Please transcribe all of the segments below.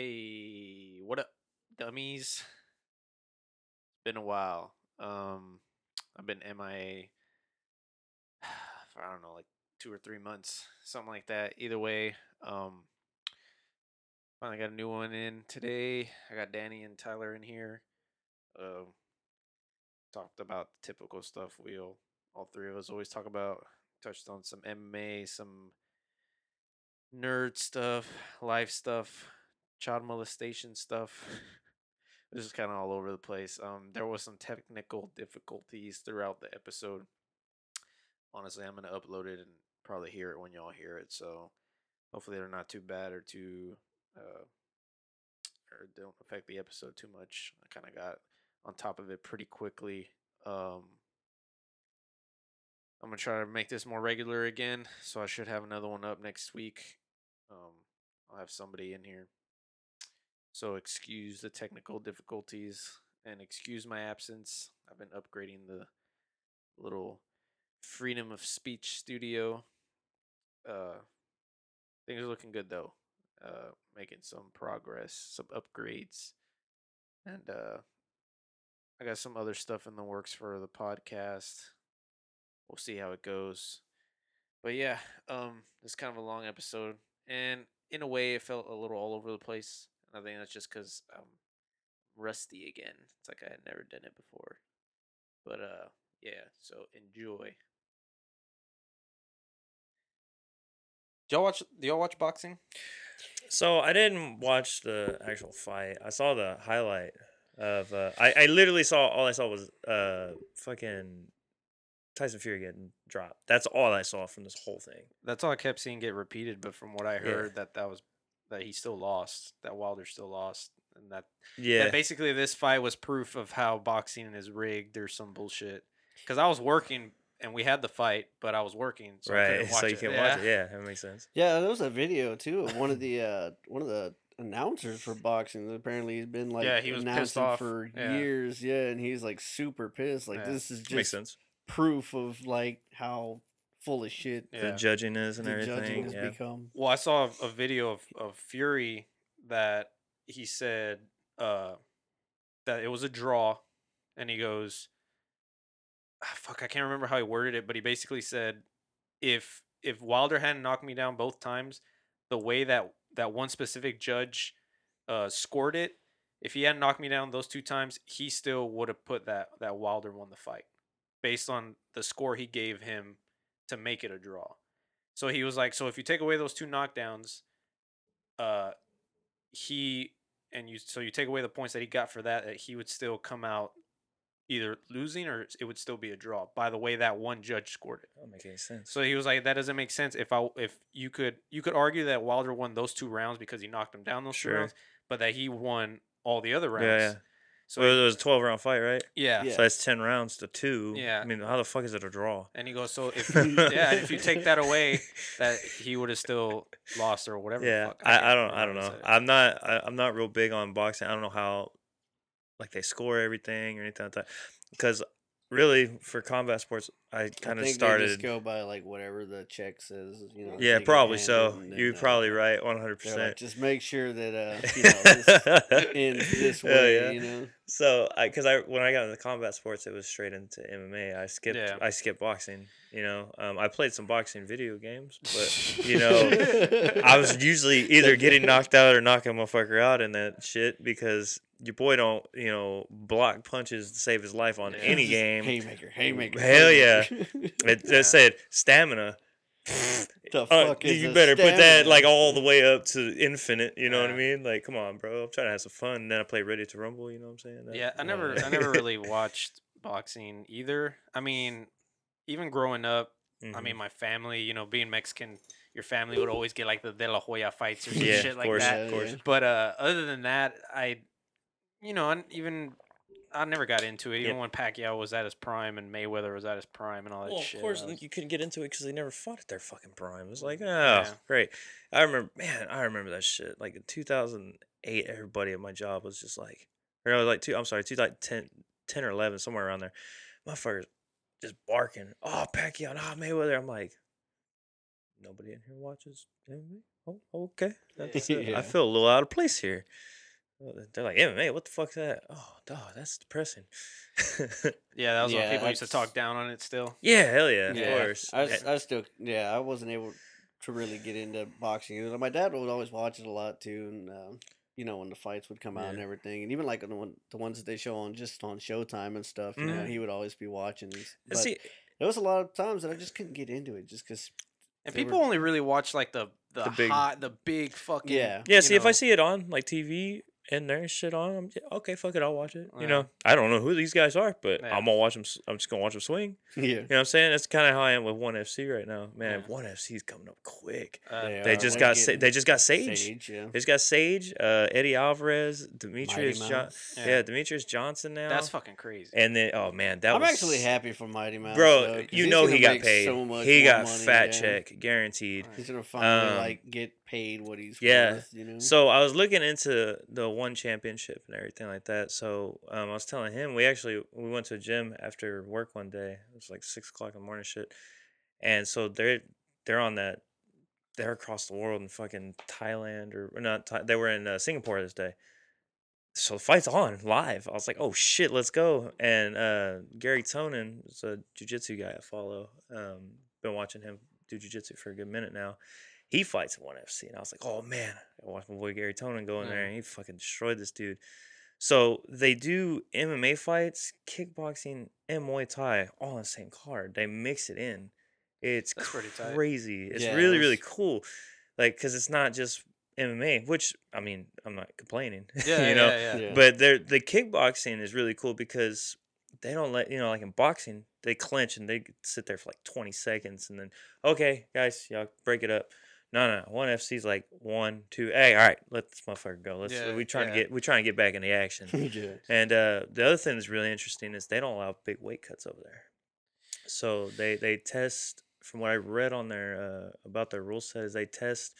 Hey, what up, dummies? It's been a while. Um, I've been MIA for I don't know, like two or three months, something like that. Either way, um, finally got a new one in today. I got Danny and Tyler in here. Um, talked about the typical stuff we all, all three of us always talk about. Touched on some MMA, some nerd stuff, life stuff, child molestation stuff. This is kind of all over the place. Um, there was some technical difficulties throughout the episode. Honestly, I'm gonna upload it and probably hear it when y'all hear it. So hopefully they're not too bad or too uh, or don't affect the episode too much. I kind of got on top of it pretty quickly. Um, I'm gonna try to make this more regular again, so I should have another one up next week. Um, I'll have somebody in here. So excuse the technical difficulties and excuse my absence. I've been upgrading the little freedom of speech studio. Uh, things are looking good though. Uh, making some progress, some upgrades, and uh, I got some other stuff in the works for the podcast. We'll see how it goes. But yeah, um, it's kind of a long episode, and in a way, it felt a little all over the place. And I think that's just because I'm rusty again. It's like I had never done it before. But uh, yeah. So enjoy. Do y'all watch? Do y'all watch boxing? So I didn't watch the actual fight. I saw the highlight of. Uh, I I literally saw all I saw was uh fucking Tyson Fury getting dropped. That's all I saw from this whole thing. That's all I kept seeing get repeated. But from what I Yeah. heard, that that was that he still lost. That Wilder still lost, and that Yeah. that basically this fight was proof of how boxing is rigged or some bullshit. Because I was working and we had the fight, but I was working, so right. couldn't watch So you it. can yeah. watch it. Yeah, that makes sense. Yeah, there was a video too of one of the uh one of the announcers for boxing. Apparently, he's been like Yeah, he was pissed announcing off. for Yeah. years. Yeah, and he's like super pissed. Like Yeah. this is makes just sense. proof of like how full of shit Yeah. The judging is and the judging has Yeah. become. Well, I saw a, a video of, of Fury that he said uh, that it was a draw, and he goes, ah, "Fuck, I can't remember how he worded it, but he basically said, if if Wilder hadn't knocked me down both times, the way that that one specific judge uh, scored it, if he hadn't knocked me down those two times, he still would have put that that Wilder won the fight, based on the score he gave him to make it a draw." So he was like, so if you take away those two knockdowns, uh, he and you so you take away the points that he got for that, that he would still come out either losing or it would still be a draw by the way that one judge scored it. That don't make any sense. So he was like, that doesn't make sense. If I if you could you could argue that Wilder won those two rounds because he knocked him down those two rounds, but that he won all the other rounds. Yeah, yeah. So So it was a twelve round fight, right? yeah. Yeah. So that's ten rounds to two. Yeah. I mean, how the fuck is it a draw? And he goes, so if you, yeah, if you take that away, that he would have still lost or whatever. the Yeah, fuck. can't I, I don't I don't know. he said it. I'm not I, I'm not real big on boxing. I don't know how like they score everything or anything like that. Because really, for combat sports, I I kind of think They started. just go by like whatever the check says. You know. Yeah, probably so. You're uh, probably right, 100. Like, percent just make sure that uh you know this ends this way. yeah. You know. So, I because I when I got into combat sports, it was straight into MMA. I skipped Yeah. I skipped boxing. You know, um, I played some boxing video games, but you know, I was usually either getting knocked out or knocking a motherfucker out in that shit because your boy don't you know block punches to save his life on Yeah. any Just game. Haymaker, haymaker. Hell yeah. Haymaker. It Yeah. just said stamina. the Uh, is you a better put that like all the way up to infinite. You know what I mean? Like, come on, bro. I'm trying to have some fun. And then I play Ready to Rumble. You know what I'm saying? That- Yeah, I never, like- I never really watched boxing either. I mean, even growing up, I Mhm. mean, my family, you know, being Mexican, your family would always get like the De La Hoya fights or some Yeah, shit like course, that. of course. But uh, other than that, I, you know, even I never got into it. Even Yeah. when Pacquiao was at his prime and Mayweather was at his prime and all that Well, shit. of course, was- you couldn't get into it because they never fought at their fucking prime. It was like, oh, Yeah. great. I remember, man, I remember that shit. Like in 2008, everybody at my job was just like, or no, like two, I'm sorry, two, like 10 or 11, somewhere around there. Motherfuckers just barking, oh, Pacquiao, oh, Mayweather. I'm like, nobody in here watches MMA? oh, okay. That's, uh, Yeah. I feel a little out of place here. They're like, MMA, what the fuck's that? Oh, dog, that's depressing. Yeah, that was when people used to talk down on it still. yeah, hell yeah, of course. I, Eh, s- I still, yeah, I wasn't able to really get into boxing. either. My dad would always watch it a lot too, and um, you know when the fights would come out and everything, and even like the one, the ones that they show on just on Showtime and stuff. You know, Mhm. he would always be watching these. But see, there was a lot of times that I just couldn't get into it, just because. And They were- people only really watch like the the, The big- hot, the big fucking. Yeah. yeah, you see, if I see it on like TV and there's shit on, I'm j- okay, fuck it, I'll watch it. Yeah. You know, I don't know who these guys are, but Yeah. I'm gonna watch them. I'm just gonna watch them swing. Yeah. You know what I'm saying? That's kind of how I am with One FC right now. Man, Yeah. One FC is coming up quick. uh, They They just They're got Sa- getting they just got Sage. Sage, yeah. They just got Sage, uh, Eddie Alvarez, Demetrius Mighty John. Mouse. Yeah. Yeah. Demetrius Johnson now. that's fucking crazy. and then oh man, that I'm was actually happy for Mighty Mouse, bro. though, 'cause you he's know gonna he got make paid. So much he more got money, fat yeah. check guaranteed. He's gonna finally Um, like get paid what he's yeah. worth, you know. So I was looking into the one championship and everything like that. So um, I was telling him we actually we went to a gym after work one day. It was like six o'clock in the morning, shit. And so they're they're on that. They're across the world in fucking Thailand or or not. They were in uh, Singapore this day. So the fight's on live. I was like, oh shit, let's go. And uh, Garry Tonon is a jujitsu guy I follow. Um, been watching him do jujitsu for a good minute now he fights in one FC, and I was like, oh man, I watched my boy Garry Tonon go in there, Mm. and he fucking destroyed this dude. So they do MMA fights, kickboxing, and Muay Thai all on the same card. They mix it in. It's That's crazy. It's Yeah, really really cool, like because it's not just MMA, which I mean I'm not complaining, Yeah, you know. yeah, yeah. But they're, the kickboxing is really cool because they don't let you know, like in boxing, they clinch and they sit there for like 20 seconds and then, okay, guys, y'all break it up. No, no, one FC's like one, two, hey, all right, let this motherfucker go. Let's Yeah, we trying yeah. to get we trying to get back in the action. yeah. and uh, the other thing that's really interesting is they don't allow big weight cuts over there. So they they test from what I read on their uh, about their rule set is they test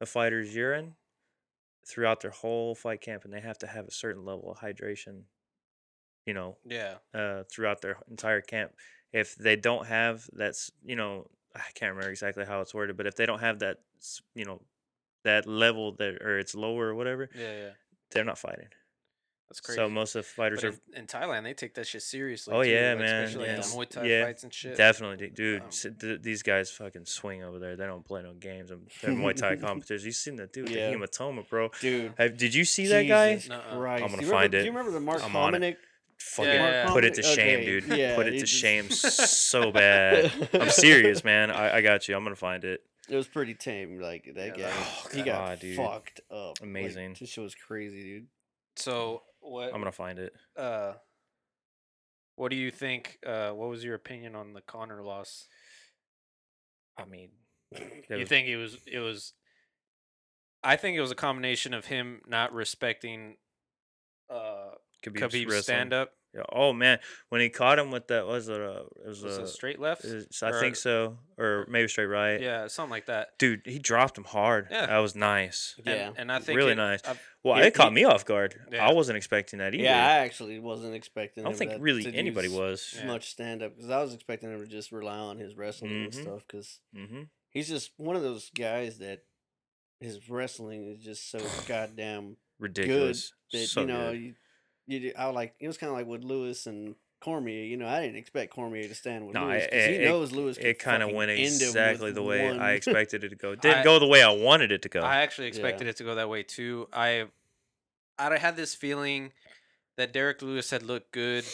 a fighter's urine throughout their whole fight camp, and they have to have a certain level of hydration. You know, Yeah. uh, throughout their entire camp. If they don't have that's you know I can't remember exactly how it's worded, but if they don't have that you know that level that or it's lower or whatever, Yeah, yeah. they're not fighting. That's crazy. So most of the fighters But are in, in Thailand, they take that shit seriously. Oh, too, yeah, like, man, Especially the Muay Thai Yeah, fights and shit. Definitely, dude. Um, s- th- these guys fucking swing over there. They don't play no games. Um, They're Muay Thai competitors. You seen that dude Yeah. the hematoma, bro? Dude. Have, did you see that guy? Jesus Christ. I'm gonna you remember- find Do you remember the Mark it. Hominick? Fucking Yeah. put it to Okay, shame, dude. yeah, put it to just- shame so bad. I'm serious, man. I, I got you. I'm gonna find it. It was pretty tame. Like that Yeah, guy, oh, he got God, dude. fucked up. Like, Amazing. this shit was crazy, dude. So what? I'm gonna find it. uh, what do you think? Uh, what was your opinion on the Conor loss? I mean, you was- think it was it was? I think it was a combination of him not respecting uh Khabib's Khabib's wrestling. stand up. Yeah. Oh man, when he caught him with that, was it a? It was, Was a. it straight left? is- I Or- think so, or maybe straight right. Yeah, something like that. Dude, he dropped him hard. Yeah. That was nice. And, Yeah. and I think Really it- nice. I- Well, He- it caught he- me off guard. Yeah. I wasn't expecting that either. Yeah, I actually wasn't expecting. I don't think to- really anybody was. Yeah. much stand up because I was expecting him to just rely on his wrestling and Mhm. stuff because Mm-hmm. he's just one of those guys that his wrestling is just so goddamn Ridiculous. that so you know good. you, you do- I like it was kind of like with Lewis and Cormier. You know, I didn't expect Cormier to stand with No, Lewis 'cause he knows Lewis. It kind of went end him with exactly the way one- I expected it to go. It didn't I- go the way I wanted it to go. I actually expected it to go that way too. I I had this feeling that Derrick Lewis had looked good,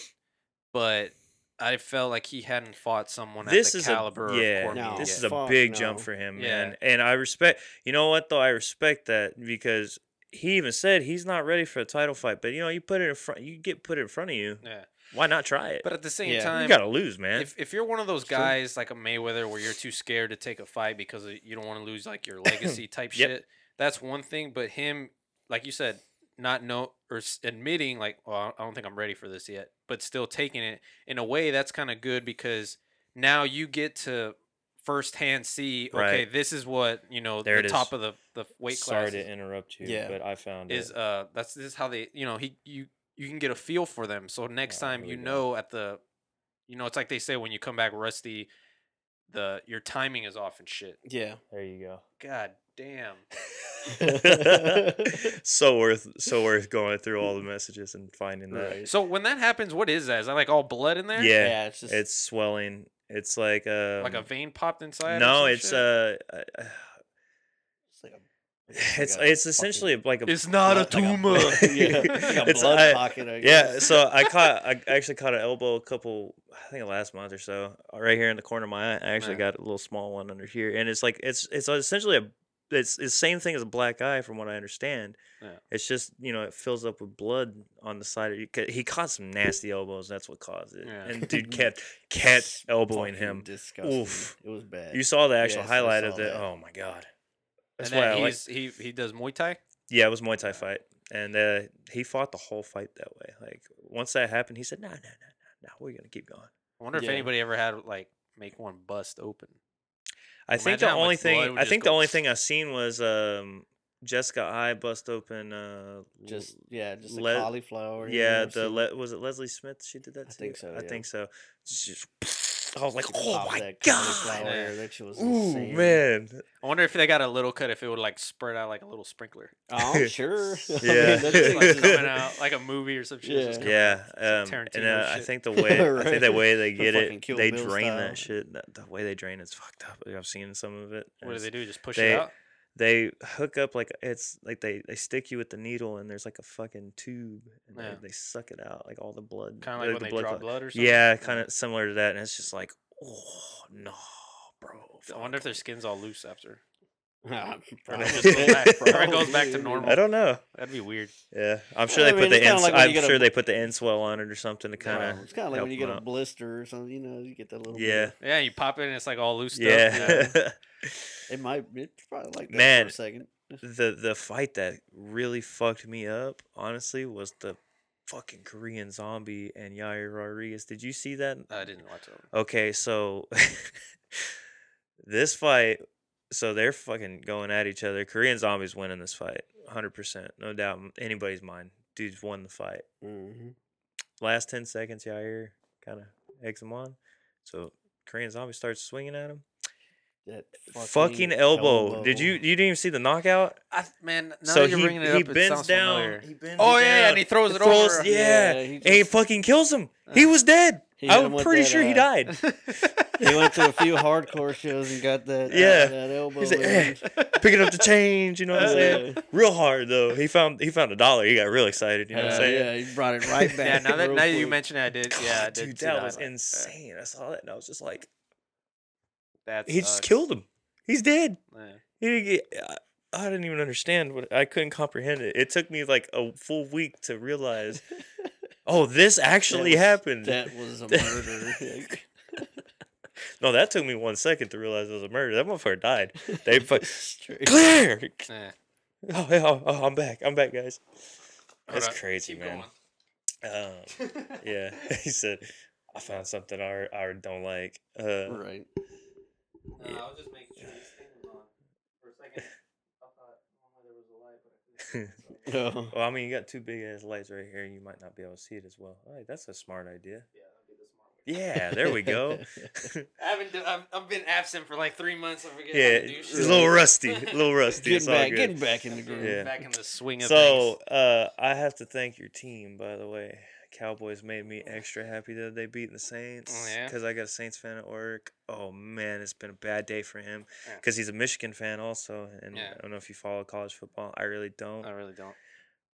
but I felt like he hadn't fought someone this at is caliber a yeah. of Cormier. No, this yet. is a Fuck big jump no. for him, Yeah. man. And I respect. You know what though? I respect that because he even said he's not ready for a title fight. But you know, you put it in front. You get put it in front of you. yeah. Why not try it? But at the same Yeah. Time, you gotta lose, man. if if you're one of those guys like a Mayweather where you're too scared to take a fight because you don't want to lose like your legacy type Yep. shit, that's one thing. But him, like you said, not know or admitting like, well, I don't think I'm ready for this yet, but still taking it in a way that's kind of good because now you get to firsthand see, okay, Right. this is what you know There the it top is. of the the weight class Sorry class to interrupt you, Yeah. but I found is it. uh that's this is how they you know he you you can get a feel for them. So next Oh, time here you we go. know at the you know it's like they say when you come back rusty, the your timing is off and shit. Yeah, There you go. God damn. so worth so worth going through all the messages and finding that. Right. So when that happens, what is that? Is that like all blood in there? Yeah, yeah, it's just it's swelling. It's like uh Like a vein popped inside? no, it's shit? uh, uh it's like a it's like a it's essentially like a It's not a blood- like a tumor. blood- yeah, like a It's- blood I- pocket. I yeah. guess. So I caught I actually caught an elbow a couple I think last month or so uh, right here in the corner of my eye. I actually Yeah. got a little small one under here, and it's like it's it's essentially a it's it's the same thing as a black eye from what I understand. Yeah. It's just you know it fills up with blood on the side of you. He caught some nasty elbows. That's what caused it. Yeah. And dude kept kept elbowing him. Disgusting. Oof. It was bad. You saw the actual Yes, highlight of the. Oh my god. That's and why I like. he's, he he does Muay Thai. Yeah, it was Muay Thai fight, and uh, he fought the whole fight that way. Like once that happened, he said, "No, no, no, no, no, we're gonna keep going." I wonder if anybody ever had like make one bust open. I think Imagine the only thing I think go the only thing I seen was um, Jessica I bust open. Uh, just yeah, just a Le- cauliflower. yeah, the Le- was it Leslie Smith? She did that. I too? think so, I yeah. think so. Just, I was like, oh my god, cauliflower Yeah. That shit was ooh insane. man, I wonder if they got a little cut if it would like spread out like a little sprinkler. Oh, I'm sure. I mean, Yeah. that Just, like just- coming out like a movie or some shit. it's just Yeah. coming Yeah, out. um, and Tarantino uh, I shit. think the way I think the Right. way they get fucking it, Kill they Bill drain style. that shit. That, the way they drain it's fucked up. I've seen some of it. and What do it's- they do? Just push they- it out? They hook up like it's like they they stick you with the needle and there's like a fucking tube and Yeah. they, they suck it out like all the blood. Kind of the- like the when they draw clot- blood or something. Yeah, kind of similar to that, and it's just like, oh no, bro. I wonder if their skin's all loose after. Or they probably. just go back- or it goes back to normal. I don't know. That'd be weird. Yeah, I'm sure I they mean, put the it's ins- like I'm get a sure they put the Enswell on it or something to kind of. Well, it's kind of like when you get a blister or something. You know, you get that little. Yeah. of- Yeah, you pop it and it's like all loose. Yeah. It might. It's probably like that Man. for a second. the the fight that really fucked me up, honestly, was the fucking Korean zombie and Yair Rodriguez. Did you see that? I didn't watch it. Okay, so this fight, so they're fucking going at each other. Korean zombies winning this fight, hundred percent, no doubt in anybody's mind. Dude's won the fight. hmm Last ten seconds, Yair kind of eggs him on. So Korean zombie starts swinging at him. That Fucking, elbow. Did you you didn't even see the knockout? I, man, now so that you're he, it he up, it bends sounds down. He bends Oh it yeah, yeah, and he throws it throws- over. Yeah, Yeah, he and he fucking kills him. He Uh. was dead. He I'm pretty that, sure he uh, died. He went to a few hardcore shows and got that. uh, Yeah. that elbow. He's like, in. Picking up the change, you know what I'm saying? Real hard though. He found he found a dollar. He got real excited. You know what I'm Uh, saying? yeah, he brought it right back. yeah, now that now you mentioned mention it, I did. Yeah, I did dude, that was highlight. Yeah, insane. I saw that and I was just like, That he just killed him. He's dead. Yeah. He didn't get, I, I didn't even understand what I couldn't comprehend it. It took me like a full week to realize, oh, this actually was- happened. That was a murder. no, that took me one second to realize it was a murder. That motherfucker died. They fu- Straight. clear. Oh, yeah, oh, oh, I'm back. I'm back, guys. That's up. crazy, Keep man. Um, yeah, he said, "I found something I I don't like." Uh, Right. No, I was just making sure this thing on. For a second, I thought normally there was a light, but I couldn't see it, so- No. well, I mean, you got two big ass lights right here. and You might not be able to see it as well. All right, that's a smart idea. Yeah, the smart. Yeah, there we go. I haven't. do- I've, I've been absent for like three months. I forget yeah, how to do it's a little rusty, a little rusty. getting back, getting back in the groove. Yeah. Back in the swing of So, things. uh, I have to thank your team, by the way. Cowboys made me extra happy that they beat the Saints Oh, yeah? because I got a Saints fan at work. Oh man, it's been a bad day for him Yeah. because he's a Michigan fan also, and Yeah. I don't know if you follow college football. I really don't, I really don't.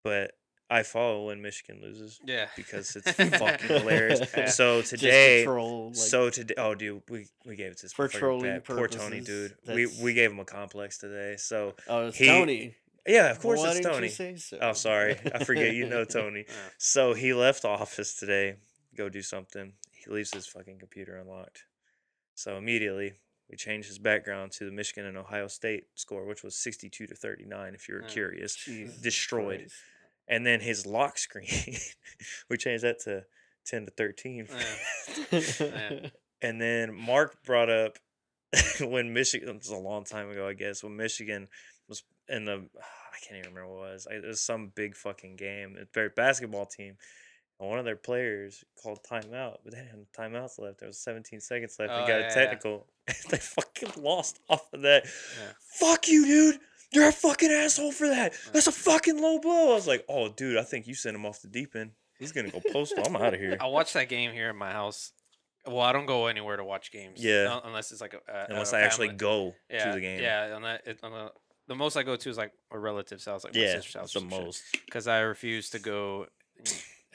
but I follow when Michigan loses Yeah, because it's fucking hilarious. Yeah. So today, troll, like, so today, oh dude, we we gave it to this For trolling bad. Poor Tony, dude. We that's- we gave him a complex today. So oh, it's he- Tony. Yeah, of course Why it's Tony. So? Oh, sorry, I forget you know Tony. So he left office today, go do something. He leaves his fucking computer unlocked. So immediately we changed his background to the Michigan and Ohio State score, which was 62 to 39, if you were Yeah. curious. Jesus Destroyed. Christ. And then his lock screen, we changed that to 10 to 13. Yeah. And then Mark brought up when Michigan, this was a long time ago, I guess, when Michigan in the, I can't even remember what it was. It was some big fucking game. It's very basketball team. and one of their players called timeout, but they didn't have timeouts left. There was 17 seconds left. Oh, and got yeah, a yeah. technical. they fucking lost off of that. Yeah. Fuck you, dude. You're a fucking asshole for that. That's a fucking low blow. I was like, oh, dude, I think you sent him off the deep end. He's gonna go postal. I'm out of here. I watched that game here at my house. Well, I don't go anywhere to watch games. Yeah. unless it's like a, a Unless a I actually go yeah, to the game. Yeah, on that, it, on the, most I go to is like a relative's house, like my yeah, sister's house. the most. Because I refuse to go in,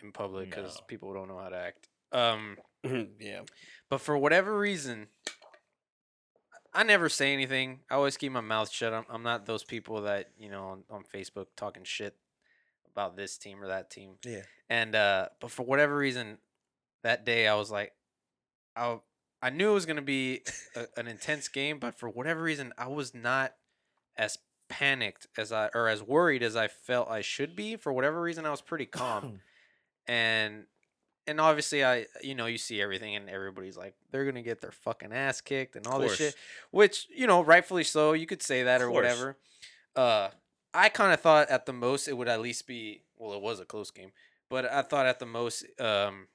in public because No. people don't know how to act. Um, yeah. but for whatever reason, I never say anything. I always keep my mouth shut. I'm, I'm not those people that you know on, on Facebook talking shit about this team or that team. Yeah. And uh, but for whatever reason, that day I was like, I I knew it was gonna be a, an intense game, but for whatever reason, I was not as panicked as I or as worried as I felt I should be. For whatever reason, I was pretty calm, and and obviously I you know you see everything and everybody's like they're gonna get their fucking ass kicked and all this shit, which you know rightfully so. You could say that Of or course. whatever. Uh, I kind of thought at the most it would at least be well, it was a close game, but I thought at the most um,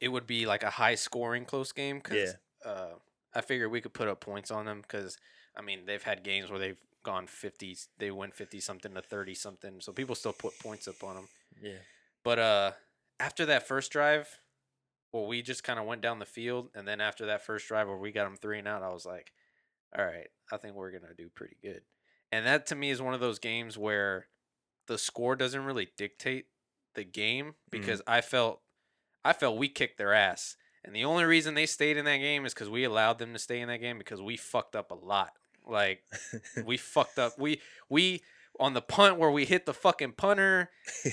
it would be like a high scoring close game because uh, I figured we could put up points on them because I mean they've had games where they've gone fifty, they went fifty something to thirty something, so people still put points up on them. Yeah. But uh, after that first drive, well, we just kind of went down the field, and then after that first drive where we got them three and out, I was like, all right, I think we're gonna do pretty good. And that to me is one of those games where the score doesn't really dictate the game because I felt I felt we kicked their ass. And the only reason they stayed in that game is because we allowed them to stay in that game because we fucked up a lot. Like we fucked up. We we on the punt where we hit the fucking punter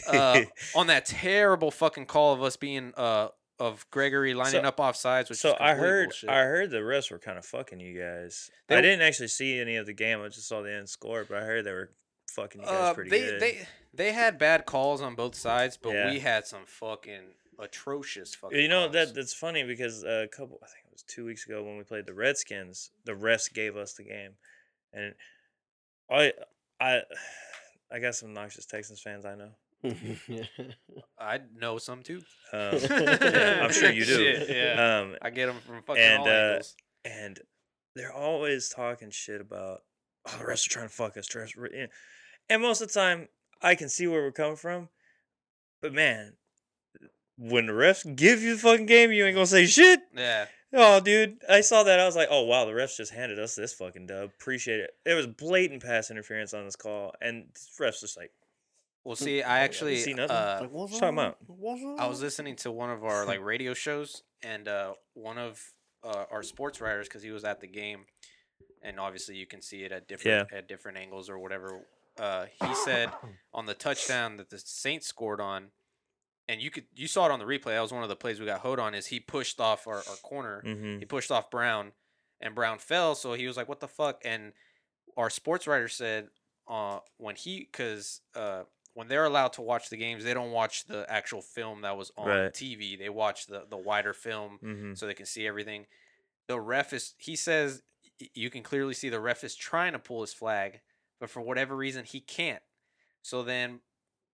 uh, on that terrible fucking call of us being uh of Gregory lining So- up off sides, which so I heard bullshit. I heard the refs were kind of fucking you guys. They I didn't actually see any of the game. I just saw the end score, but I heard they were fucking you guys Uh, pretty they good. they they had bad calls on both sides, but Yeah. we had some fucking atrocious fucking. you know calls. that that's funny because a couple I think was two weeks ago when we played the Redskins, the refs gave us the game, and I I I got some noxious Texans fans I know. I know some too. Um, yeah, I'm sure you do. Shit, yeah, Um, I get them from fucking and, all uh, angles. and they're always talking shit about oh the refs are trying to fuck us. the refs are-" yeah. And most of the time, I can see where we're coming from, but man, when the refs give you the fucking game, you ain't gonna say shit. Yeah, Oh, dude, I saw that. I was like, oh wow, the refs just handed us this fucking dub. Appreciate it. It was blatant pass interference on this call, and the refs just like, well, see, Oh, I yeah, we actually see nothing. uh, Like, what's What talking about? What's I was listening to one of our like radio shows, and uh, one of uh, our sports writers, because he was at the game, and obviously you can see it at different yeah. at different angles or whatever. Uh, he said on the touchdown that the Saints scored on, and you could you saw it on the replay. That was one of the plays we got hold on. Is he pushed off our, our corner? mm-hmm. He pushed off Brown, and Brown fell. So he was like, "What the fuck?" And our sports writer said, uh, when he, because uh, when they're allowed to watch the games, they don't watch the actual film that was on Right. TV. They watch the the wider film Mm-hmm. so they can see everything. The ref is, he says, you can clearly see the ref is trying to pull his flag, but for whatever reason he can't. So then,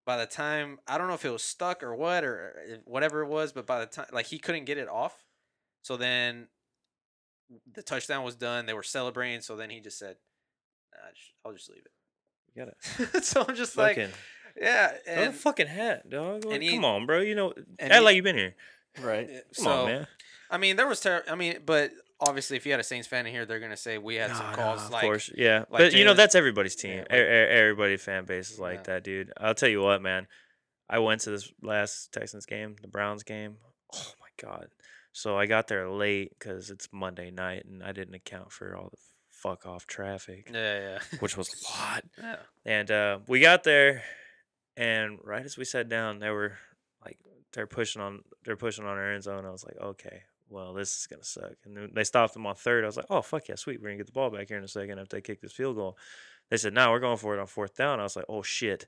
by the time I don't know if it was stuck or what or uh, whatever it was, but by the time like he couldn't get it off, so then the touchdown was done. They were celebrating, so then he just said, nah, "I'll just leave it." You gotta it." so I'm just like, yeah, and, fucking hat, dog. Like, he- Come on, bro. You know, act he- like you've been here. right. Come so on, man. I mean, there was ter- I mean, but obviously, if you had a Saints fan in here, they're gonna say we had some calls nah, of like course, yeah. like but you know that's everybody's team. Yeah, like- everybody fan base is like Yeah. that, dude. I'll tell you what, man. I went to this last Texans game, the Browns game. Oh my god! So I got there late because it's Monday night, and I didn't account for all the fuck off traffic, Yeah, yeah. which was a lot. yeah. And uh, we got there, and right as we sat down, they were like, they're pushing on, they're pushing on our end zone. I was like, okay, well, this is gonna suck. And then they stopped them on third. I was like, oh fuck yeah, sweet, we're gonna get the ball back here in a second if they kick this field goal. They said, no, we're going for it on fourth down. I was like, oh shit.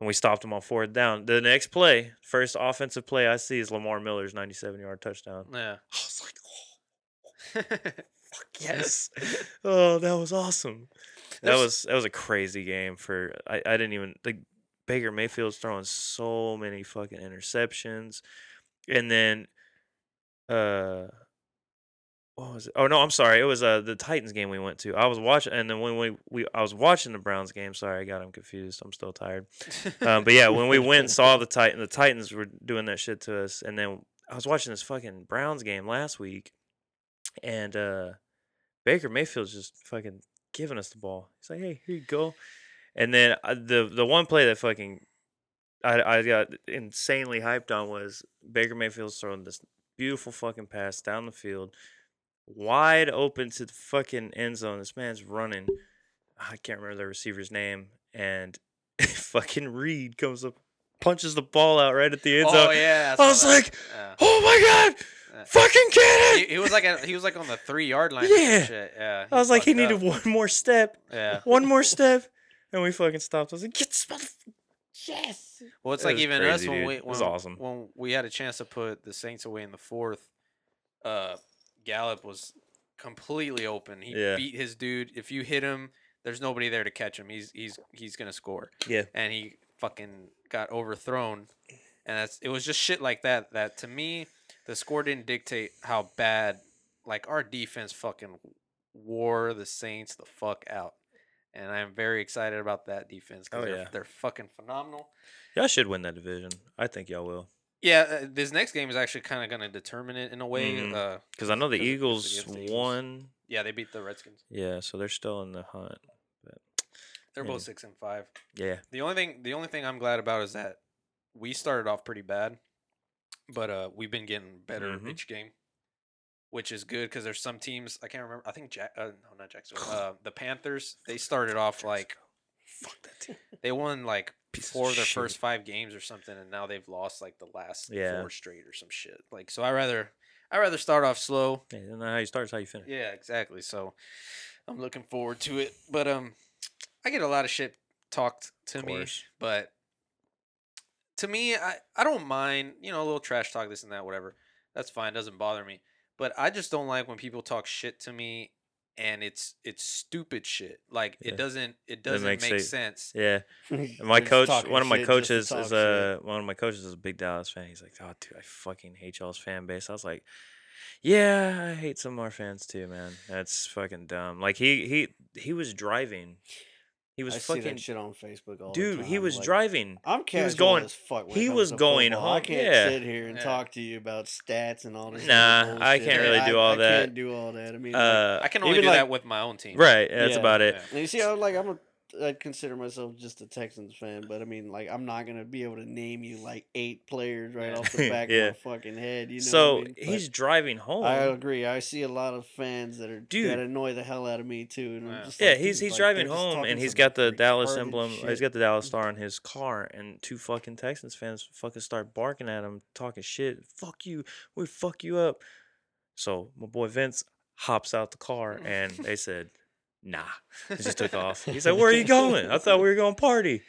And we stopped them on fourth down. The next play, first offensive play I see is Lamar Miller's 97 yard touchdown. Yeah. I was like, oh, fuck yes. oh, that was awesome. That There's- was that was a crazy game for I, I didn't even like Baker Mayfield's throwing so many fucking interceptions, and then, uh, what was it? Oh no, I'm sorry. It was uh the Titans game we went to. I was watching, and then when we, we I was watching the Browns game. Sorry, I got him confused. I'm still tired. Um, but yeah, when we went and saw the Titan, the Titans were doing that shit to us, and then I was watching this fucking Browns game last week, and uh, Baker Mayfield's just fucking giving us the ball. He's like, "Hey, here you go," and then uh, the the one play that fucking I I got insanely hyped on was Baker Mayfield's throwing this beautiful fucking pass down the field, wide open to the fucking end zone. This man's running. I can't remember the receiver's name, and fucking Reid comes up, punches the ball out right at the end oh, zone. oh yeah, I was that. like, Yeah. oh my god, Yeah. fucking get he, it! he was like a, he was like on the three yard line. Yeah. shit. yeah. I was like, he needed up. one more step, Yeah. one more step, and we fucking stopped. I was like, get this motherfucker. Yes. Well, it's It like was even us when dude. we It when, was awesome. when we had a chance to put the Saints away in the fourth. Uh, Gallup was completely open. He Yeah. beat his dude. If you hit him, there's nobody there to catch him. He's he's he's gonna score. Yeah. And he fucking got overthrown, and that's it was just shit like that. That to me, the score didn't dictate how bad. Like our defense fucking wore the Saints the fuck out. And I'm very excited about that defense because Oh, they're, yeah. they're fucking phenomenal. Y'all should win that division. I think y'all will. Yeah, uh, this next game is actually kind of going to determine it in a way. Mhm. Uh, Because I know the 'cause it- 'cause Eagles the Eagles. won. yeah, they beat the Redskins. Yeah, so they're still in the hunt. They're Yeah. both six and five. Yeah. The only thing, the only thing I'm glad about is that we started off pretty bad, but uh, we've been getting better Mhm. each game, which is good because there's some teams I can't remember. I think Jack, uh, no, not Jacksonville. Uh, the Panthers. They started off like Fuck that team. they won like Piece four of their shit. first five games or something, and now they've lost like the last Yeah. four straight or some shit. Like so, I rather I rather start off slow Hey, isn't how you start is how you finish. Yeah, exactly. So I'm looking forward to it. But um I get a lot of shit talked to me, but to me I I don't mind, you know, a little trash talk this and that whatever. That's fine, doesn't bother me. But I just don't like when people talk shit to me and it's it's stupid shit. Like Yeah. it doesn't it Doesn't doesn't make make sense. sense. Yeah. My coach, one of my shit just to coaches talk is shit. uh one of my coaches is a big Dallas fan. He's like, oh dude, I fucking hate y'all's fan base. I was like, yeah, I hate some of our fans too, man. That's fucking dumb. Like he he he was driving. He was I see fucking that shit on Facebook all the dude. time. He was like, driving. I'm he casual was going- as fuck. When he was going football. I can't yeah. sit here and Yeah. talk to you about stats and all this. Nah, I can't really do I, all I that. can't do all that. I mean, like, Uh, I can only do like- that with my own team. right. That's Yeah. about it. Yeah. And you see, I'm like I'm a I'd consider myself just a Texans fan, but I mean, like I'm not gonna be able to name you like eight players right off the back Yeah. of my fucking head. You know, so what I mean? He's driving home. I agree. I see a lot of fans that are Dude. that annoy the hell out of me too. And Yeah. I'm just Yeah, like, he's he's like, driving home and he's got the Dallas retarded emblem. Uh, he's got the Dallas star on his car, and two fucking Texans fans fucking start barking at him, talking shit. Fuck you, we fuck you up. So my boy Vince hops out the car, and they said, "Nah," He just took off. He's like, "Where are you going? I thought we were going party."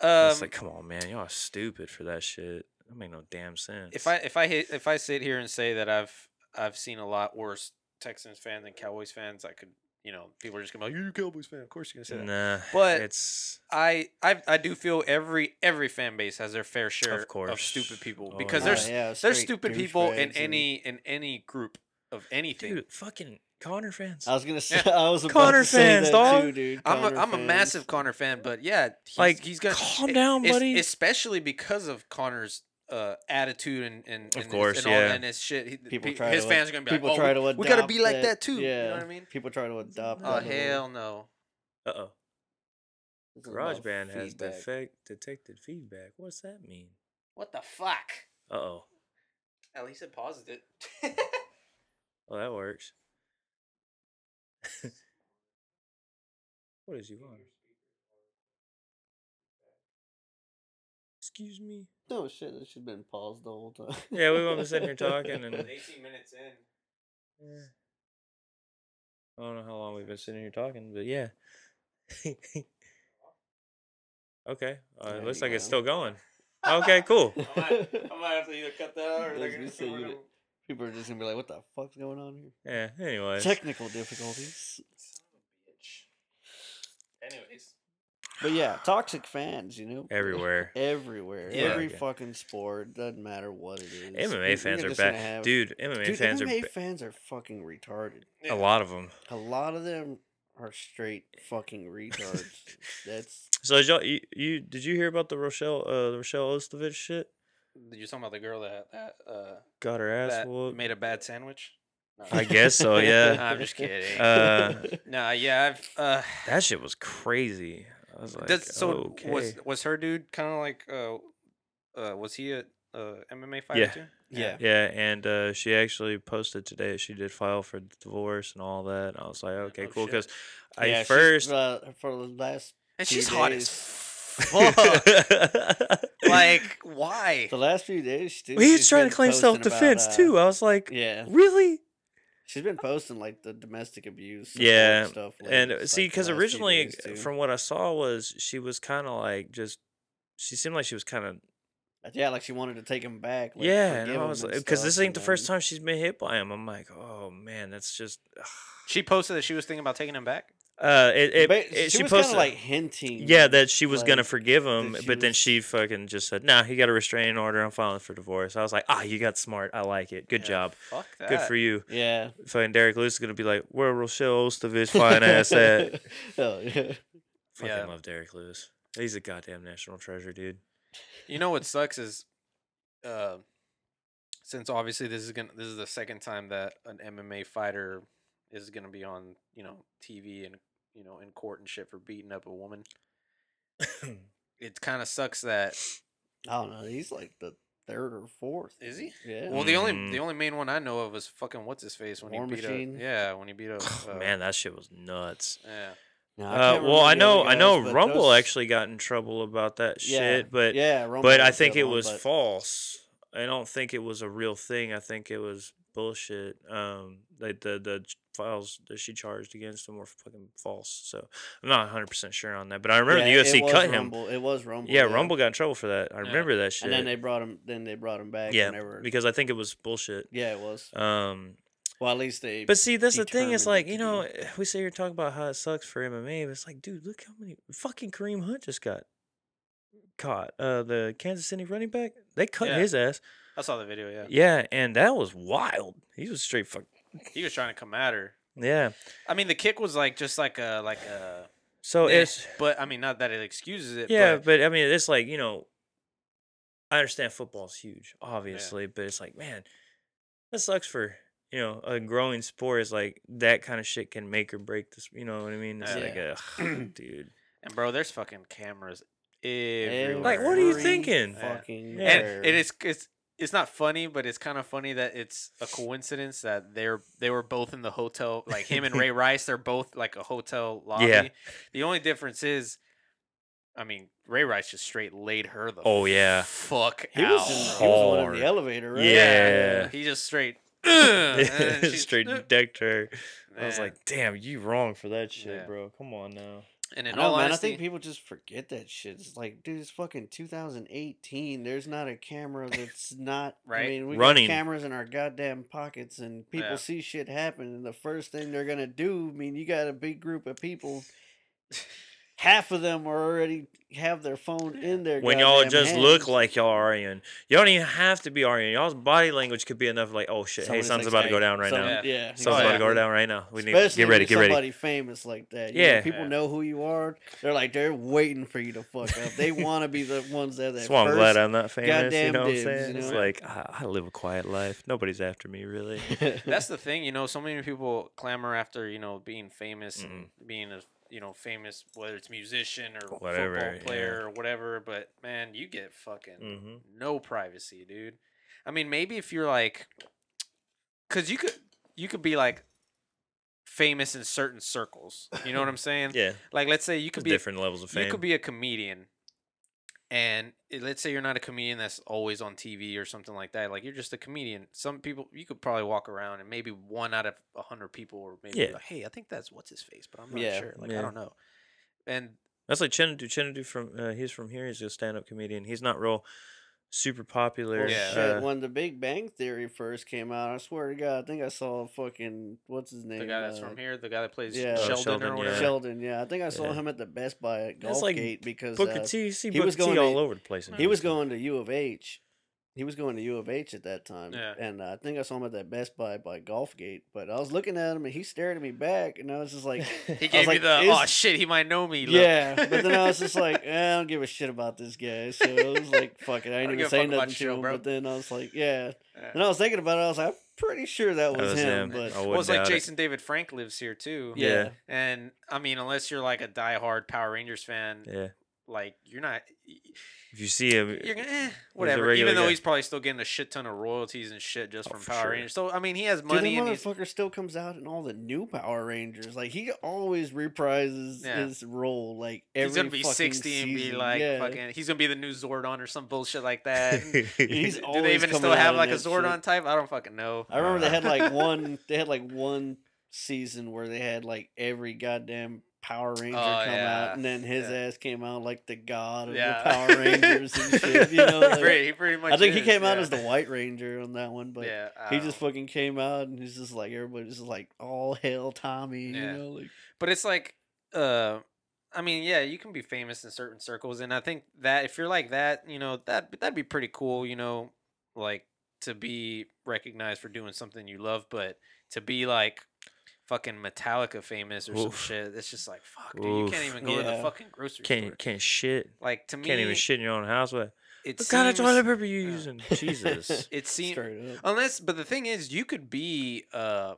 I Um, was like, "Come on, man, y'all are stupid for that shit. That make no damn sense." if I if I hit, if I sit here and say that I've I've seen a lot worse Texans fans than Cowboys fans, I could you know people are just gonna be like you're a Cowboys fan, of course you're gonna say that. nah, But- it's I, I I do feel every every fan base has their fair share of, course. of stupid people Oh, because yeah. there's Oh, yeah, there's stupid people in douchebags and- any in any group of anything. dude, fucking Conor fans. I was gonna say I was about Conor to say fans, that dog. too, dude. I'm a, Conor I'm a fans. massive Conor fan, but yeah, he's, Like, he's gonna calm down, es- buddy. Especially because of Conor's uh, attitude and and, Of and cours, his, and all, yeah. and his shit. He, People pe- try his to fans are gonna be people like, oh, try we- to we, gotta be like that too. Yeah, You know what I mean? People try to adopt. Oh that little- hell no! Uh oh. this is about GarageBand has feedback. defect detected feedback. What's that mean? What the fuck? Uh oh. At least it paused it. Well, that works. what is you on? Excuse me. No shit, this should have been paused the whole time. Yeah, we were sitting here talking and- 18 minutes in. Yeah. I don't know how long we've been sitting here talking, but yeah. okay. Uh, it looks you like it's still going. Okay, cool. I might, I might have to either cut that out or I they're gonna gonna say, we're you- gonna- People are just gonna be like, "What the fuck's going on here?" Yeah, anyways. Technical difficulties. Son of a bitch. Anyways, But yeah, toxic fans, you know, everywhere. everywhere, Yeah. every Fucking- fucking sport doesn't matter what it is. MMA we're fans are just bad, have- dude. MMA Dude, fans MMA are ba- fans are fucking retarded. a lot of them. A lot of them are straight fucking retards. That's So did y'all, you, you did you hear about the Rochelle uh the Rochelle Ostovich shit? Did you talking about the girl that that uh Got her ass that whooped. made a bad sandwich? No. I guess so, yeah. I'm just kidding. Uh, Nah, yeah, I've uh That shit was crazy. I was like, That's, so okay. was was her dude kind of like uh uh was he a uh, MMA fighter Yeah. too? yeah. Yeah, and uh, she actually posted today she did file for divorce and all that. And I was like, okay, no cool. Because I Yeah, she's, first. uh, for the last And few she's hot as days- fuck. like why? the last few days, she, Well, he's she's trying to claim self defense about, uh, too. I was like, Yeah, really? she's been posting like the domestic abuse. Yeah, stuff. And lately, uh, see, because last originally, from what I saw, was she was kind of like just. She seemed like she was kind of yeah, like she wanted to take him back. Like, yeah, and I was like, because this stuff, ain't the and first time she's been hit by him. I'm like, oh man, that's just. She posted that she was thinking about taking him back. Uh, it, it, it- she, she was kind posted of like hinting. Yeah, that she was gonna forgive him, she but then she fucking just said, "Nah, he got a restraining order. I'm filing for divorce." I was like, "Ah, you got smart. I like it. Good Yeah, job. Fuck that. Good for you." Yeah. Fucking Derrick Lewis is gonna be like, "Where Rochelle Ostovich fine ass at?" oh, yeah. Fucking Yeah. love Derrick Lewis. He's a goddamn national treasure, dude. You know what sucks is, uh, since obviously this is gonna this is the second time that an MMA fighter is gonna be on you know TV and you know in court and shit for beating up a woman. It kind of sucks that I don't know. He's like the third or fourth. is he. Yeah. Well, the only Mhm. the only main one I know of was fucking what's his face when War he beat Machine? up. Yeah, when he beat up. Uh, Man, that shit was nuts. Yeah. No, I Uh, well, I know, other I know, Rumble those- actually got in trouble about that Yeah, shit, but yeah, Rumble but I think it one, was but- false. I don't think it was a real thing. I think it was bullshit. Um, the the the files that she charged against him were fucking false. So I'm not 100 percent sure on that. But I remember Yeah, the it UFC was cut him. It was Rumble. Yeah, Rumble got in trouble for that. I Yeah. remember that shit. And then they brought him. Then they brought him back. yeah, Whenever, because I think it was bullshit. yeah, it was. Um, Well, at least they. but see, that's the thing. It's like you know, be. we sit here talking about how it sucks for MMA, but it's like, dude, look how many fucking Kareem Hunt just got caught. Uh, the Kansas City running back, they cut Yeah. his ass. I saw the video. Yeah. Yeah, and that was wild. He was straight fuck. He was trying to come at her. Yeah. I mean, the kick was like just like a like a. So eh, it's But I mean, not that it excuses it. yeah, But, but I mean, it's like you know, I understand football's huge, obviously, but it's like, man, that sucks for you know a growing sport. Is like that kind of shit can make or break this. You know what I mean? It's like, Yeah. ugh, dude. and bro, there's fucking cameras everywhere. Like, what are you thinking? Fucking. Yeah. and it is it's it's not funny, but it's kind of funny that it's a coincidence that they're they were both in the hotel. Like him and Ray Rice, they're both like a hotel lobby. Yeah. The only difference is, I mean, Ray Rice just straight laid her the Oh, yeah. fuck He out. was, in, he was the one in the elevator, right? Yeah. he just straight. and then she- straight decked her. I was like, damn, you wrong for that shit, Yeah. bro. Come on now. And I know, all man. honesty, I think people just forget that shit. It's like, dude, it's fucking 2018. There's not a camera that's not Right. I mean, we Running. got cameras in our goddamn pockets, and people Yeah. see shit happen, and the first thing they're gonna do. I mean, you got a big group of people. Half of them are already have their phone in there. when y'all goddamn just look like y'all are arguing. You don't even have to be arguing. Y'all's body language could be enough like, oh shit, hey, Somebody's something's about to go down right some- now. Yeah. Yeah, Something's about to go down right now. We need Especially get ready, with get ready. somebody famous like that. You know, Yeah. people Yeah. know who you are. They're like they're waiting for you to fuck up. They want to be the ones that. That's why I'm glad I'm not famous. You goddamn know what I'm saying? you It's like I, I live a quiet life. Nobody's after me really. that's the thing, you know. So many people clamor after you know being famous Mm-hmm. and being a you know famous, whether it's musician or Whatever, football yeah. player or whatever. But man, you get fucking hmm no privacy, dude. I mean, maybe if you're like, cause you could you could be like famous in certain circles. You know what I'm saying? Yeah, Like, let's say you there's could be different levels of fame. you could be a comedian and let's say you're not a comedian that's always on TV or something like that. Like you're just a comedian. Some people you could probably walk around and maybe one out of a hundred people or maybe Yeah. like, hey, I think that's what's his face, but I'm not Yeah, sure. Like yeah. I don't know. And That's like Chinadu. Chinadu from uh, he's from here. He's a stand-up comedian. He's not real super popular. Well, Yeah. shit, uh, when the Big Bang Theory first came out, I swear to God, I think I saw a fucking what's his name? The guy that's uh, from here, the guy that plays yeah. Oh, Sheldon, Sheldon, or yeah. whatever. Sheldon. Yeah, I think I saw Yeah. him at the Best Buy at That's like Gulfgate because Booker uh, T. You see he Booker was T going all to- over the place. he was going to U of H. He was going to U of H at that time, Yeah. and uh, I think I saw him at that Best Buy by Gulfgate. But I was looking at him, and he stared at me back, and I was just like, He gave was me like, the oh shit, he might know me. look." Yeah, but then I was just like, eh, I don't give a shit about this guy. So I was like, fuck it, I I ain't don't even give a say nothing to show, him. bro. But then I was like, yeah. Yeah. And I was thinking about it. I was like, I'm pretty sure that That was, was him. him. But I Well, wouldn't it's like doubt it. Jason David Frank lives here too. yeah, Yeah. And I mean, unless you're like a diehard Power Rangers fan, Yeah. Like you're not. If you see him, You're gonna eh, whatever. Even though guy. he's probably still getting a shit ton of royalties and shit just Oh, from Power sure. Rangers. So I mean, he has Dude, money that and he's, motherfucker still comes out in all the new Power Rangers. Like he always reprises Yeah. his role. Like every he's gonna be fucking sixty and be like yeah. fucking. He's gonna be the new Zordon or some bullshit like that. He's Do they even still have like a Zordon shit. type? I don't fucking know. I remember they had like one. They had like one season where they had like every goddamn Power Ranger Oh, come yeah. out, and then his Yeah. ass came out like the god of Yeah. the Power Rangers and shit. You know, He like- pretty- he pretty much. I think he is, came out as the White Ranger on that one, but he just fucking came out and he's just like everybody's just like all hail Tommy. You know, like But it's like, uh, I mean, yeah, you can be famous in certain circles, and I think that if you're like that, you know, that that'd be pretty cool, you know, like to be recognized for doing something you love, but to be like fucking Metallica famous or some shit, it's just like fuck, dude, you can't even go to the fucking grocery can't store. can't shit. Like to me, Can't even shit in your own house. What, it what kind of toilet paper you yeah. using? Jesus. It seems. Unless, but the thing is, you could be, uh,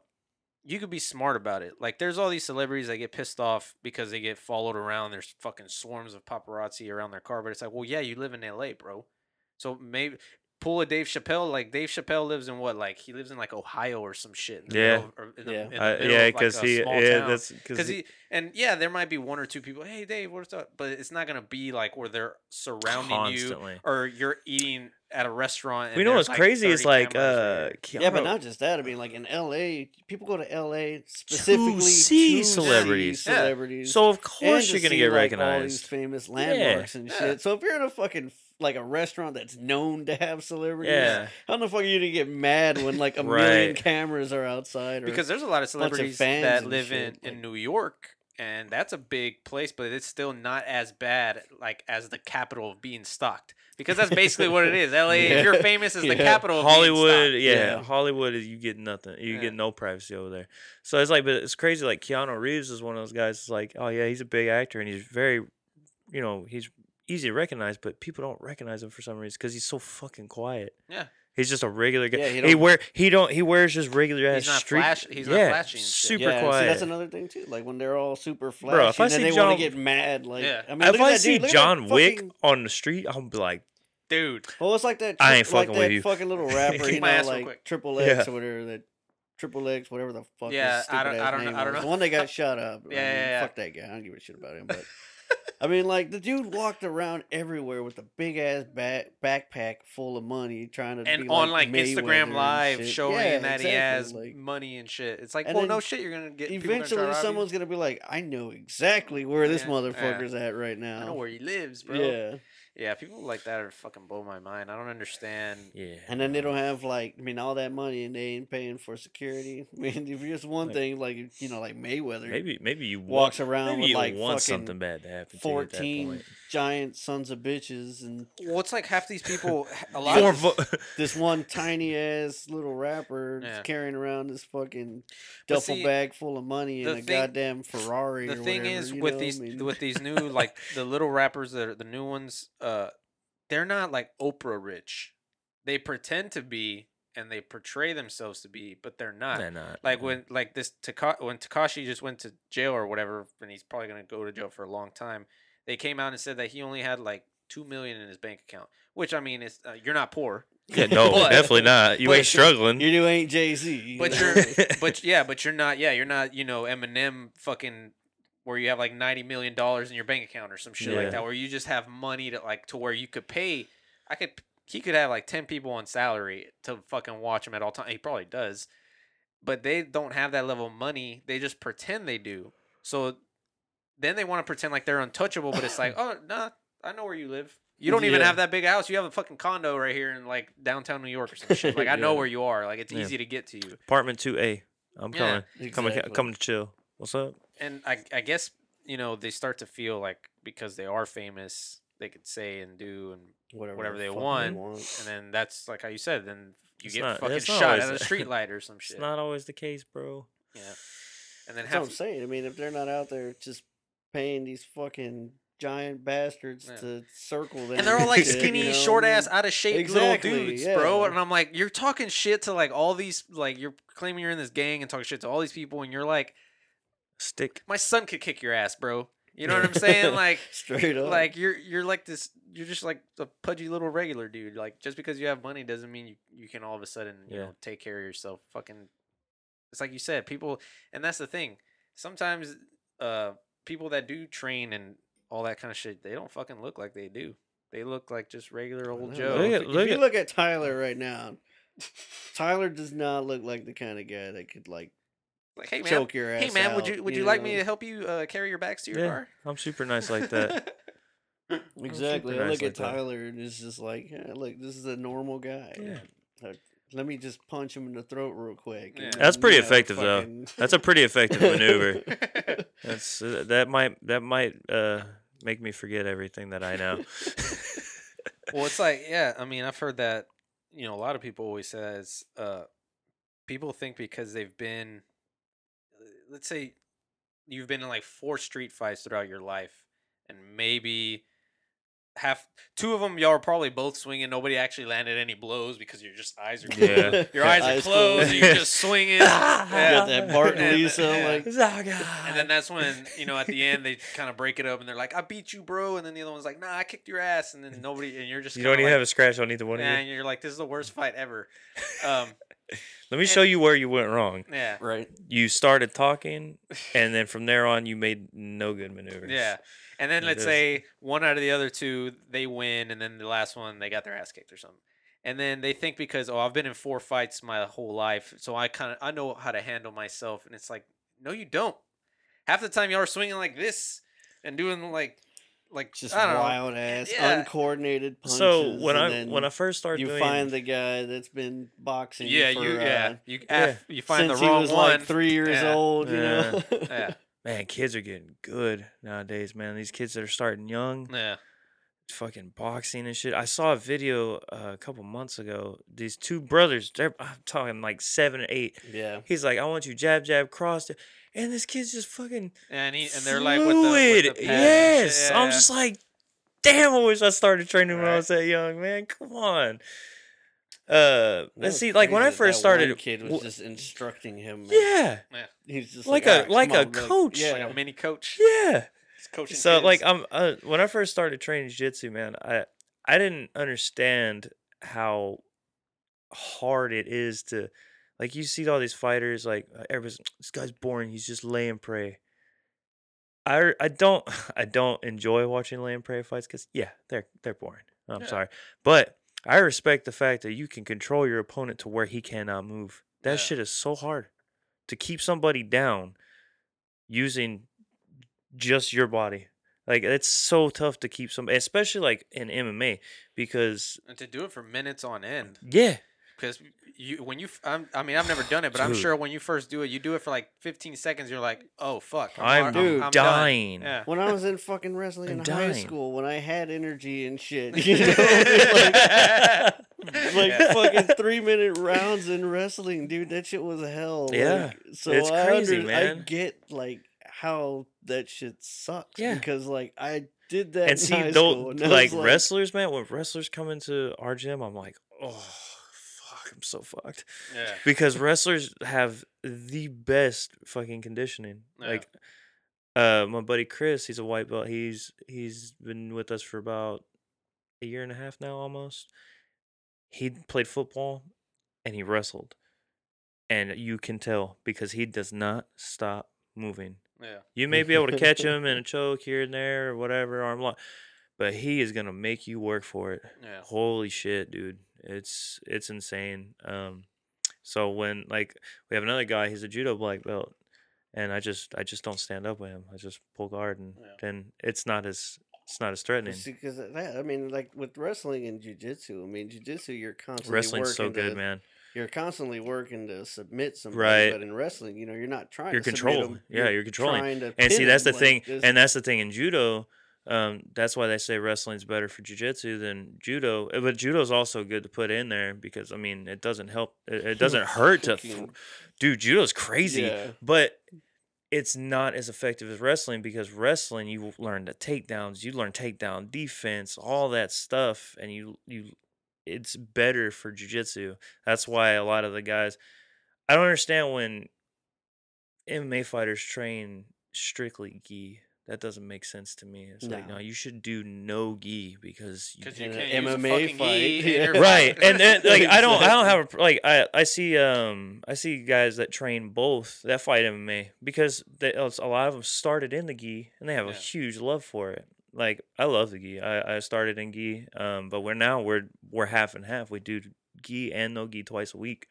you could be smart about it. Like, there's all these celebrities that get pissed off because they get followed around. There's fucking swarms of paparazzi around their car. But it's like, well, yeah, you live in L.A., bro. So maybe pull a Dave Chappelle. Like Dave Chappelle lives in what? Like he lives in like Ohio or some shit. Yeah. middle of- or in the- Yeah. the I- yeah, of, like, because he, yeah, town. that's Because because he and yeah, there might be one or two people. Hey, Dave, what's up? But it's not gonna be like where they're surrounding constantly. you or you're eating at a restaurant. And We know what's like, crazy is like uh, there. Yeah, but not just that. I mean, like in L.A., people go to L.A. specifically see to celebrities. See Yeah. celebrities. So of course to you're gonna see, get like, All these recognized. famous landmarks and Yeah. shit. So if you're in a fucking like a restaurant that's known to have celebrities, Yeah. how the fuck are you gonna get mad when like a Right. million cameras are outside? Or, because there's a lot of bunch of celebrities that live in, shit, in like- New York, and that's a big place, but it's still not as bad like as the capital of being stalked. Because that's basically what it is. LA, if you're Yeah. famous, is the Yeah. capital of being Hollywood, yeah, Yeah. Hollywood is you get nothing. You Yeah. get no privacy over there. So it's like, but it's crazy. Like Keanu Reeves is one of those guys. It's like, oh yeah, he's a big actor and he's very, you know, he's easy to recognize, but people don't recognize him for some reason because he's so fucking quiet. Yeah. He's just a regular guy. Yeah, he he, don't- wear he don't he wears just regular ass He's not street. flash- he's not yeah, flashy and super yeah, see, quiet. that's another thing too. Like when they're all super flashy, Bro, if I and then see they John- want to get mad. Like, Yeah. I mean, if I that see dude, look at that John Wick fucking- on the street, I'm be like, Dude. Well, it's like that. I tri- ain't fucking like with that you. fucking little rapper, Kick you my know, ass like quick. Triple X Yeah. or whatever that. Triple X, whatever the fuck. Yeah, his I don't- stupid I ass don't know- name I don't was. know. The one that got shot up. I Yeah, yeah, yeah. Fuck that guy. I don't give a shit about him. But I mean, like the dude walked around everywhere with a big ass back, backpack full of money, trying to And be on like, like Instagram Live showing Yeah, that he has like- money and shit. It's like, well, no shit, you're gonna get people gonna Eventually, someone's gonna be like, "I know exactly where this Yeah, motherfucker's at right now." I know where he lives, bro. Yeah, Yeah, people like that are fucking blow my mind. I don't understand. yeah. and then they don't have like, I mean, all that money, and they ain't paying for security. I mean, if you just one Like- thing, like you know, like Mayweather Maybe maybe you walks want, around maybe with you like want fucking something bad to happen to you at that fourteen point. giant sons of bitches, and Well, it's like half these people. A lot of vo- this one tiny ass little rapper Yeah. is carrying around this fucking But duffel see, bag full of money the and a thing- goddamn Ferrari. the or thing whatever, is with know? these I mean, with these new like the little rappers that are the new ones uh they're not like oprah rich they pretend to be and they portray themselves to be but they're not They're not. like no. when like this Taka- when Tekashi just went to jail or whatever and he's probably going to go to jail for a long time they came out and said that he only had like 2 million in his bank account which i mean is uh, you're not poor Yeah, no, But- definitely not. You ain't struggling. you ain't Jay Z, But you're, but yeah, but you're not. Yeah, you're not. You know, Eminem fucking where you have like ninety million dollars in your bank account or some shit Yeah. like that, where you just have money to like to where you could pay. I could. He could have like ten people on salary to fucking watch him at all time. He probably does, but they don't have that level of money. They just pretend they do. So then they want to pretend like they're untouchable, but it's like, oh no, I know where you live. You don't even Yeah. have that big house. You have a fucking condo right here in like downtown New York or some shit. Like I know where you are. Like it's Yeah. easy to get to you. Apartment two A. I'm Yeah. coming. Coming. Exactly. Coming to chill. What's up? And I I guess you know they start to feel like because they are famous, they could say and do and whatever, whatever they want. want. and then that's like how you said. Then you It's get not- fucking shot at a street light or some It's shit. not always the case, bro. yeah. And then That's what I'm saying. I mean, if they're not out there just paying these fucking giant bastards Yeah. to circle them, and they're all like shit, you skinny, know, short ass, out of shape Exactly, little dudes, bro. And I'm like, you're talking shit to like all these, like you're claiming you're in this gang and talking shit to all these people, and you're like, Stick. my son could kick your ass, bro. You know what I'm saying? Like, straight up. like you're you're like this. You're just like a pudgy little regular dude. Like just because you have money doesn't mean you you can all of a sudden you Yeah. know take care of yourself. Fucking, it's like you said, people, and that's the thing. Sometimes, uh, people that do train and all that kind of shit, they don't fucking look like they do. They look like just regular old Joe. Look If, at- if you at- look at Tyler right now, Tyler does not look like the kind of guy that could like Like, hey man, choke your ass. hey man, would out, you would you, like me to help you uh, carry your bags to your Yeah, car? I'm super nice like that. Exactly. super I nice look at like that. Tyler and it's just like, yeah, look, this is a normal guy. Yeah. Like, let me just punch him in the throat real quick. Yeah. and That's pretty you know, effective, though. That's a pretty effective maneuver. That's uh, that might that might uh make me forget everything that I know. well, it's like, yeah, I mean, I've heard that, you know, a lot of people always says, uh, people think because they've been, let's say, you've been in like four street fights throughout your life, and maybe half, two of them, y'all are probably both swinging. Nobody actually landed any blows because your just eyes are Yeah. closed. Your eyes, are Eyes closed. closed. and you're just swinging. You Got yeah. that Bart and And- Lisa yeah. like And then that's when you know at the end they kind of break it up and they're like, "I beat you, bro," and then the other one's like, "Nah, I kicked your ass," and then nobody and you're just you don't even like, have a scratch on either one yeah, of and you. you're like, "This is the worst fight ever." Um, Let me show you where you went wrong. yeah, right. You started talking, and then from there on, you made no good maneuvers. yeah. And then It let's say one out of the other two they win, and then the last one they got their ass kicked or something. And then they think because oh I've been in four fights my whole life, so I kind of I know how to handle myself, and it's like no you don't. Half the time y'all are swinging like this and doing like like Just I don't know. wild ass, Yeah. uncoordinated punches. So when I when I first started you doing find the guy that's been boxing. Yeah, for, you uh, yeah you yeah. F, you find since the he wrong was one. like three years Yeah. old. You Yeah. know. yeah, man, kids are getting good nowadays, man. These kids that are starting young, yeah, fucking boxing and shit. I saw a video uh, a couple months ago. These two brothers, they're I'm talking like seven or eight. yeah. He's like, I want you jab, jab, cross. And this kid's just fucking and he and they're like with the, fluid. with the pads and shit, yes. I'm yeah. just like, damn, I wish I started training when I was that young, man. Come on. Uh, That let's see, like when I crazy that first that one started, kid was w- just instructing him. man. yeah, He's just Like like, a- like a on," coach. yeah. like a mini coach. yeah. Coaching So like kids. I'm uh, when I first started training jiu-jitsu, man, I I didn't understand how hard it is to like you see all these fighters like uh, everybody's this guy's boring, he's just laying pray. I I don't I don't enjoy watching laying and pray fights cuz yeah, they're they're boring. I'm Yeah. sorry. But I respect the fact that you can control your opponent to where he cannot move. That Yeah. shit is so hard to keep somebody down using just your body. Like it's so tough to keep some, especially like in MMA, because and to do it for minutes on end yeah, because you when you f- I'm, I mean I've never done it but I'm Dude. sure when you first do it you do it for like 15 seconds you're like oh fuck I'm, ar- Dude, done. dying. yeah When I was in fucking wrestling I'm in high school, when I had energy and shit, you know, like, like Yeah. fucking three minute rounds in wrestling, dude. That shit was hell. Yeah, like, so it's I crazy, under- I get like how that shit sucks. Yeah. because like I did that. and in see, high though, school, and I like wrestlers, man, when wrestlers come into our gym, I'm like, oh, fuck, I'm so fucked yeah because wrestlers have the best fucking conditioning. Yeah. Like, uh, my buddy Chris, he's a white belt. He's he's been with us for about a year and a half now, almost. He played football, and he wrestled, and you can tell because he does not stop moving. yeah You may be able to catch him in a choke here and there or whatever, arm lock, but he is gonna make you work for it. yeah Holy shit, dude. It's it's insane. Um so when like we have another guy, he's a judo black belt, and I just I just don't stand up with him. I just pull guard and Yeah. then it's not as It's not as threatening. Because that, I mean, like with wrestling and jujitsu, I mean, jujitsu, you're constantly Wrestling's so good, to, man. You're constantly working to submit somebody, Right. but in wrestling, you know, you're not trying You're to submit controlled. 'em, Yeah, you're controlling. trying to And see, that's the thing, and that's the thing in judo. Um, that's why they say wrestling's better for jujitsu than judo. Uh, But judo's also good to put in there because I mean, it doesn't help. It, it doesn't hurt to, th- Fucking- dude. Judo's crazy, Yeah. but it's not as effective as wrestling because wrestling you learn the takedowns, you learn takedown defense, all that stuff, and you you it's better for jujitsu. That's why a lot of the guys I don't understand when MMA fighters train strictly gi. That doesn't make sense to me. It's like, No. no, you should do no gi because you Because you In can't an use a MMA fucking fight, gi yeah. right and then like i don't i don't have a like i i see um i see guys that train both that fight mma because they, a lot of them started in the gi and they have a huge love for it. Like i love the gi. I, I started in gi um but we're now we're we're half and half. We do gi and no gi twice a week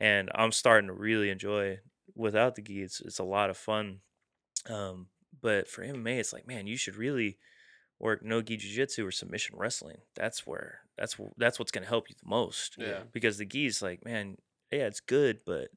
and i'm starting to really enjoy without the gi it's it's a lot of fun. Um but for mma it's like man you should really work no gi jiu-jitsu or submission wrestling that's where that's that's what's going to help you the most Yeah. because the gi is like man yeah it's good but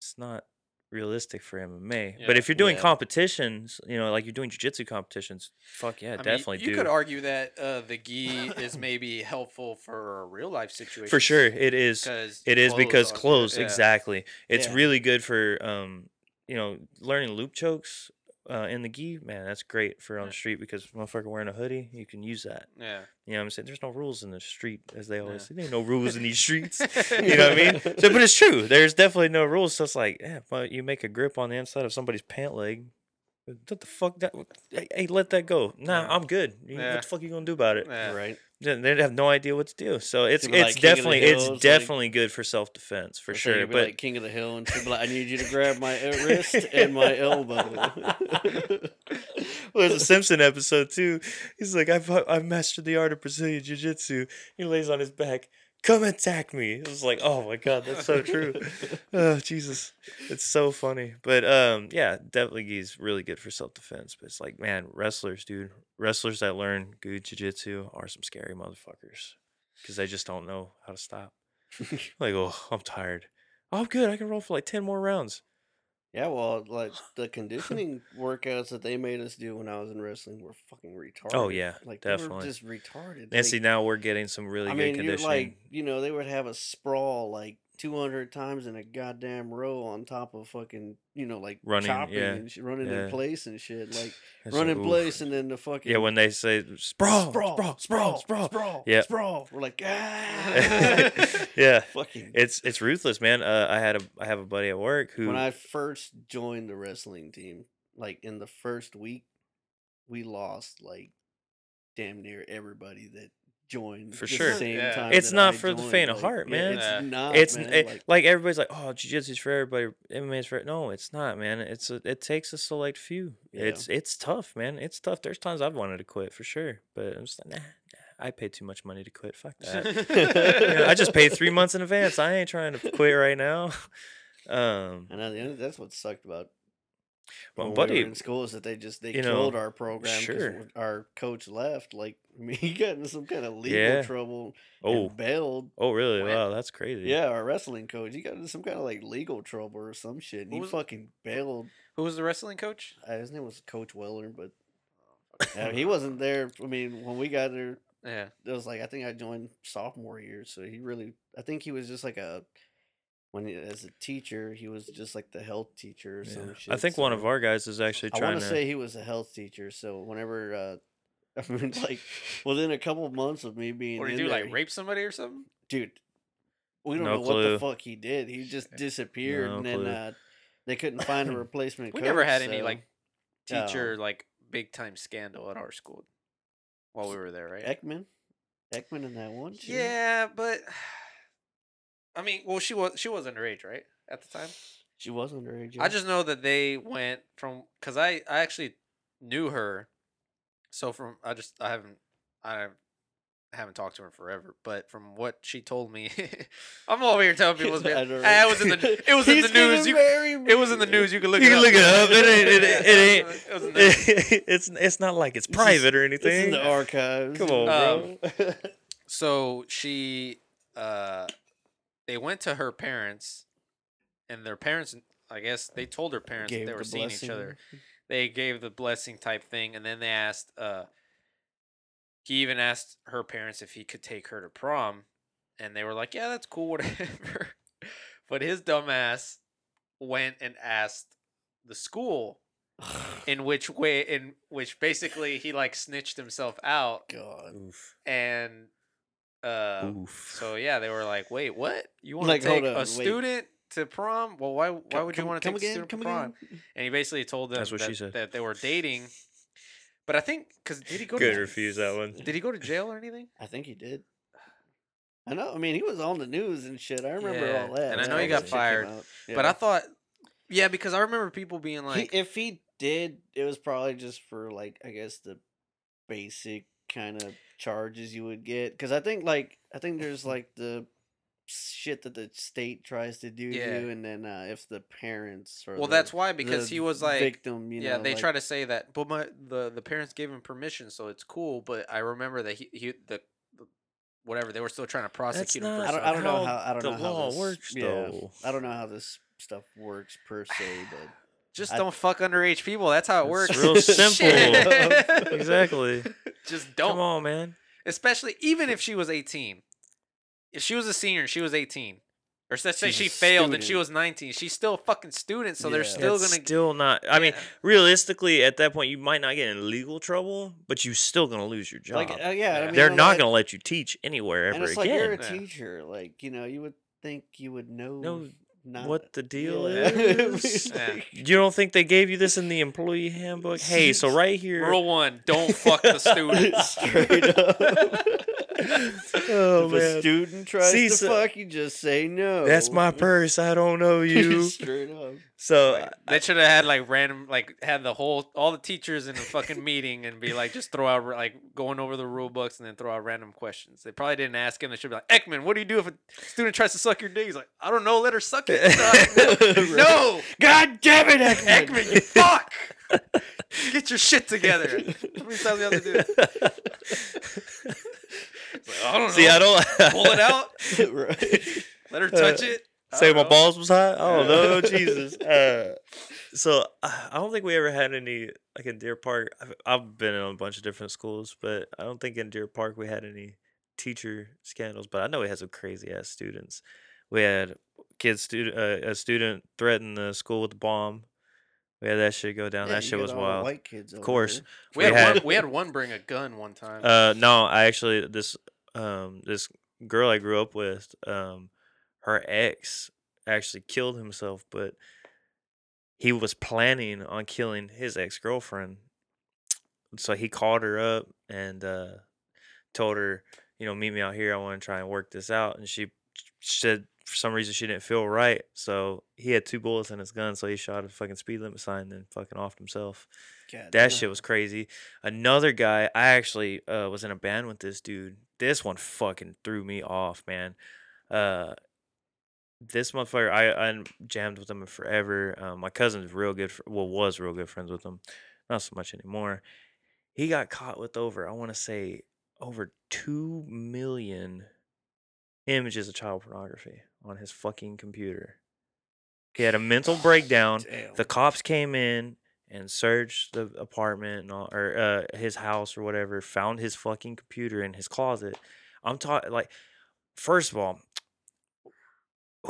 it's not realistic for mma but if you're doing Yeah. competitions you know like you're doing jiu-jitsu competitions fuck yeah I mean, definitely you do could argue that uh, the gi is maybe helpful for a real life situation. for sure it is Because It is because clothes, yeah. exactly. It's Yeah. really good for um, you know, learning loop chokes uh, in the gi. Man, that's great for on the street because motherfucker wearing a hoodie, you can use that. Yeah. You know what I'm saying? There's no rules in the street, as they always Yeah. say. There ain't no rules in these streets. You know what I mean? So, but it's true. There's definitely no rules. So it's like, yeah, but you make a grip on the inside of somebody's pant leg. What the fuck? That hey, hey, let that go. Nah, Yeah. I'm good. You- Yeah. What the fuck you gonna do about it? Yeah. right. They they have no idea what to do. So it's People like it's King definitely it's like- definitely good for self defense for sure. But like King of the Hill, and she'd like, "I need you to grab my wrist and my elbow." well, there's a Simpson episode too. He's like, I've I've mastered the art of Brazilian Jiu Jitsu. He lays on his back. Come attack me. It was like, oh my god, that's so true. oh Jesus, it's so funny. But um, yeah, definitely he's really good for self defense. But it's like, man, wrestlers, dude, wrestlers that learn good Jiu Jitsu are some scary motherfuckers because they just don't know how to stop. like, oh, I'm tired. Oh, I'm good. I can roll for like ten more rounds. Yeah, well, like the conditioning workouts that they made us do when I was in wrestling were fucking oh, retarded. Oh, yeah, like they were definitely. just retarded. And like, see, now we're getting some really I good mean, you're conditioning. like, you know, they would have a sprawl like 200 times in a goddamn row on top of fucking, you know, like Running, chopping yeah, and sh- running yeah. in place and shit, like It's run like, in oof. place and then the fucking Yeah, when they say sprawl, sprawl, sprawl, sprawl, sprawl. sprawl, Yep. sprawl. We're like, ah, yeah, fucking. it's it's ruthless, man. Uh, I had a I have a buddy at work who when I first joined the wrestling team, like in the first week, we lost like damn near everybody that joined For the sure. Same Yeah. time It's not I for the faint of like, heart, yeah, man. It's Yeah. not. it's man, it- like, like, everybody's like, oh, jiu-jitsu's for everybody, MMA's for no, it's not, man. It's a, it takes a select few. Yeah. It's it's tough, man. It's tough. There's times I've wanted to quit for sure, but I'm just like, nah, nah, I paid too much money to quit. Fuck that. You know, I just paid three months in advance. I ain't trying to quit right now. Um, And at the end, that's what sucked about my when we buddy, were in school is that they just they killed know, our program sure. our coach left. Like, I mean, he got into some kind of legal Yeah. trouble oh, and bailed. oh, really? When? Wow, that's crazy. Yeah, our wrestling coach, he got into some kind of like legal trouble or some shit. And Who he was- fucking bailed. Who was the wrestling coach? Uh, his name was Coach Weller, but uh, he wasn't there. I mean, when we got there, Yeah. it was like I think I joined sophomore year, so he really I think he was just like a when he, as a teacher he was just like the health teacher or Yeah. some shit. I think one of our guys is actually I trying want to. to say he was a health teacher. So whenever uh, I mean like within a couple of months of me being What did in he do? there, Like rape somebody or something? dude, we don't No know clue. what the fuck he did. He just disappeared, No and then uh, they couldn't find a replacement. We never coach, had any like teacher like big time scandal at our school while we were there, right? Ekman, Ekman in that one. shit? Yeah, but I mean, well, she was she was underage, right, at the time. she was underage. I just know that they went from because I I actually knew her, so from I just I haven't I haven't talked to her in forever, but from what she told me, I'm over here telling people. I it was in the it was in the news. You, it was in the news. You can look You it can up. look it up. It ain't. It, ain't- it ain't. It was in the- it's it's not like it's private or anything. It's in the archives. Come on, bro. so she uh they went to her parents and their parents i guess they told her parents that Gave they were the seeing blessing. each other they gave the blessing type thing and then they asked uh he even asked her parents if he could take her to prom and they were like yeah that's cool whatever but his dumbass went and asked the school in which way in which basically he like snitched himself out God. And uh Oof. so yeah, they were like, "Wait, what? You want Like, to hold take on, a wait. student to prom? Well, why why Come- would you come- want to come take a again? student to Come prom?" again? And he basically told them That's what that, she said. that they were dating. But I think because did he go Good to refuse that one. did he go to jail or anything? I think he did. I know. I mean, he was on the news and shit. I remember Yeah, all that. and I know he got that shit came fired, out. But I thought, yeah, because I remember people being He- like, if he did, it was probably just for like I guess the basic kind of charges you would get. Because I think like I think there's like the shit that the state tries to do Yeah. to you, and then uh, if the parents or well, the- that's why because he was like, victim. You yeah, know, they like, try to say that, but my the the parents gave him permission, so it's cool. But I remember that he, he the, the whatever they were still trying to prosecute him. For I don't, I don't know how how I don't the know how law this, works, yeah, though. I don't know how this stuff works per se, but Just I- don't fuck underage people. That's how it works. real simple. Exactly. Just don't. Come on, man. Especially even if she was 18. If she was a senior and she was 18, or let's say she a failed and she was 19, she's still a fucking student, so they're still gonna. still not. I mean, realistically, at that point, you might not get in legal trouble, but you're still gonna lose your job. like uh, yeah, I mean, They're I'm not like- gonna let you teach anywhere And ever again. like you're again. a Yeah. teacher, like you know, you would think you would know, Know not, what the deal yeah. is? Yeah. You don't think they gave you this in the employee handbook? Hey, so right here. Rule one: Don't fuck the students. Straight up. oh if a student tries See, to so- fuck, you just say no. that's my purse. I don't know you. Straight up. So Like, they should have had like random, like had the whole all the teachers in a fucking meeting and be like, just throw out like going over the rule books and then throw out random questions. They probably didn't ask him. They should be like, Ekman, what do you do if a student tries to suck your dick? He's like, I don't know. Let her suck it. Right. no, God damn it, Ekman! Ekman, you fuck. Get your shit together. How many times we have to do that? It's like, I don't know. see, I don't pull it out. right. Let her touch it. I Say my know. balls was hot. I don't know, Jesus. Uh, so uh, I don't think we ever had any like in Deer Park. I've, I've been in a bunch of different schools, but I don't think in Deer Park we had any teacher scandals. But I know we had some crazy ass students. We had kids student uh, a student threaten the school with a bomb. We had that shit go down. Yeah, that shit was wild. White kids, Of course. there. We, We had, had- one, we had one bring a gun one time. Uh, no, I actually this um this girl I grew up with, um, her ex actually killed himself, but he was planning on killing his ex girlfriend. So he called her up and uh, told her, you know, meet me out here. I want to try and work this out. And she said for some reason she didn't feel right. So he had two bullets in his gun. So he shot a fucking speed limit sign and then fucking offed himself. God That damn. shit was crazy. Another guy, I actually uh, was in a band with this dude. This one fucking threw me off, man. Uh, this motherfucker, I, I jammed with him forever. Um, my cousin's real good, fr- well, was real good friends with him. Not so much anymore. He got caught with over, I want to say, over 2 million images of child pornography on his fucking computer. He had a mental breakdown Damn. the cops came in and searched the apartment and all, or uh, his house or whatever, found his fucking computer in his closet. I'm talking like, first of all,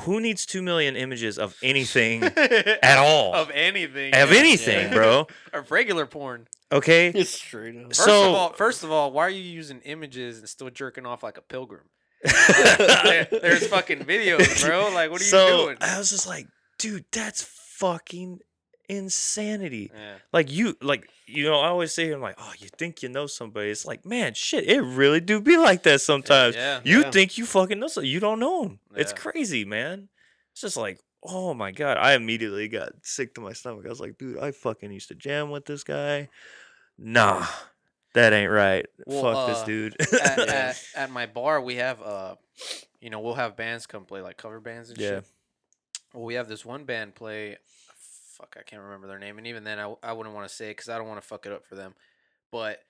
who needs two million images of anything at all? of anything. of yeah. anything, Yeah. bro? Of regular porn. Okay, Straight up. First So- of all, first of all, why are you using images and still jerking off like a pilgrim? There's fucking videos, bro. Like, what are you so doing? I was just like, dude, that's fucking insanity. Yeah. like you like you know i always say i'm like oh you think you know somebody it's like man shit it really do be like that sometimes Yeah. you Yeah. think you fucking know so you don't know him it's crazy man it's just like oh my god i immediately got sick to my stomach i was like dude i fucking used to jam with this guy nah That ain't right. Well, Fuck this uh, dude. at, at, at my bar, we have uh, you know, we'll have bands come play like cover bands and Yeah. shit. Well, we have this one band play. Fuck, I can't remember their name, and even then, I, I wouldn't want to say it because I don't want to fuck it up for them. But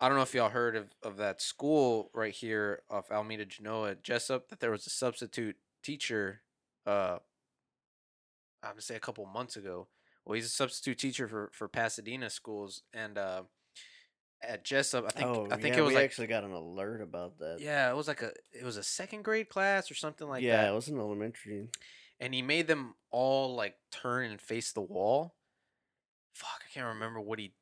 I don't know if y'all heard of, of that school right here off Almeda Genoa, Jessup, that there was a substitute teacher. Uh, I'm gonna say a couple months ago. Well, he's a substitute teacher for for Pasadena schools, and uh, at Jessup, I think oh, I think yeah, it was we like actually got an alert about that. yeah, it was like a it was a second grade class or something like yeah, that. Yeah, it was an elementary. And he made them all like turn and face the wall. Fuck, I can't remember what he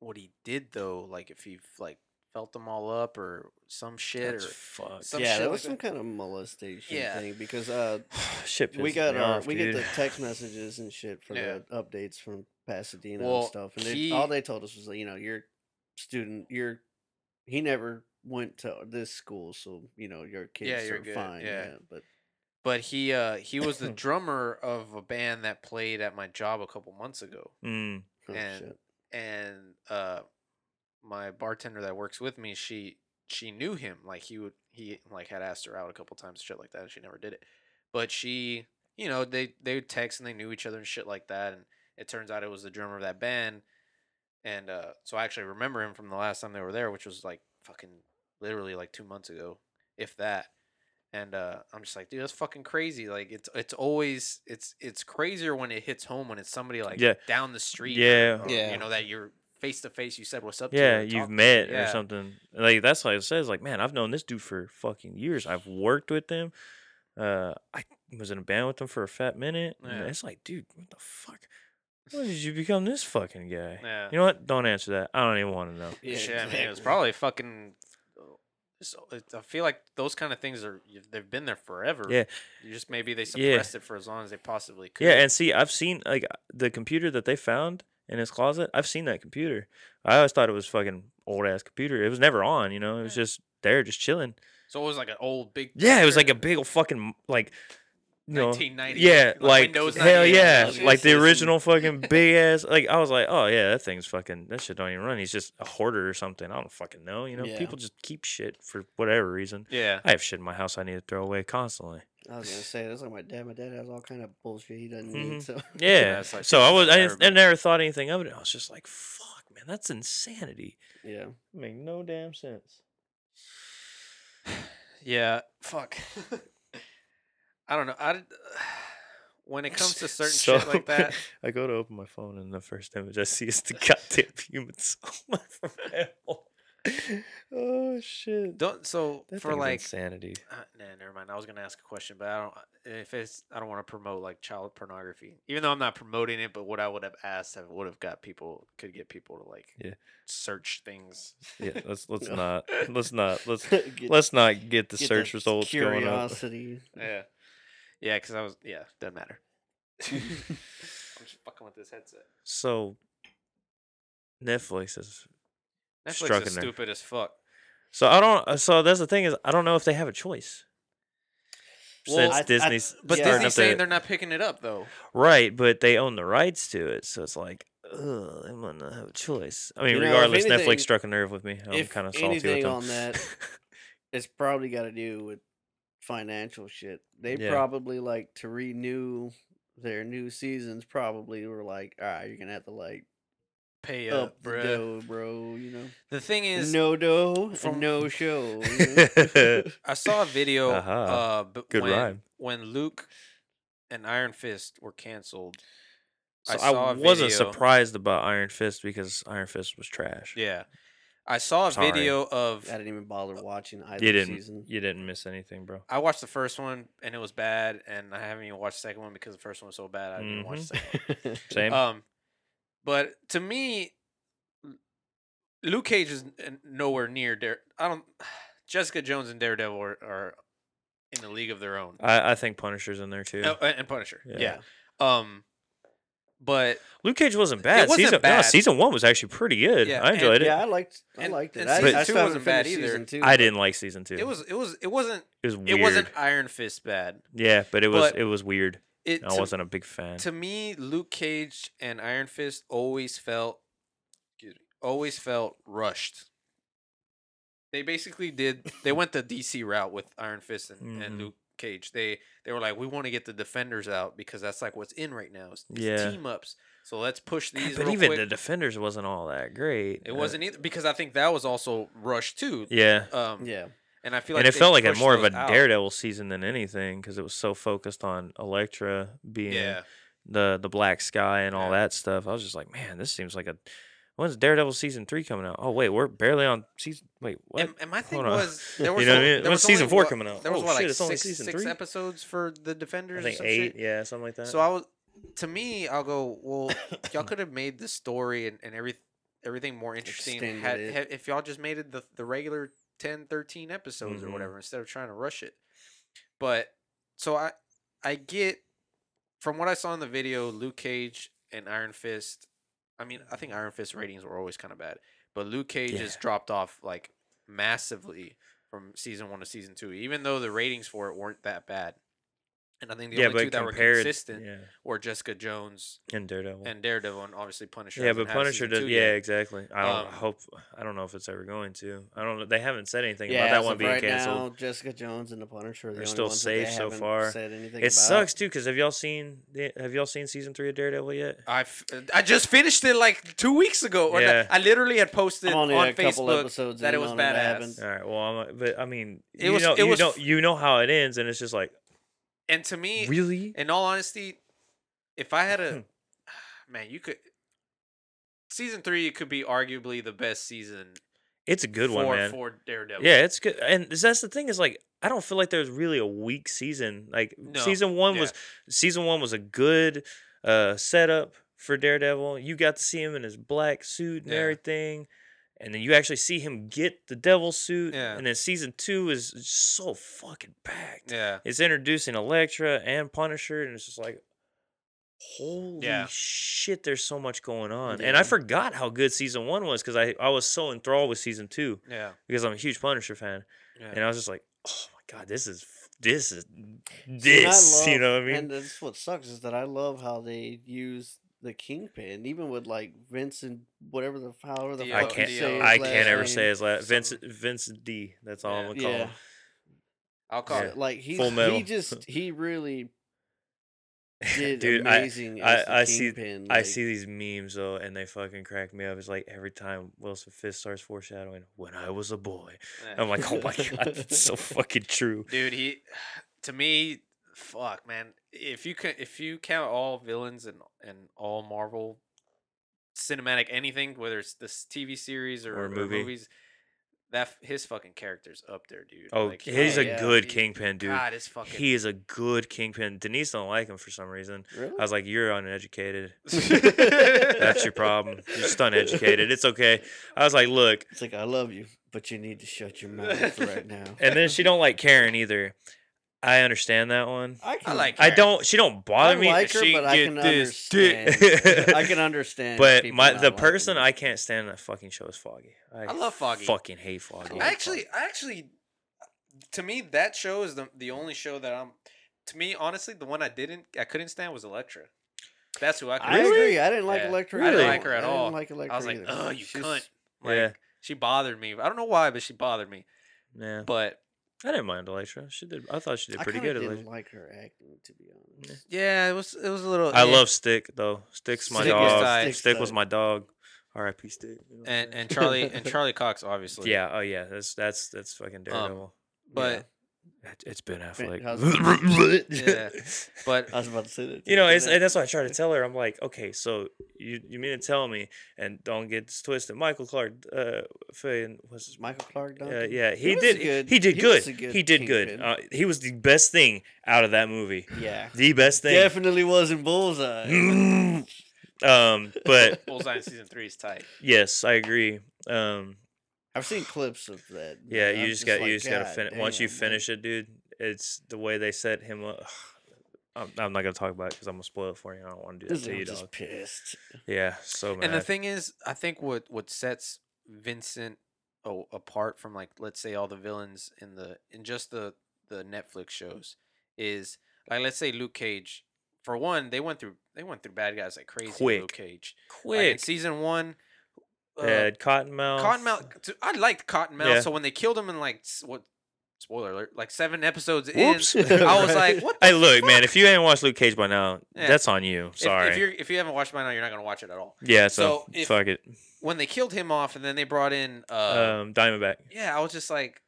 what he did though. Like if he like felt them all up or some shit That's or fuck. some yeah, shit that like was some that. kind of molestation Yeah. thing because uh, Shit we got me uh, off, we get the text messages and shit for Yeah. the updates from Pasadena Well, and stuff, and they, all they told us was, like, you know, your student, your he never went to this school, so you know your kids you're fine. yeah. Yeah, but but he uh he was the drummer of a band that played at my job a couple months ago. Mm. oh, And- shit. and uh my bartender that works with me she she knew him like he would he like had asked her out a couple times shit like that and she never did it but she you know they they would text and they knew each other and shit like that and it turns out it was the drummer of that band and uh so i actually remember him from the last time they were there which was like fucking literally like two months ago if that and uh, I'm just like, dude, that's fucking crazy. Like it's it's always it's it's crazier when it hits home when it's somebody like Yeah. down the street. Yeah. or, or, Yeah. you know that you're face to face. You said what's up. Yeah, or you've talked to. met or Yeah. something. Like that's why it says like, man, I've known this dude for fucking years. I've worked with him. Uh, I was in a band with him for a fat minute. Yeah. It's like, dude, what the fuck? When did you become this fucking guy? Yeah. You know what? Don't answer that. I don't even want to know. Yeah, Shit, I mean, it was probably fucking. So it, I feel like those kind of things are they've been there forever. Yeah. You just maybe they Yeah. suppressed it for as long as they possibly could. Yeah, and see, I've seen like the computer that they found in his closet. I've seen that computer. I always thought it was fucking old ass computer. It was never on. You know, it was just there, just chilling. so it was like an old big. Yeah, it was like a big old fucking like. You know, 1990, yeah, like like, hell 98 yeah, like the original fucking big ass. Like I was like, oh yeah, that thing's fucking. That shit don't even run. He's just a hoarder or something. I don't fucking know. You know, Yeah. people just keep shit for whatever reason. Yeah. I have shit in my house I need to throw away constantly. I was gonna say that's like my dad. My dad has all kind of bullshit he doesn't Mhm. need. So Yeah. it's like so I was I, I never thought anything of it. I was just like, fuck, man, that's insanity. yeah, Make no damn sense. Yeah. Fuck. I don't know. I. When it comes to certain shit like that, I go to open my phone and the first image I see is the goddamn human soul from hell. Oh shit. don't. So That for like insanity. Uh, nah, never mind. I was gonna ask a question, but I don't. If it's, I don't want to promote like child pornography, even though I'm not promoting it. But what I would have asked, have would have got people, could get people to like, Yeah. search things. Yeah, let's let's No. not let's not let's Get- let's not get the get search results going up. Curiosity. Yeah, yeah. Because I was, yeah, doesn't matter. I'm just fucking with this headset. So Netflix is Netflix is stupid as fuck. so I don't uh, so that's the thing is I don't know if they have a choice. Well, Since I- I- Disney's But Yeah. Disney's saying to- they're not picking it up though. Right, but they own the rights to it, so it's like, ugh, they might not have a choice. I mean, You know, regardless, anything- Netflix struck a nerve with me. I'm kind of salty with anything them. on that, It's probably got to do with financial shit. They Yeah. probably like to renew their new seasons. Probably were like, all right, you're gonna have to like Pay up up, the bruh. dough, bro. You know, The thing is, no dough, from- no show. you know? I saw a video Aha. uh b- Good when, rhyme. when Luke and Iron Fist were canceled. so I, saw a wasn't video- surprised about Iron Fist because Iron Fist was trash. Yeah. I saw a Sorry. video of I didn't even bother watching either you didn't. season. You didn't miss anything, bro. I watched the first one and it was bad and I haven't even watched the second one because the first one was so bad I didn't watch the second one. Same. Um but to me Luke Cage is n- nowhere near Dare I don't Jessica Jones and Daredevil are, are in a league of their own. I, I think Punisher's in there too. Oh, and and Punisher. Yeah. Yeah. Um but Luke Cage wasn't bad. It wasn't season no, bad. season one was actually pretty good. Yeah, I and- enjoyed it. yeah, I liked. I And- liked it. and I, season I two still haven't wasn't bad either. season two, I didn't like season two. it was it was it wasn't It was weird. it wasn't Iron Fist bad. Yeah, but it was but it was weird. It I to- wasn't a big fan. to me, Luke Cage and Iron Fist always felt, always felt rushed. they basically did they went the DC route with Iron Fist and, and Mhm. Luke Cage. They they were like, we want to get the defenders out because that's like what's in right now. is these Yeah. team ups. So let's push these. but real even quick. the defenders wasn't all that great. it Uh, wasn't either because I think that was also rushed too. Yeah. Um, Yeah. and I feel like and it felt like a more of those a out. Daredevil season than anything because it was so focused on Elektra being Yeah, the the Black Sky and all Yeah. that stuff. I was just like, man, this seems like a. When's Daredevil season three coming out? Oh wait, we're barely on season. Wait, what? and, and my thing Hold on. was there was you know what I only- mean? there When's was only season four what- coming out? There was oh what shit, like it's only season six three. episodes for the I defenders. think or some eight, shit? yeah, something like that. So I was, to me, I'll go. Well, y'all could have made the story and, and every everything more interesting. Had, had if y'all just made it the the regular 10, 13 episodes Mhm. or whatever instead of trying to rush it. But so I I get from what I saw in the video, Luke Cage and Iron Fist. I mean, I think Iron Fist ratings were always kind of bad, but Luke Cage Yeah. has dropped off like massively from season one to season two, even though the ratings for it weren't that bad. And I think the yeah, only two but that were consistent yeah, were Jessica Jones and Daredevil. and Daredevil, and obviously Punisher. yeah, but Punisher does. Yeah, yet. exactly. I don't Um, hope. I don't know if it's ever going to. I don't. know. They haven't said anything yeah, about that one being right canceled. now, Jessica Jones and the Punisher are the They're only still ones that they safe so haven't far. Said anything It about. sucks too because have y'all seen have y'all seen season three of Daredevil yet? I I just finished it like two weeks ago. Or Yeah. I literally had posted on Facebook that it was on badass. All right. Well, I'm, but I mean, It you was- know, it you was know, you know how it ends, and it's just like And to me, really. in all honesty, if I had Hmm. a man, you could season three could be arguably the best season. It's a good for, one, man. For Daredevil, Yeah, it's good, and that's the thing is like I don't feel like there's really a weak season. Like No, season one yeah. was season one was a good uh setup for Daredevil. You got to see him in his black suit and Yeah. everything. And then you actually see him get the devil suit. Yeah. And then season two is so fucking packed. yeah. It's introducing Elektra and Punisher, and it's just like, holy Yeah. shit, there's so much going on. And I forgot how good season one was because I, I was so enthralled with season two Yeah, because I'm a huge Punisher fan. yeah. And I was just like, oh my god, this is this is See, and I this. you know what I mean? And that's what sucks is that I love how they use the kingpin, even with like Vincent, whatever the however the D- I fuck can't. D- say I can't ever name. say his last. Some- Vincent Vincent D. That's all I'm gonna call Yeah. him. I'll call Yeah. it. Like he's Full Metal. he just he really did Dude, I amazing. I- as the I see- Kingpin, I see these memes though, and they fucking crack me up. It's like every time Wilson Fisk starts foreshadowing, "When I was a boy," Yeah. I'm like, "Oh my god, that's so fucking true." dude he to me fuck man if you can if you count all villains and and all marvel cinematic anything whether it's this tv series or, Or or movie. movies that his fucking character's up there dude Oh, Like, he's oh, a yeah. good he- kingpin, dude. god is fucking He is a good kingpin. Denise don't like him for some reason. Really? I was like, "You're uneducated. That's your problem. You're just uneducated. It's okay." I was like, "Look," It's like I love you, but you need to shut your mouth right now. and then she don't like Karen either. I understand that one. I, can, like I don't. She don't I bother me. like her, she but I can this understand. I can understand. But my the person it. I can't stand in that fucking show is Foggy. I love Foggy. Fucking hate Foggy. I actually i actually to me that show is the the only show that i'm to me honestly the one i didn't i couldn't stand was Elektra that's who i I couldn't agree. I didn't like Yeah. Elektra. I didn't like her at I didn't all. like Elektra I was like, either. "Ugh, you She's- cunt!" Like, Yeah. she bothered me. I don't know why, but she bothered me. Yeah, But I didn't mind Elektra. She did. I thought she did pretty kinda good. at didn't Elektra. like her acting, to be honest. yeah, it was it was a little. I eh. love Stick though. Stick's my Stick was dog. tight. Stick, Stick's was my dog. R.I.P. Stick. you know and and Charlie and Charlie Cox obviously. Yeah. Oh yeah. That's that's that's fucking Daredevil. but It- It's Ben Ben- Affleck. how's Yeah. but I was about to say that. You know, it's, and that's what I try to tell her. I'm like, okay, so you you mean to tell me, and don't get this twisted. Michael Clarke, uh, Faye, what's his Michael Clarke. Uh, yeah, he, was did. good- he did good. was good He did good. Uh, he was the best thing out of that movie. yeah, The best thing. definitely wasn't Bullseye. Um, but Bullseye in season three is tight. yes, I agree. Um, I've seen clips of that. yeah, you I'm just got like, you just gotta "God finish. Once you damn, like, finish it, dude, it's the way they set him up. I'm, I'm not gonna talk about it because I'm gonna spoil it for you. I don't want to do that this to you, dude's just dog. pissed. Yeah, so mad. And the thing is, I think what what sets Vincent a- apart from like let's say all the villains in the in just the the Netflix shows is like let's say Luke Cage. For one, they went through they went through bad guys like crazy. in Luke Quick. Cage. Like in quick. season one, uh, had Cottonmouth. Cottonmouth. I liked Cottonmouth. Yeah. So when they killed him in like what? Spoiler alert! Like seven episodes Whoops. in, I was like, "What?" The Hey, look, man. If you ain't watched Luke Cage by now, Yeah. that's on you. If- Sorry. If, you're if you haven't watched by now, you're not gonna watch it at all. yeah. So, So, if- fuck it. When they killed him off, and then they brought in, uh, Um, Diamondback. yeah, I was just like,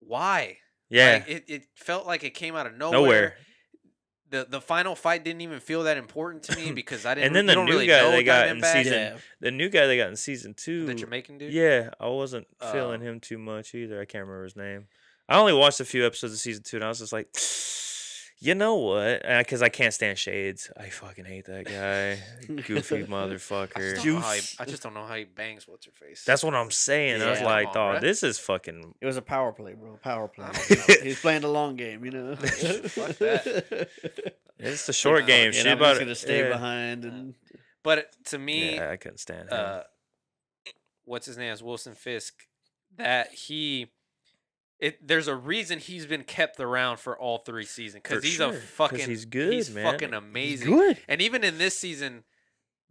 why? Yeah. Like, it, it felt like it came out of nowhere. nowhere. The the final fight didn't even feel that important to me because I didn't. And then you the don't new really guy know they got in Diamondback, season- Yeah. The new guy they got in season two. the Jamaican dude. Yeah, I wasn't feeling Uh, him too much either. I can't remember his name. I only watched a few episodes of season two, and I was just like, you know what? Because I can't stand Shades. I fucking hate that guy. Goofy I just, motherfucker. don't know how he, I just don't know how he bangs what's her face. That's what I'm saying. I was Yeah. like, Come on, dog, bruh. this is fucking. It was a power play, bro. Power play. Oh. He's playing the long game, you know. Fuck that. It's the short uh, game. And Shit I'm about just gonna stay yeah. behind and But to me, Yeah, I couldn't stand him. uh, what's his name is Wilson Fisk. That he, it there's a reason he's been kept around for all three seasons because he's sure, a fucking he's good, he's man. fucking He's amazing. good. And even in this season,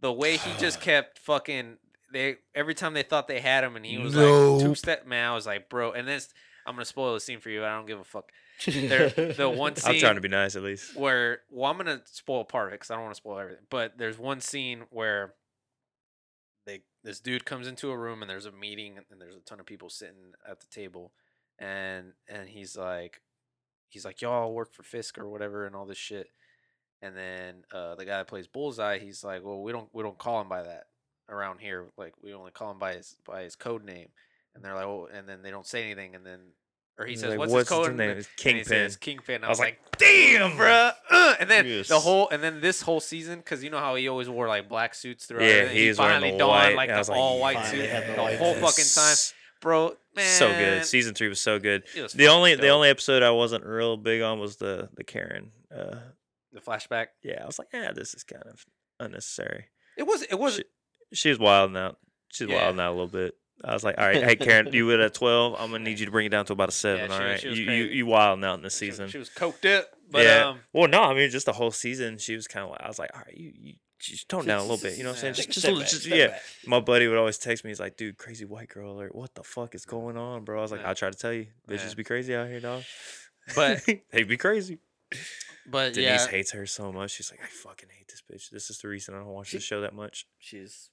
the way he just kept fucking they every time they thought they had him and he was like two step man, I was like, bro. And this I'm gonna spoil the scene for you. I don't give a fuck. There, the one I'm trying to be nice at least. where well, I'm gonna spoil part of it because I don't want to spoil everything. But there's one scene where they this dude comes into a room and there's a meeting and there's a ton of people sitting at the table, and and he's like, he's like, y'all work for Fisk or whatever and all this shit. And then uh, the guy that plays Bullseye, he's like, well, we don't we don't call him by that around here. Like we only call him by his by his code name. And they're like, oh, and then they don't say anything, and then or he He's says, like, what's, "What's his code name?" It's And he Kingpin. says Kingpin. I, I was was like, like, damn, bruh. Uh, and then Yes. the whole, and then this whole season, because you know how he always wore like black suits throughout. Yeah, he finally donned like the all white suit the whole fucking time, bro. Man, so good. Season three was so good. was The only the only episode I wasn't real big on was the the Karen. Uh, the flashback. yeah, I was like, yeah, this is kind of unnecessary. It was, it was. She, she was wilding out. She's Yeah. wilding out a little bit. I was like, all right, hey Karen, you were at twelve. I'm gonna need you to bring it down to about a seven. she all right, she you, you you wilding out in this she season. She was coked up, but yeah. um, well, no, I mean just the whole season. She was kind of like, I was like, all right, you you just tone down a little bit. You know what I'm saying? Take Just, just, a step little- back, just yeah. back. My buddy would always text me. He's like, dude, crazy white girl alert. What the fuck is going on, bro? I was like, Yeah. I try to tell you, bitches Yeah. be crazy out here, dog. But- they be crazy. but Denise yeah, hates her so much. She's like, I fucking hate this bitch. This is the reason I don't watch She- this show that much. she's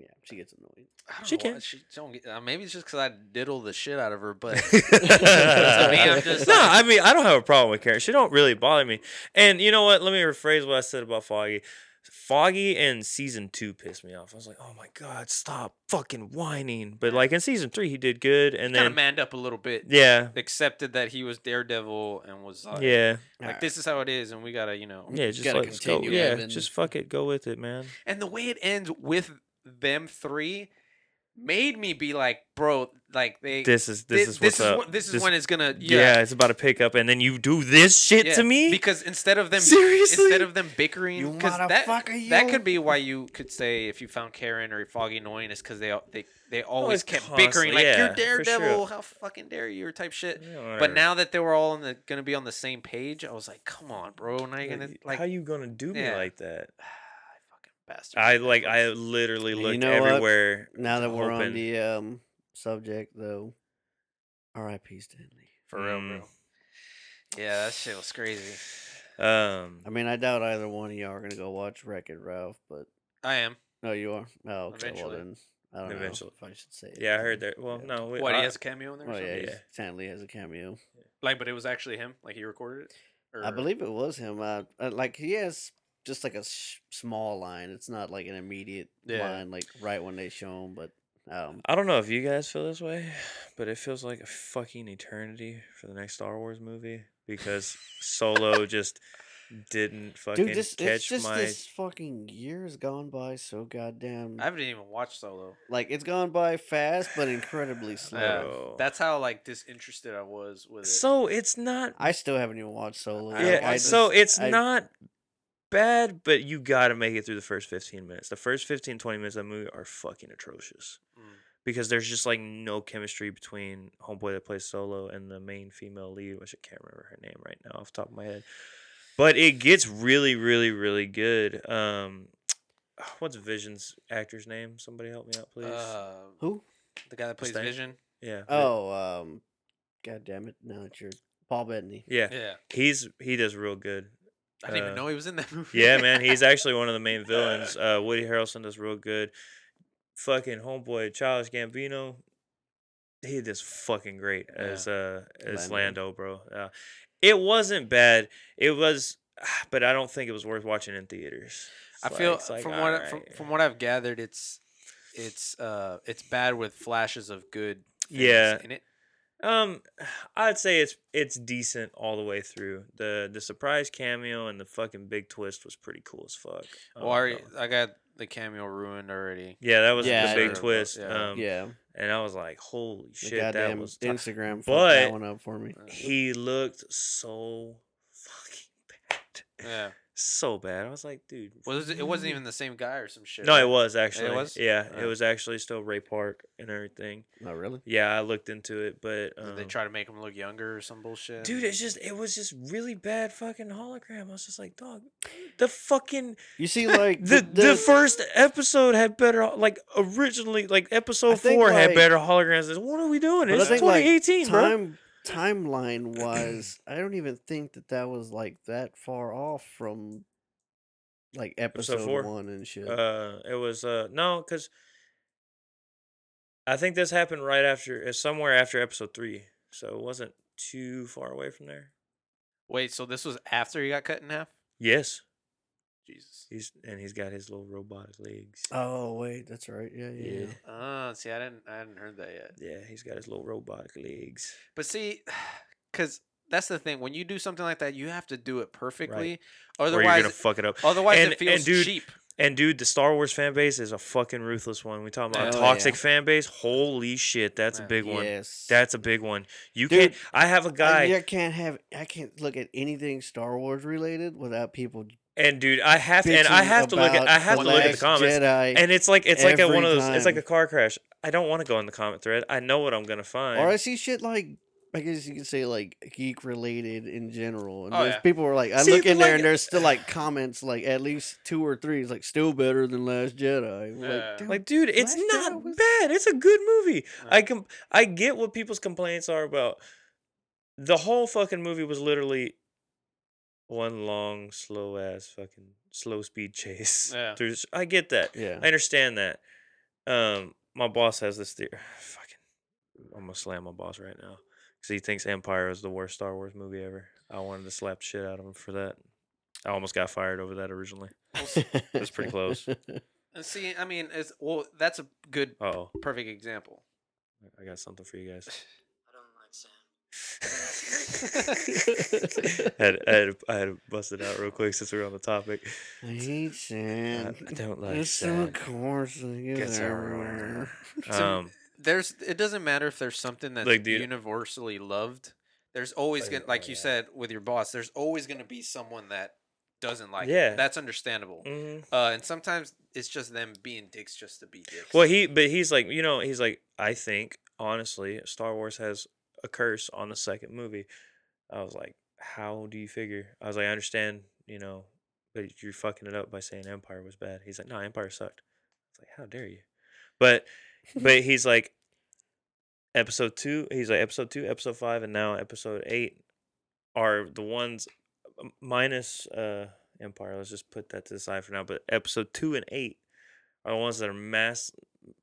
yeah, she gets annoyed. I don't she know why can. She don't get, uh, maybe it's just because I diddle the shit out of her, but me, I'm just no, like- I mean I don't have a problem with Karen. She don't really bother me. And you know what? Let me rephrase what I said about Foggy. Foggy in season two pissed me off. I was like, oh my god, stop fucking whining. But like in season three, he did good, and kind of then manned up a little bit. yeah, accepted that he was Daredevil and was like, yeah, like Alright. this is how it is, and we gotta, you know. yeah. Just gotta let's go. continue Yeah, living. just fuck it. Go with it, man. And the way it ends with them three made me be like, bro, like they. This is thi- this is what's is up. when- this is This- when it's gonna. yeah. Yeah. it's about to pick up, and then you do this shit yeah, to me. because instead of them Seriously? instead of them bickering You because that motherfucker, that you. could be why you could say if you found Karen or Foggy annoying is because they al- they they always it's kept bickering constantly- like yeah, you're for sure. Daredevil how fucking dare you or type shit Yeah, but now that they were all in the gonna be on the same page I was like come on bro now you're gonna like how you gonna do me yeah. like that? Fucking bastard I like I literally You looked know what? everywhere. Now that we're on the um subject though, R.I.P. Stanley. for real Mm. bro yeah that shit was crazy Um, I mean, I doubt either one of y'all are gonna go watch Wreck It Ralph, but I am no, you are. Oh, okay. Eventually. Well then, I don't Eventually. know if I should say. it. yeah, I heard that. Well, Yeah. no, wait, what he has a cameo in there or Oh yeah, Yeah. Stanley has a cameo. like but it was actually him like he recorded it I believe it was him. Uh, uh, like he has just like a sh- small line. It's not like an immediate Yeah. line, like right when they show them. But um, I don't know if you guys feel this way, but it feels like a fucking eternity for the next Star Wars movie because Solo just didn't fucking dude, this it's catch just my. this fucking year has gone by so goddamn. I haven't even watched Solo like it's gone by fast, but incredibly slow. Yeah. Bro. that's how like disinterested I was with it So it's not. I still haven't even watched Solo. I yet. Yeah, I watched so it's I- not bad, but you got to make it through the first 15 minutes. The first 15, 20 minutes of the movie are fucking atrocious. Mm. because there's just like no chemistry between homeboy that plays solo and the main female lead, which I can't remember her name right now off the top of my head. But it gets really, really, really good. Um, what's Vision's actor's name? Somebody help me out, please. Uh, Who? the guy that plays Mustaine? Vision. yeah. Vi- Oh, um, god damn it! No, it's your Paul Bettany. yeah. Yeah, He's he does real good. I didn't Uh, even know he was in that movie. Yeah, man, he's actually one of the main villains. Uh, Woody Harrelson does real good. Fucking homeboy, Childish Gambino, he does fucking great as uh as Lando. Lando, bro. Uh, it wasn't bad. It was, but I don't think it was worth watching in theaters. I It's feel like- it's like, from what I- from, from what I've gathered, it's it's uh it's bad with flashes of good. Yeah. in it. Um, I'd say it's it's decent all the way through. the The surprise cameo and the fucking big twist was pretty cool as fuck. Well, Um, I, already, I got the cameo ruined already. yeah, that was Yeah, the I big know. twist. Yeah. Um, yeah, and I was like, holy the shit, that goddamn was. ti- Instagram fucked But- that one up for me. He looked so fucking bad, Yeah, so bad. I was like, dude, was it? It wasn't even the same guy or some shit. No, right? it was actually. It was? Yeah, Oh. it was actually still Ray Park and everything. Not really. Yeah, I looked into it, but Did they um, try to make him look younger or some bullshit? dude, it's just it was just really bad fucking hologram. I was just like, dog, the fucking You see, like the the, first episode had better like originally like episode think, four had like- better holograms. What are we doing? It's think, like, 2018, bro. Time timeline wise, I don't even think that that was like that far off from like episode, four? one and shit. Uh, it was uh no, because I think this happened right after, uh, somewhere after episode three, so it wasn't too far away from there. Wait, so this was after he got cut in half? Yes, Jesus. he's and he's got his little robotic legs. oh wait, that's right. Yeah, yeah. yeah, yeah. Oh, see, I didn't, I hadn't heard that yet. yeah, he's got his little robotic legs. But see, because that's the thing. When you do something like that, you have to do it perfectly. Otherwise, or you're gonna fuck it up. otherwise and- it feels and dude, cheap. And dude, the Star Wars fan base is a fucking ruthless one. We talking about a Oh, toxic yeah. fan base. Holy shit, that's Yeah. a big one. Yes. That's a big one. You Dude, can't. I have a I, guy, I can't have. I can't look at anything Star Wars related without people. And dude, I have and I have to look at. I have to The look at the comments, Jedi, and it's like it's like a, one of those. It's like a car crash. I don't want to go in the comment thread. I know what I'm gonna find. or I see shit like. I guess you could say like geek related in general, and Oh, there's yeah. people are like, I See, look in but, there and there's still like comments like at least two or three. It's like still better than Last Jedi. Yeah. Like, dude, Like, dude, it's Last not was- bad. It's a good movie. I can I get what people's complaints are about. The whole fucking movie was literally one long, slow ass fucking slow speed chase. Yeah. There's I get that. yeah, I understand that. Um, my boss has this theory. Fucking, I'm gonna slam my boss right now because he thinks Empire is the worst Star Wars movie ever. I wanted to slap shit out of him for that. I almost got fired over that originally. That's pretty close. And see, I mean, it's well, that's a good, Uh oh, perfect example. I got something for you guys. I don't like sand. I had, I, had, to- I had to bust it out real quick since we're on the topic. I hate sand. I don't like It's so coarse and it Gets gets everywhere. everywhere. Um, There's, it doesn't matter if there's something that's Like, dude- universally loved. There's always Oh, gonna, like oh, you yeah. said with your boss. There's always gonna be someone that doesn't like. Yeah. it. that's understandable. mhm. Uh, and sometimes it's just them being dicks just to be dicks. Well, he, but he's like, you know, he's like, I think honestly, Star Wars has a curse on the second movie. I was like, how do you figure? I was like, I understand, you know, but you're fucking it up by saying Empire was bad. He's like, no, Empire sucked. I was like, how dare you? But, but he's like, episode two. He's like, episode two, episode five, and now episode eight are the ones minus uh Empire. Let's just put that to the side for now. But episode two and eight are the ones that are mass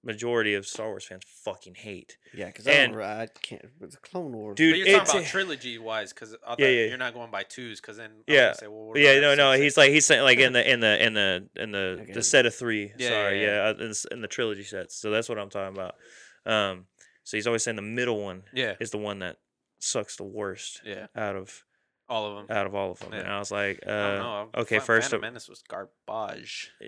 majority of Star Wars fans fucking hate. Yeah, because I And- don't. I can't. But the Clone Wars. Dude, but you're talking about trilogy wise, because Yeah, yeah. you're not going by twos, because then I Yeah. gonna say, well, yeah, no, no. He's like he's saying like in the in the in the in the Okay. the set of three. Yeah, sorry, yeah, yeah, uh, in, in the trilogy sets. So that's what I'm talking about. Um, so he's always saying the middle one yeah, is the one that sucks the worst yeah, out of all of them. out of all of them. And I was like, uh, I don't know. okay, Phan- first Phantom of- Menace was garbage.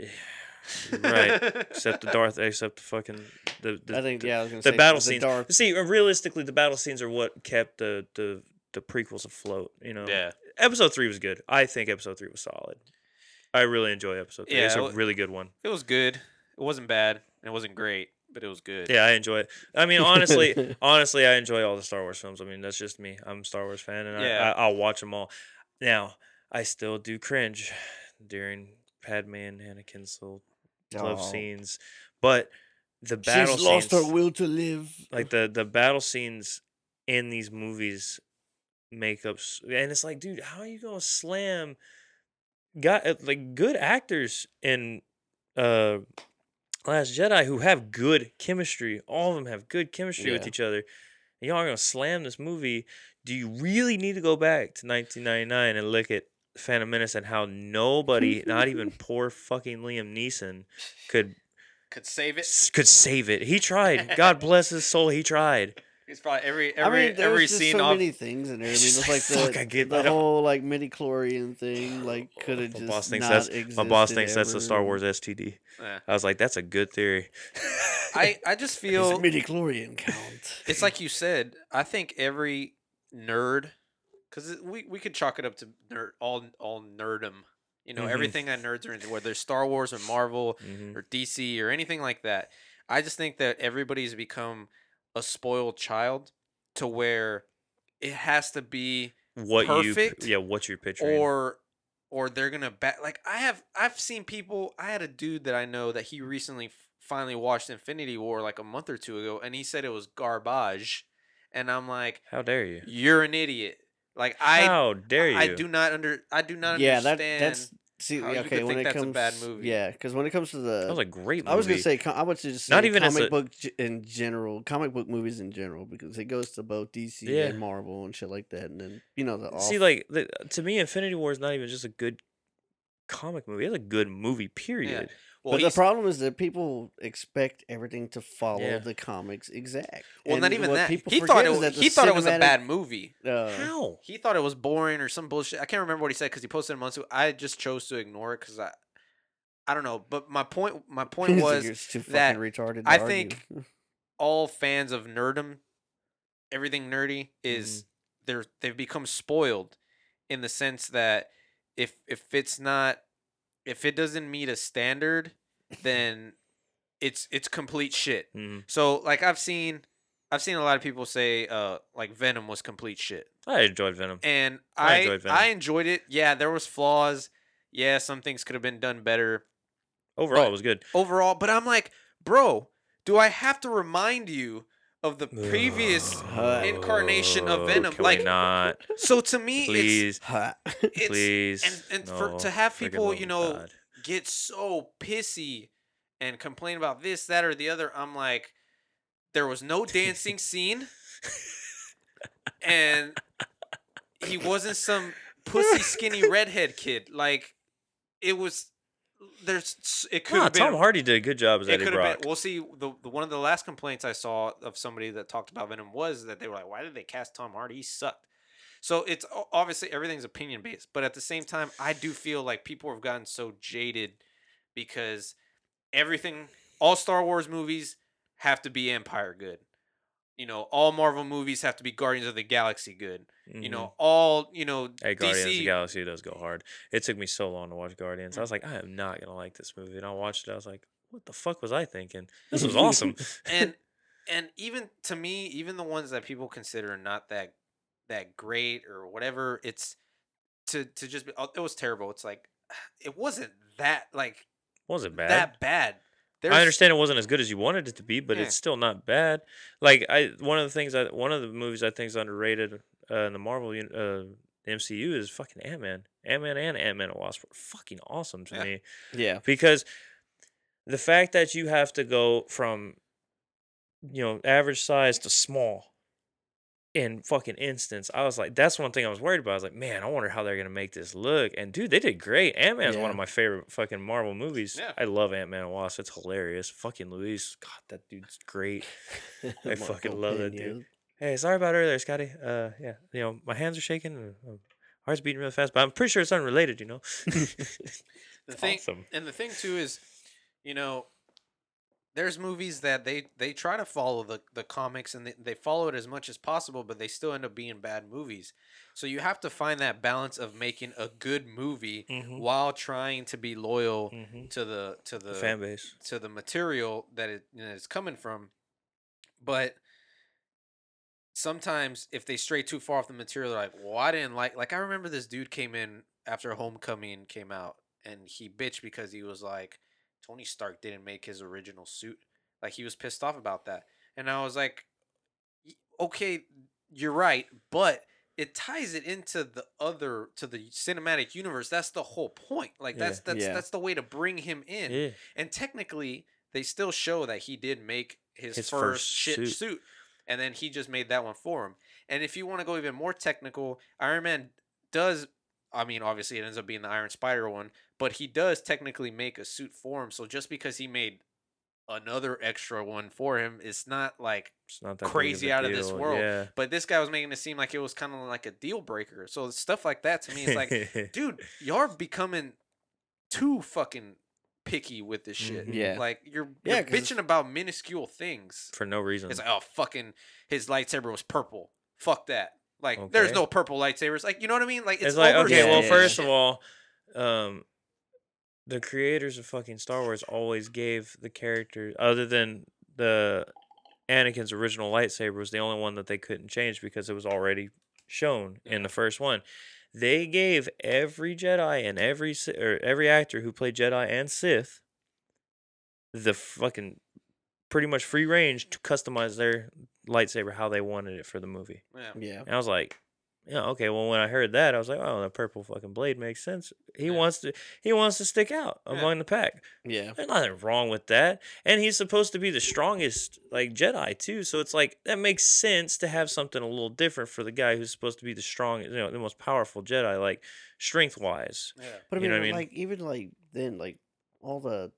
right, except the Darth, except the fucking the, the I think. the, Yeah, I was gonna the say battle scenes. Darth. See, realistically, the battle scenes are what kept the the the prequels afloat. You know, Yeah, episode three was good. I think episode three was solid. I really enjoy episode three. Yeah, it's a it really good one. it was good. It wasn't bad. It wasn't great, but it was good. Yeah, I enjoy it. I mean, honestly, honestly, I enjoy all the Star Wars films. I mean, that's just me. I'm a Star Wars fan, and Yeah. I, I, I'll watch them all. Now, I still do cringe during Padme and Anakin's little love scenes, but the battle She's lost scenes, her will to live. like the the battle scenes in these movies make up s- and it's like dude how are you gonna slam got uh, like good actors in uh last jedi who have good chemistry all of them have good chemistry with Yeah. each other and y'all are gonna slam this movie do you really need to go back to 1999 and look at phantom menace and how nobody not even poor fucking liam neeson could Could save it. could save it he tried god bless his soul he tried It's probably every I every mean, every just scene so off. many things in there. I mean, It's it's just like like, the, fuck, I get the that. whole like midi chlorian thing. Like oh, could have My just boss thinks not that's my boss existed thinks that's the Star. Wars STD. Yeah. I was like, that's a good theory. I I just feel midi chlorian count? it's like you said. I think every nerd, because we we could chalk it up to nerd all all nerdum. You know, Mhm. everything that nerds are into, whether it's Star Wars or Marvel Mhm. or DC or anything like that. I just think that everybody's become a spoiled child to where it has to be What Perfect you, yeah, what you're picturing. or or they're gonna back like i have i've seen people i had a dude that i know that he recently finally watched infinity war like a month or two ago and he said it was garbage and i'm like how dare you? you're an idiot like i how dare you? i do not under i do not yeah, that that's see. how you okay, could when think it that's a comes, bad movie. yeah, because when it comes to the, that was a great movie. I was gonna say, com- I would just say Not even comic a- book g- in general, comic book movies in general, because it goes to both DC Yeah. and Marvel and shit like that, and then you know the See, like the, to me, Infinity War is not even just a good comic movie. It's a good movie. Period. well, but the problem is that people expect everything to follow Yeah. the comics exact. well not even that he thought it that he thought it was a bad movie Uh, How? he thought it was boring or some bullshit. I can't remember what he said because he posted it months ago. I just chose to ignore it because I, I don't know. But my point, my point was, too fucking that retarded. I argue. think all fans of nerdum, everything nerdy is they're they've become spoiled, in the sense that if if it's not, if it doesn't meet a standard, then it's it's complete shit. Mhm. So like I've seen, I've seen a lot of people say uh like Venom was complete shit I enjoyed Venom. and I I enjoyed Venom. I enjoyed it. Yeah, there was flaws. Yeah, some things could have been done better Overall, it was good. overall. But I'm like, bro, do I have to remind you of the previous? Uh, incarnation of Oh, Venom, Can like- we not? So to me, it's Please, Ha. it's please. and- and for- to have people, you know, God. get so pissy and complain about this, that, or the other. I'm like, there was no dancing scene, and he wasn't some pussy skinny redhead kid. Like, it was. There's it could Nah, have been Tom Hardy did a good job as Eddie Brock. been. Well, see, the, the one of the last complaints I saw of somebody that talked about Venom was that they were like, "Why did they cast Tom Hardy? He sucked." So it's obviously everything's opinion based, but at the same time, I do feel like people have gotten so jaded because everything, all Star Wars movies have to be Empire good. You know, all Marvel movies have to be Guardians of the Galaxy good. You Mhm. know, all you know Hey, Guardians of the Galaxy does go hard. It took me so long to watch Guardians. Mm. I was like, I am not gonna like this movie. And I watched it. I was like, what the fuck was I thinking? This was awesome. and and even to me, even the ones that people consider not that that great or whatever, it's to to just be oh, it was terrible. It's like it wasn't that like wasn't bad. that bad. I understand it wasn't as good as you wanted it to be, but Yeah. it's still not bad. Like I, one of the things I, one of the movies I think is underrated uh, in the Marvel uh, MCU is fucking Ant Man. Ant Man and Ant Man and Wasp were fucking awesome to Yeah. me yeah. because the fact that you have to go from you know average size to small in fucking instance i was like that's one thing i was worried about i was like man i wonder how they're gonna make this look and dude they did great ant-man's one of my favorite fucking marvel movies Yeah. i love ant-man and wasp it's hilarious fucking luis god that dude's great I fucking love that dude. hey sorry about earlier scotty uh yeah you know my hands are shaking and uh, heart's beating really fast but i'm pretty sure it's unrelated you know The thing awesome. and the thing too is, you know, there's movies that they they try to follow the the comics and they, they follow it as much as possible, but they still end up being bad movies. So you have to find that balance of making a good movie Mhm. while trying to be loyal Mhm. to the to the the fan base to the material that it you know, it's coming from. But sometimes if they stray too far off the material, they're like, "Well, I didn't like." Like I remember this dude came in after Homecoming came out, and he bitched because he was like, Tony Stark didn't make his original suit. Like he was pissed off about that. And I was like, okay, you're right, but it ties it into the other to the cinematic universe. That's the whole point. Like Yeah. that's that's Yeah. that's the way to bring him in. Yeah. And technically, they still show that he did make his, His first, first shit suit. suit. And then he just made that one for him. And if you want to go even more technical, Iron Man does I mean, obviously it ends up being the Iron Spider one, but he does technically make a suit for him. So just because he made another extra one for him, it's not like It's not that Crazy a out of this world. Yeah. but this guy was making it seem like it was kind of like a deal breaker. So stuff like that to me is like dude, y'all are becoming too fucking picky with this shit. Mhm. Yeah. Like you're, Yeah, you're 'cause- bitching about minuscule things. for no reason. It's like, oh fucking his lightsaber was purple. Fuck that. Like there's no purple lightsabers. Like you know what I mean? Like it's, it's, like okay, oversold well, Yeah, first shit. of all, um, the creators of fucking Star Wars always gave the characters, other than the Anakin's original lightsaber, was the only one that they couldn't change because it was already shown in the first one. They gave every Jedi and every or every actor who played Jedi and Sith the fucking pretty much free range to customize their lightsaber how they wanted it for the movie. yeah. Yeah. And I was like, yeah, okay. Well, when I heard that, I was like, oh, the purple fucking blade makes sense. He Yeah. wants to, he wants to stick out Yeah. among the pack. Yeah. There's nothing wrong with that. And he's supposed to be the strongest, like Jedi too. So it's like that makes sense to have something a little different for the guy who's supposed to be the strongest, you know, the most powerful Jedi, like strength wise. Yeah. But I You know I mean? like even like then, like all the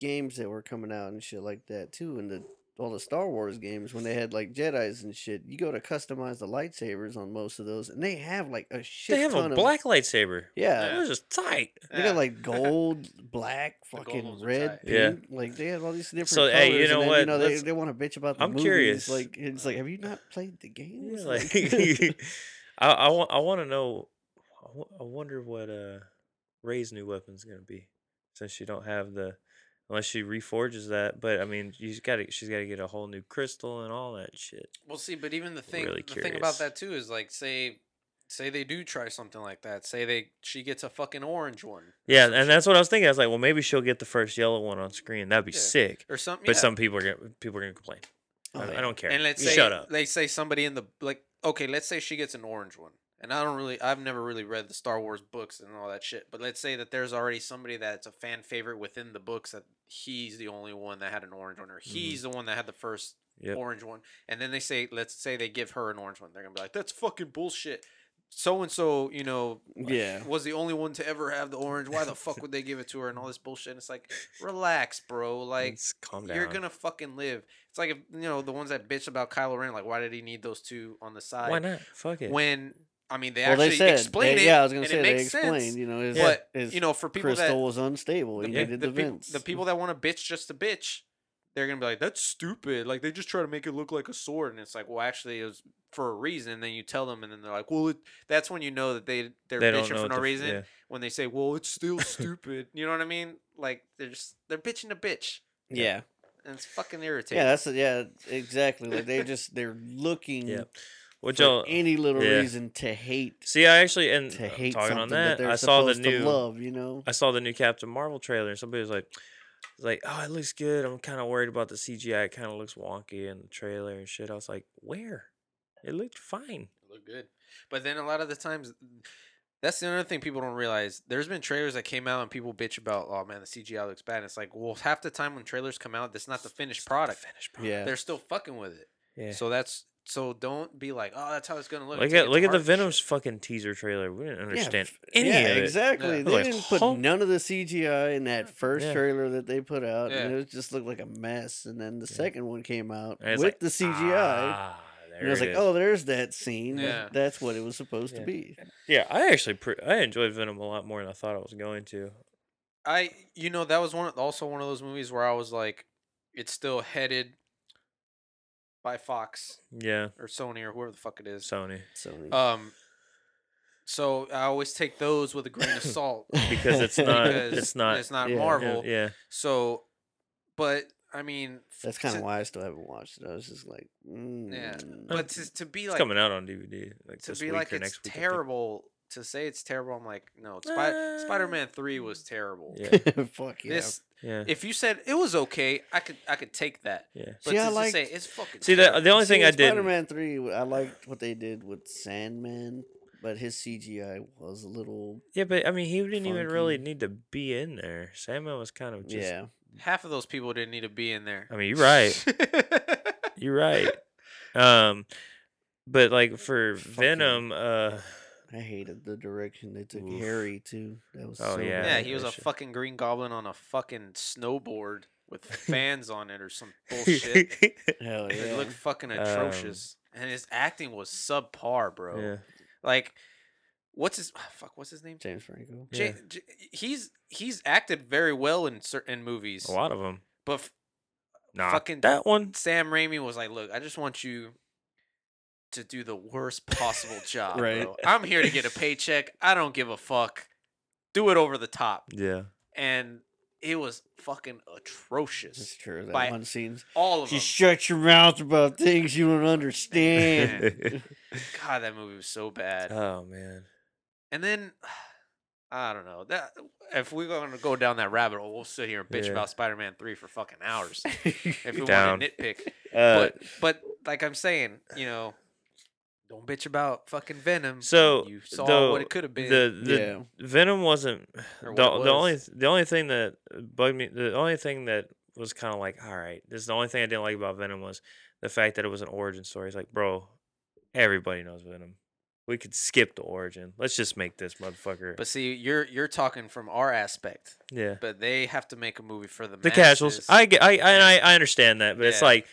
games that were coming out and shit like that too, and the all the Star Wars games when they had like Jedi's and shit. You go to customize the lightsabers on most of those, and they have like a shit They have ton a of black lightsaber. yeah. It was just tight. They Yeah. got like gold, black, fucking red, tight. Yeah. Like they have all these different So, colors. hey, you and know then, what? You know, they, they want to bitch about the I'm movies. curious. Like it's like, have you not played the games? Yeah, like, I, I want I want to know. I I wonder what uh Rey's new weapon's gonna be, since you don't have the, unless she reforges that. But I mean, she's got to she's got to get a whole new crystal and all that shit. We'll see, but even the thing Really the thing about that too is like say say they do try something like that. Say they she gets a fucking orange one. Yeah, and that's what I was thinking. I was like, well, maybe she'll get the first yellow one on screen. That'd be Yeah. sick. or something. But yeah. some people are gonna people are gonna complain. Oh, I, yeah. I don't care. And let's say shut up. they say somebody in the like okay, let's say she gets an orange one. And I don't really I've never really read the Star Wars books and all that shit. But let's say that there's already somebody that's a fan favorite within the books that he's the only one that had an orange one or he's the one that had the first Mm-hmm. Yep. orange one. And then they say let's say they give her an orange one. They're gonna be like, That's fucking bullshit. So and so, you know, Yeah. was the only one to ever have the orange. Why the fuck would they give it to her and all this bullshit? And it's like, relax, bro. Like calm down. you're gonna fucking live. It's like if you know the ones that bitch about Kylo Ren, like why did he need those two on the side? Why not? Fuck it. When I mean they well, actually they said, explain they- it. yeah, I was gonna say it they makes sense. explained. You know, his, But his you know, for people crystal that was unstable. the, He needed the, the, peop- vents. the people that want to bitch just to bitch, they're gonna be like, "That's stupid." Like they just try to make it look like a sword, and it's like, well, actually, it was for a reason. And then you tell them, and then they're like, "Well, it, that's when you know that they they're They bitching for no the reason." yeah. When they say, "Well, it's still stupid," you know what I mean? Like they're just they're bitching to bitch, yeah, and it's fucking irritating. yeah, that's the, yeah, exactly. Like they just they're looking Yeah. What for any little yeah. reason to hate see? I actually and to hate talking on that, that, I saw the new love. You know, I saw the new Captain Marvel trailer, and somebody was like, was like, "Oh, it looks good." I'm kind of worried about the CGI. It kind of looks wonky in the trailer and shit. I was like, "Where? It looked fine." It looked good. But then a lot of the times, that's the other thing people don't realize. There's been trailers that came out and people bitch about, oh man, the CGI looks bad. And it's like, well, half the time when trailers come out, that's not the finished product. Finished product. yeah, They're still fucking with it. Yeah. So that's so don't be like, oh, that's how it's gonna look. look at look at the March Venom's fucking teaser trailer. We didn't understand f- any yeah, of it. exactly. Yeah. They Like, didn't put huh? none of the CGI in that first Yeah. trailer that they put out, and it just looked like a mess. And then the Yeah. second one came out with like, the CGI, Ah, and I was like, is. "Oh, there's that scene. Yeah. That's what it was supposed Yeah. to be." yeah. I actually pre- I enjoyed Venom a lot more than I thought I was going to. I, you know, that was one also one of those movies where I was like, it's still headed by Fox Yeah, or Sony or whoever the fuck it is. Sony So Um, so I always take those with a grain of salt because it's not because it's not it's not yeah, yeah, Marvel. yeah. So, but I mean, f- That's kind of to- why I still haven't watched it. I was just like, mm. Yeah, but to, to be It's like coming out on DVD like to this be week like or it's next week. I think. terrible. To say it's terrible, I'm like, no. Spy- Uh, Spider-Man Three was terrible. Yeah, Fuck yeah. This, yeah, if you said it was okay, I could I could take that. yeah. But See, I to just liked- say it's fucking. See, the terrible. the only thing I did. Spider-Man Three, I liked what they did with Sandman, but his CGI was a little Yeah, but I mean, he didn't even really need to be in there. Sandman was kind of just. yeah. half of those people didn't need to be in there. I mean, you're right. You're right. Um, but like for Fucking- Venom, uh, I hated the direction they took Oof. Harry too. That was Oh, so yeah. yeah, bad. he was a fucking Green Goblin on a fucking snowboard with fans on it or some bullshit. Hell yeah. It looked fucking Um, atrocious, and his acting was subpar, bro. yeah, Like, what's his fuck? What's his name? James Franco. Ja- Yeah. J- he's he's acted very well in certain movies, a lot of them. but f- Nah, Fucking- that one. Sam Raimi was like, "Look, I just want you to do the worst possible job. Right. bro. I'm here to get a paycheck. I don't give a fuck. Do it over the top." Yeah, And it was fucking That's atrocious. true. That By one scene. All of them. Just shut your mouth about things you don't understand. God, that movie was so bad. oh man. And then I don't know that if we're going to go down that rabbit hole, we'll sit here and bitch Yeah. about Spider-Man three for fucking hours if we Down. want to nitpick. Uh, but but like I'm saying, you know, don't bitch about fucking Venom. So, you saw though, what it could have been. the the yeah. Venom wasn't the, what it the only the only thing that bugged me. The only thing that was kind of like, all right, this is the only thing I didn't like about Venom was the fact that it was an origin story. It's like, bro, everybody knows Venom. We could skip the origin. Let's just make this motherfucker. but see, you're you're talking from our aspect, yeah, but they have to make a movie for the the casuals. I get, I, I, I I understand that, but it's like,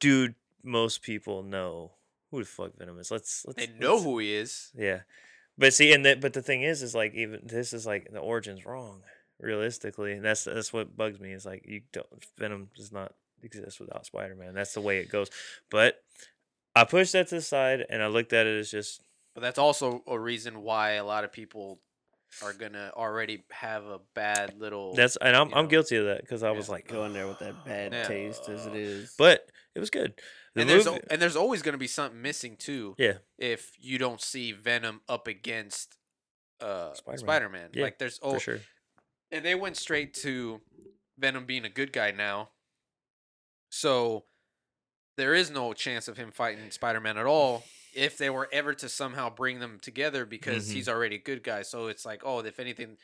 dude, most people know who the fuck Venom is. Let's let's they know let's- who he is. Yeah, but see, and the, but the thing is, is like even this is like the origin's wrong, realistically, and that's that's what bugs me. Is like you don't Venom does not exist without Spider Man. That's the way it goes. But I pushed that to the side, and I looked at it as just But that's also a reason why a lot of people are gonna already have a bad little. that's, and I'm I'm know, guilty of that because I yeah. was like, going there with that bad Yeah. taste as it is. but it was good. The and there's movie, al- and there's always gonna be something missing too. yeah, if you don't see Venom up against uh Spider-Man. Spider Man. Yeah, like there's for oh sure. and they went straight to Venom being a good guy now. So there is no chance of him fighting Spider Man at all if they were ever to somehow bring them together because Mhm. he's already a good guy. So it's like, oh, if anything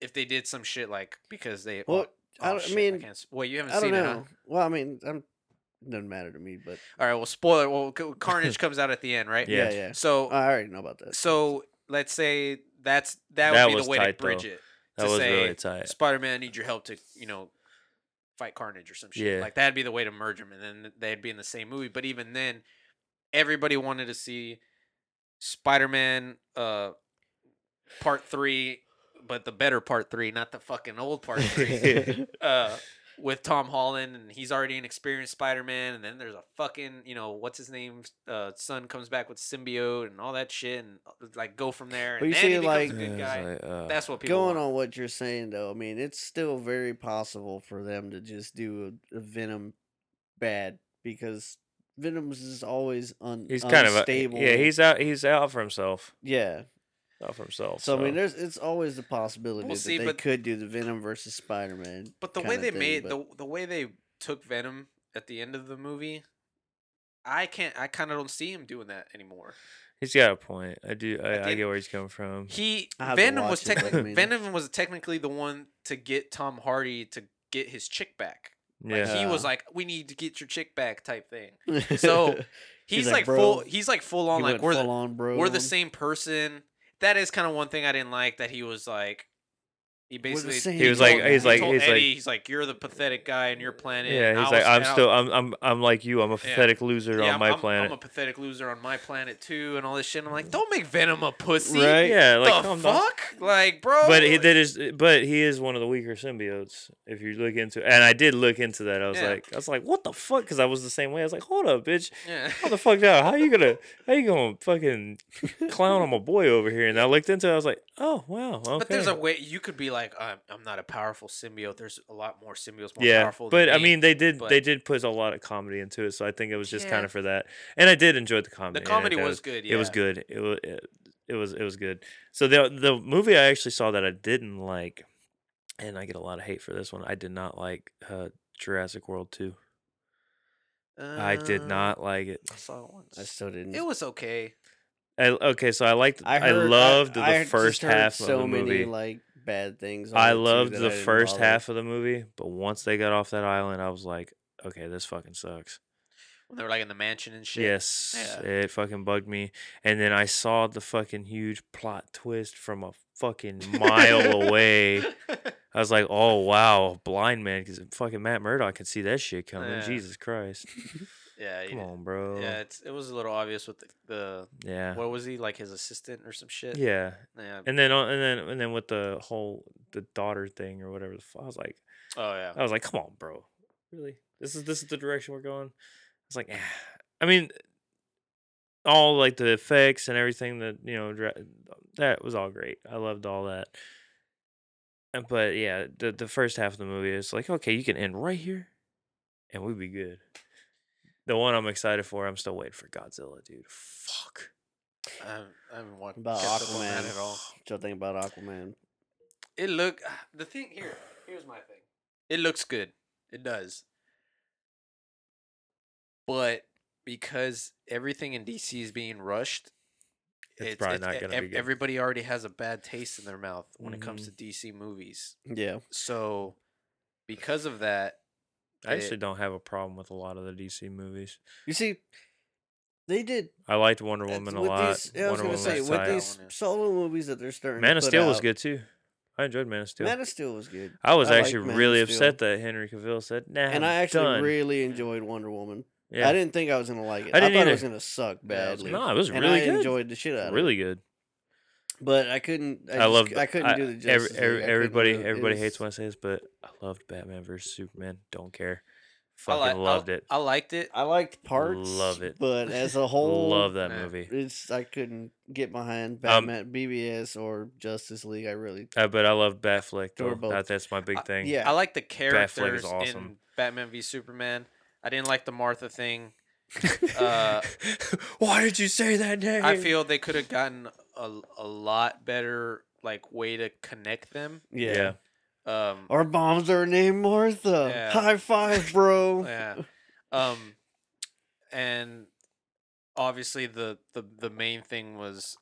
if they did some shit like because they Well, I oh, don't- I shit, mean, can't well you haven't I don't seen it, know. huh? Well, I mean, I'm doesn't matter to me, but All right, well spoiler well Carnage comes out at the end, right? Yeah. yeah, yeah. So I already know about that. So let's say that's that would be the way tight, to bridge though. it. That to was say, really tight. Spider Man, need your help to you know fight Carnage or some shit. Yeah. Like that'd be the way to merge them, and then they'd be in the same movie. But even then, everybody wanted to see Spider Man uh part three, but the better part three, not the fucking old part three. uh with Tom Holland and he's already an experienced Spider-Man and then there's a fucking, you know, what's his name, uh son comes back with symbiote and all that shit and uh, like go from there But and you see, like- Yeah, good guy. like, uh, That's what people Going want. on what you're saying, though, I mean, it's still very possible for them to just do a, a Venom bad because Venom's is always un, he's kind of a, unstable. yeah. He's out. He's out for himself. yeah. Out for himself. So, I mean, there's it's always the possibility We'll that see, they but- could do the Venom versus Spider Man. But the way they made the the way they took Venom at the end of the movie, I can't I kind of don't see him doing that anymore. he's got a point. I do. At I, the I end- get where he's coming from. He I have to Venom was watch it, but I technically mean- Venom was technically the one to get Tom Hardy to get his chick back. Like, Yeah. he was Yeah. like, "We need to get your chick back," type thing. So, He's, He's like, like, full. He's like full on. He Like we're full the on, bro. we're the same person. That is kind of one thing I didn't like. That he was like, he basically same He was like- told- he's he like- told he's like- he's like, you're the pathetic guy on your planet. Yeah, he's like, I'm and still, I'm, I'm, I'm like you. I'm a pathetic loser yeah, on I'm, my I'm- planet. I'm a pathetic loser on my planet too, and all this shit. I'm like, don't make Venom a pussy. Right? yeah, like the calm down. fuck, like, bro. But he like- that is, but he is one of the weaker symbiotes. If you look into, and I did look into that. I was Yeah. like, I was like, what the fuck? Because I was the same way. I was like, hold up, bitch. Yeah. How the fuck now? How you gonna, how you gonna fucking clown on my boy over here? And I looked into it. I was like, oh wow, okay. But there's a way you could be like, I'm, I'm not a powerful symbiote. There's a lot more symbiotes more yeah, powerful. but than I me. mean, they did but- they did put a lot of comedy into it, so I think it was just Yeah. kind of for that. And I did enjoy the comedy. the in it, comedy that was good. It was good. It was. It, it was it was good. So the the movie I actually saw that I didn't like, and I get a lot of hate for this one. I did not like uh, Jurassic World two. I did Uh, not like it. I saw it once. I still didn't. It was okay. I, okay, so I liked. I, heard- loved I the just first half so of the movie. many like bad things. on I it, loved that the I first bother. half of the movie, but once they got off that island, I was like, okay, this fucking sucks. When they were like in the mansion and shit. Yes, Yeah. it fucking bugged me. And then I saw the fucking huge plot twist from a fucking mile away. I was like, oh wow, blind man, because fucking Matt Murdock could see that shit coming. Yeah. Jesus Christ, yeah. come on, bro. Yeah, it's it was a little obvious with the, the yeah, what was he like his assistant or some shit. yeah. Yeah. And then, and then, and then with the whole the daughter thing or whatever, I was like, Oh yeah. I was like, come on, bro, really? This is this is the direction we're going. It's like, I mean, all like the effects and everything that you know that was all great. I loved all that. Uh, But yeah, the the first half of the movie is like, okay, you can end right here, and we'd be good. The one I'm excited for, I'm still waiting for Godzilla, dude. Fuck. I haven't, I haven't watched About kept up on that Aquaman. at all. What y'all think about Aquaman? It look the thing here. Here's my thing. It looks good. It does. But because everything in DC is being rushed, It's, probably not e- gonna ev- be good. Everybody already has a bad taste in their mouth when it comes to mm-hmm. DC movies. Yeah, So, because of that, I actually don't have a problem with a lot of the DC movies. you see, they did I liked Wonder uh, Woman a with lot. These, yeah, I was Wonder gonna say with these solo movies that they're starting. Man to of put Steel was out, good too. I enjoyed Man of Steel. Man of Steel was good. I was I actually liked Man of really Steel. upset that Henry Cavill said, "Nah." and I I'm actually done." really enjoyed Wonder Woman. yeah, I didn't think I was gonna like it. I I, didn't thought either. it was gonna suck Yeah, it was badly. no, it was and really I good. enjoyed the shit out of it. really good. But I couldn't. I, I, just, love. I couldn't do the every, Justice every- League. I couldn't everybody, do it. It everybody was- hates when I say this, but I loved Batman versus Superman. Don't care. I Fucking li- loved I, it. I liked it. I liked parts. Love it. But as a whole, Love that Yeah. movie. It's I couldn't get behind Um, Batman, BvS, or Justice League. I really. Uh, but I love Batfleck. They were Though. both- That, that's my big I- thing. yeah. I like the characters is awesome. in Batman v Superman. I didn't like the Martha thing. Uh, Why did you say that name? I feel they could have gotten a, a lot better like way to connect them. Yeah. Yeah. Um, Our moms are named Martha. Yeah. High five, bro. yeah. Um, and obviously the the the main thing was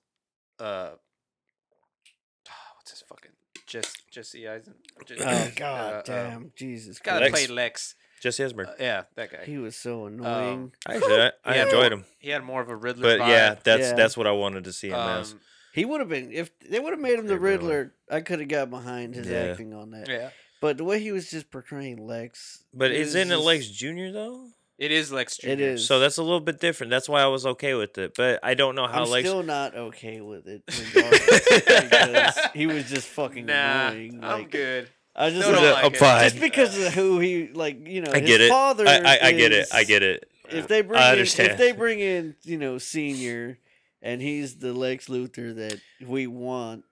uh, what's his fucking Jesse Jesse Eisen. Je- Oh uh, god uh, damn, Jesus Guy that Lex. played Lex. Jesse Eisenberg. Uh, yeah, that guy. He was so annoying. Actually, I, I Yeah. enjoyed him. He had more of a Riddler. But yeah, that's Yeah. that's what I wanted to see him as. Um, he would have been if they would have made him the Riddler. Riddler. I could have got behind his Yeah. acting on that. yeah, But the way he was just portraying Lex, But isn't was it Lex Jr. though? It is Lex Jr. It is. So that's a little bit different. That's why I was okay with it. But I don't know how I'm Lex. still not okay with it because he was just fucking Nah, annoying. I'm Like, good. I just Still don't like, like it. fine. just because of who he like, you know, I his get it. father. I, I, I get it. I get it. If they bring I in, understand. if they bring in, you know, senior, and he's the Lex Luthor that we want.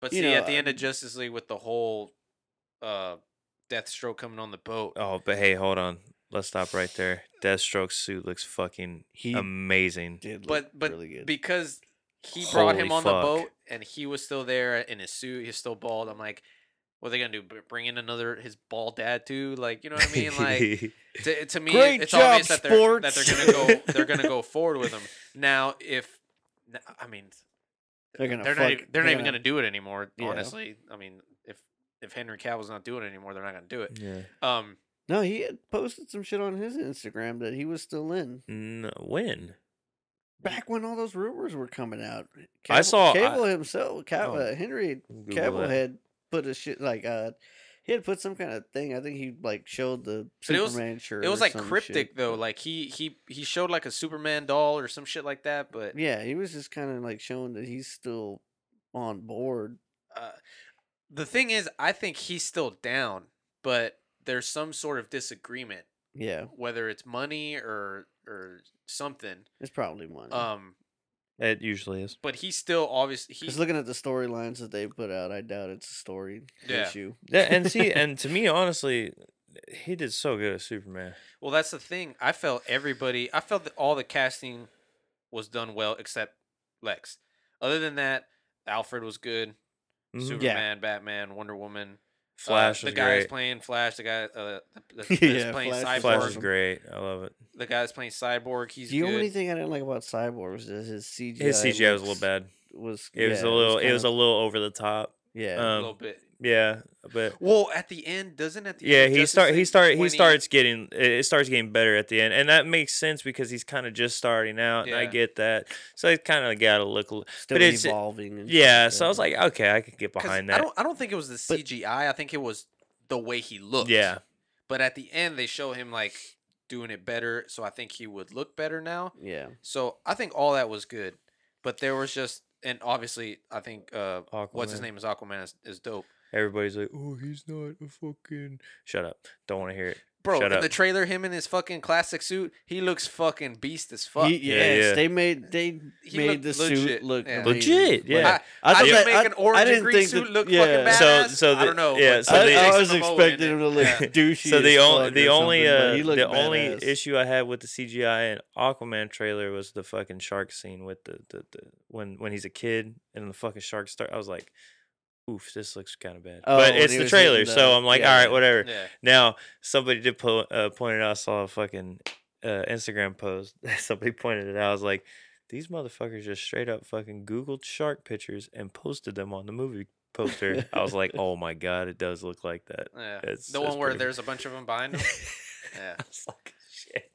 But you see, know, at the end of Justice League with the whole uh, Deathstroke coming on the boat. Oh, but hey, hold on. Let's stop right there. Deathstroke's suit looks fucking He amazing. did, look but but really good. because he brought him Holy on the boat and he was still there in his suit, he's still bald. I'm like, what are they gonna do? Bring in another his bald dad too? Like, you know what I mean? Like to, to me, Great it's job, obvious that they're that they're gonna go they're gonna go forward with him. Now, if I mean, they're gonna. they're fuck, not even, they're not even gonna do it anymore. Yeah. Honestly, I mean, if if Henry Cavill's not doing it anymore, they're not gonna do it. yeah. Um, No, he had posted some shit on his Instagram that he was still in No, when? back when all those rumors were coming out. I saw- I- Cable himself. Cav- Oh, uh, Henry Google Cavill had put a shit like uh, he had put some kind of thing. I think he like showed the But it was- Superman shirt. it was like cryptic shit. though. Like he he he showed like a Superman doll or some shit like that. But Yeah, he was just kind of like showing that he's still on board. uh, the thing is, I think he's still down, but there's some sort of disagreement, Yeah, whether it's money or or something. it's probably money. Um, It usually is. but he's still obviously he's looking at the storylines that they put out, I doubt it's a story Yeah. issue. Yeah, and see, and to me, honestly, he did so good as Superman. Well, that's the thing. I felt everybody. I felt that all the casting was done well except Lex. Other than that, Alfred was good. Mhm. Superman, Batman, Wonder Woman. Uh, Flash the was guy that's great. playing Flash. The guy uh, the, the, that's Yeah, playing Flash Cyborg. is Flash is great. I love it. The guy that's playing Cyborg. He's the good. only thing I didn't like about Cyborg was his CGI. His CGI was a little bad. Was It was a little. It was a kinda- little over the top. yeah. a Um, little bit. Yeah, but Well, at the end, doesn't at the yeah, end he start. He League start. He starts getting. It it starts getting better at the end, and that makes sense because he's kind of just starting out, and I get that. So he kind of got to look. Still but it's- evolving. And Yeah. like So I was like, okay, I could get behind that. I don't. I don't think it was the But- CGI. I think it was the way he looked. Yeah. But at the end, they show him like doing it better. So I think he would look better now. yeah. So I think all that was good. But there was just, and obviously, I think uh, what's his name is Aquaman is, is dope. Everybody's like, oh, he's not a fucking. Shut up. Don't want to hear it. Bro, Shut in up. the trailer, him in his fucking classic suit, he looks fucking beast as fuck. He, Yeah, yes, yeah. they made they He made looked the legit, suit look yeah. amazing, Legit, yeah. I, I I thought you that- make I- an I orange and didn't green think suit that- look yeah. fucking badass. So- so I the- don't know. yeah, but so I, the- I Jason was Momoa in expecting it. him to look Yeah. douchey. So the as only fuck the only something, but uh, he looked the only badass. issue I had with the CGI and Aquaman trailer was the fucking shark scene with the, the, the when when he's a kid and the fucking shark start. I was like, oof, this looks kind of bad. Oh, but it's the trailer, hitting so I'm like, yeah, all right, whatever. Yeah. Now somebody did po- uh, point it out. I saw a fucking uh, Instagram post. somebody pointed it out. I was like, these motherfuckers just straight up fucking Googled shark pictures and posted them on the movie poster. I was like, oh my god, it does look like that. Yeah. It's- the one where there's a bunch of them behind him. Yeah. I was like, shit.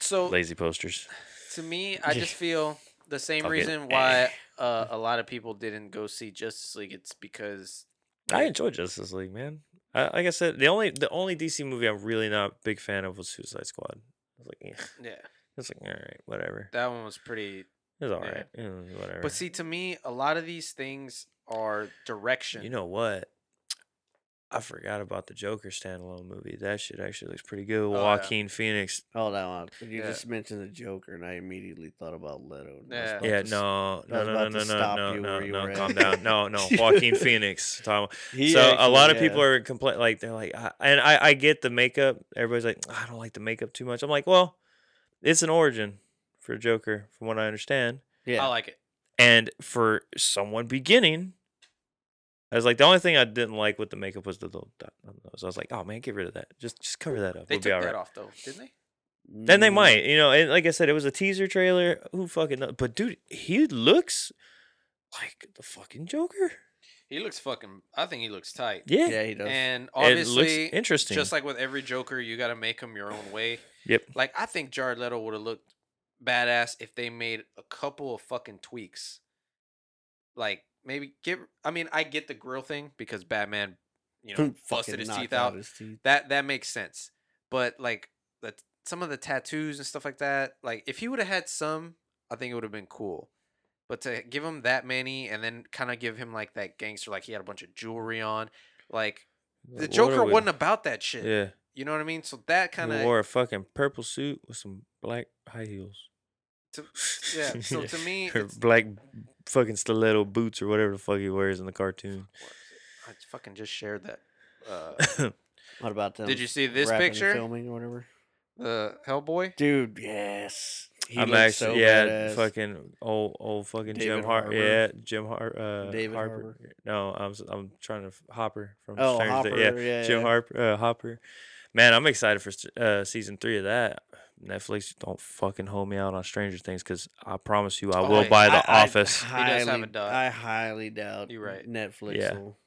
So Lazy posters. to me, I just feel the same I'll get- reason why uh, a lot of people didn't go see Justice League. It's because I like, enjoy Justice League, man. I, like I said, the only the only DC movie I'm really not a big fan of was Suicide Squad. I was like, yeah. yeah, It's like, all right, whatever. that one was pretty. It was all yeah. right. It was whatever. But see, to me, a lot of these things are direction. you know what? I forgot about the Joker standalone movie. That shit actually looks pretty good. Oh, yeah. Joaquin Phoenix. Hold on, you Yeah. just mentioned the Joker, and I immediately thought about Leto. and I was Yeah. Yeah, to no, no, no, no, no, no, no, no, no, calm down. No, no, Joaquin Phoenix. Talking about- He so a lot of people are complain like they're like, I, and I I get the makeup. Everybody's like, I don't like the makeup too much. I'm like, well, it's an origin for Joker, from what I understand, Yeah, I like it. and for someone beginning. I was like, the only thing I didn't like with the makeup was the little dot on the nose. I was like, oh man, get rid of that. Just just cover that up. They We'll took be all that right. off though, didn't they? Then they might, you know. And like I said, it was a teaser trailer. Who fucking knows? But dude, he looks like the fucking Joker. He looks fucking. I think he looks tight. Yeah, Yeah, he does. And it looks obviously, interesting. just like with every Joker, you got to make him your own way. yep. Like I think Jared Leto would have looked badass if they made a couple of fucking tweaks. Like maybe give. I mean, I get the grill thing because Batman, you know, busted his teeth out. his teeth. That that makes sense. But like that, some of the tattoos and stuff like that. Like if he would have had some, I think it would have been cool. But to give him that many and then kind of give him like that gangster, like he had a bunch of jewelry on, like the What Joker we- wasn't about that shit. Yeah, You know what I mean? So that kind of wore a fucking purple suit with some black high heels. To- yeah, so to me, or it's- black fucking stiletto boots or whatever the fuck he wears in the cartoon. I fucking just shared that. Uh, What about them? Did you see this rapping picture? Filming or whatever. the Hellboy. Dude, yes. He I'm actually so yeah, badass. fucking old old fucking Jim David Har Harbour. yeah Jim Har uh David Harper. Harbour. No, I'm s- I'm trying to Hopper from Oh, Stranger Hopper, Yeah, yeah, Jim yeah. Harper uh, Hopper. Man, I'm excited for uh, season three of that. Netflix, don't fucking hold me out on Stranger Things because I promise you, I Oh, will wait, buy The I- I Office. highly- have a dot. I highly doubt. You're right. Netflix. Yeah. will-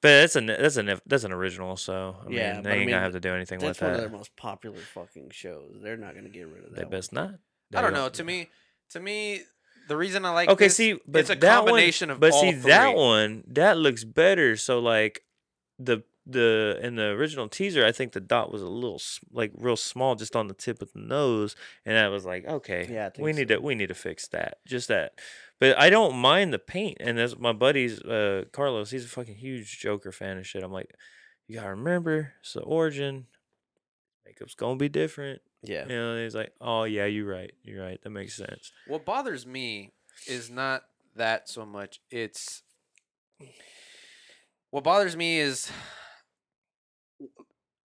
but that's a that's a ne- that's an original, so I Yeah, mean, but they I ain't gonna have to do anything with That's one of that. their most popular fucking shows. They're not gonna get rid of that. They one. best not. I don't gon- know. To me, to me, the reason I like okay, this, see, but it's a that combination one, of but all see that three. one that looks better. So like the the in the original teaser, I think the dot was a little s- like real small, just on the tip of the nose, and I was like, okay, Yeah, I we think need to we need to fix that, just that. But I don't mind the paint, and as my buddies, uh, Carlos, he's a fucking huge Joker fan and shit. I'm like, you gotta remember, it's the origin. Makeup's gonna be different. Yeah. You know, and he's like, oh yeah, you're right, you're right, that makes sense. What bothers me is not that so much. It's what bothers me is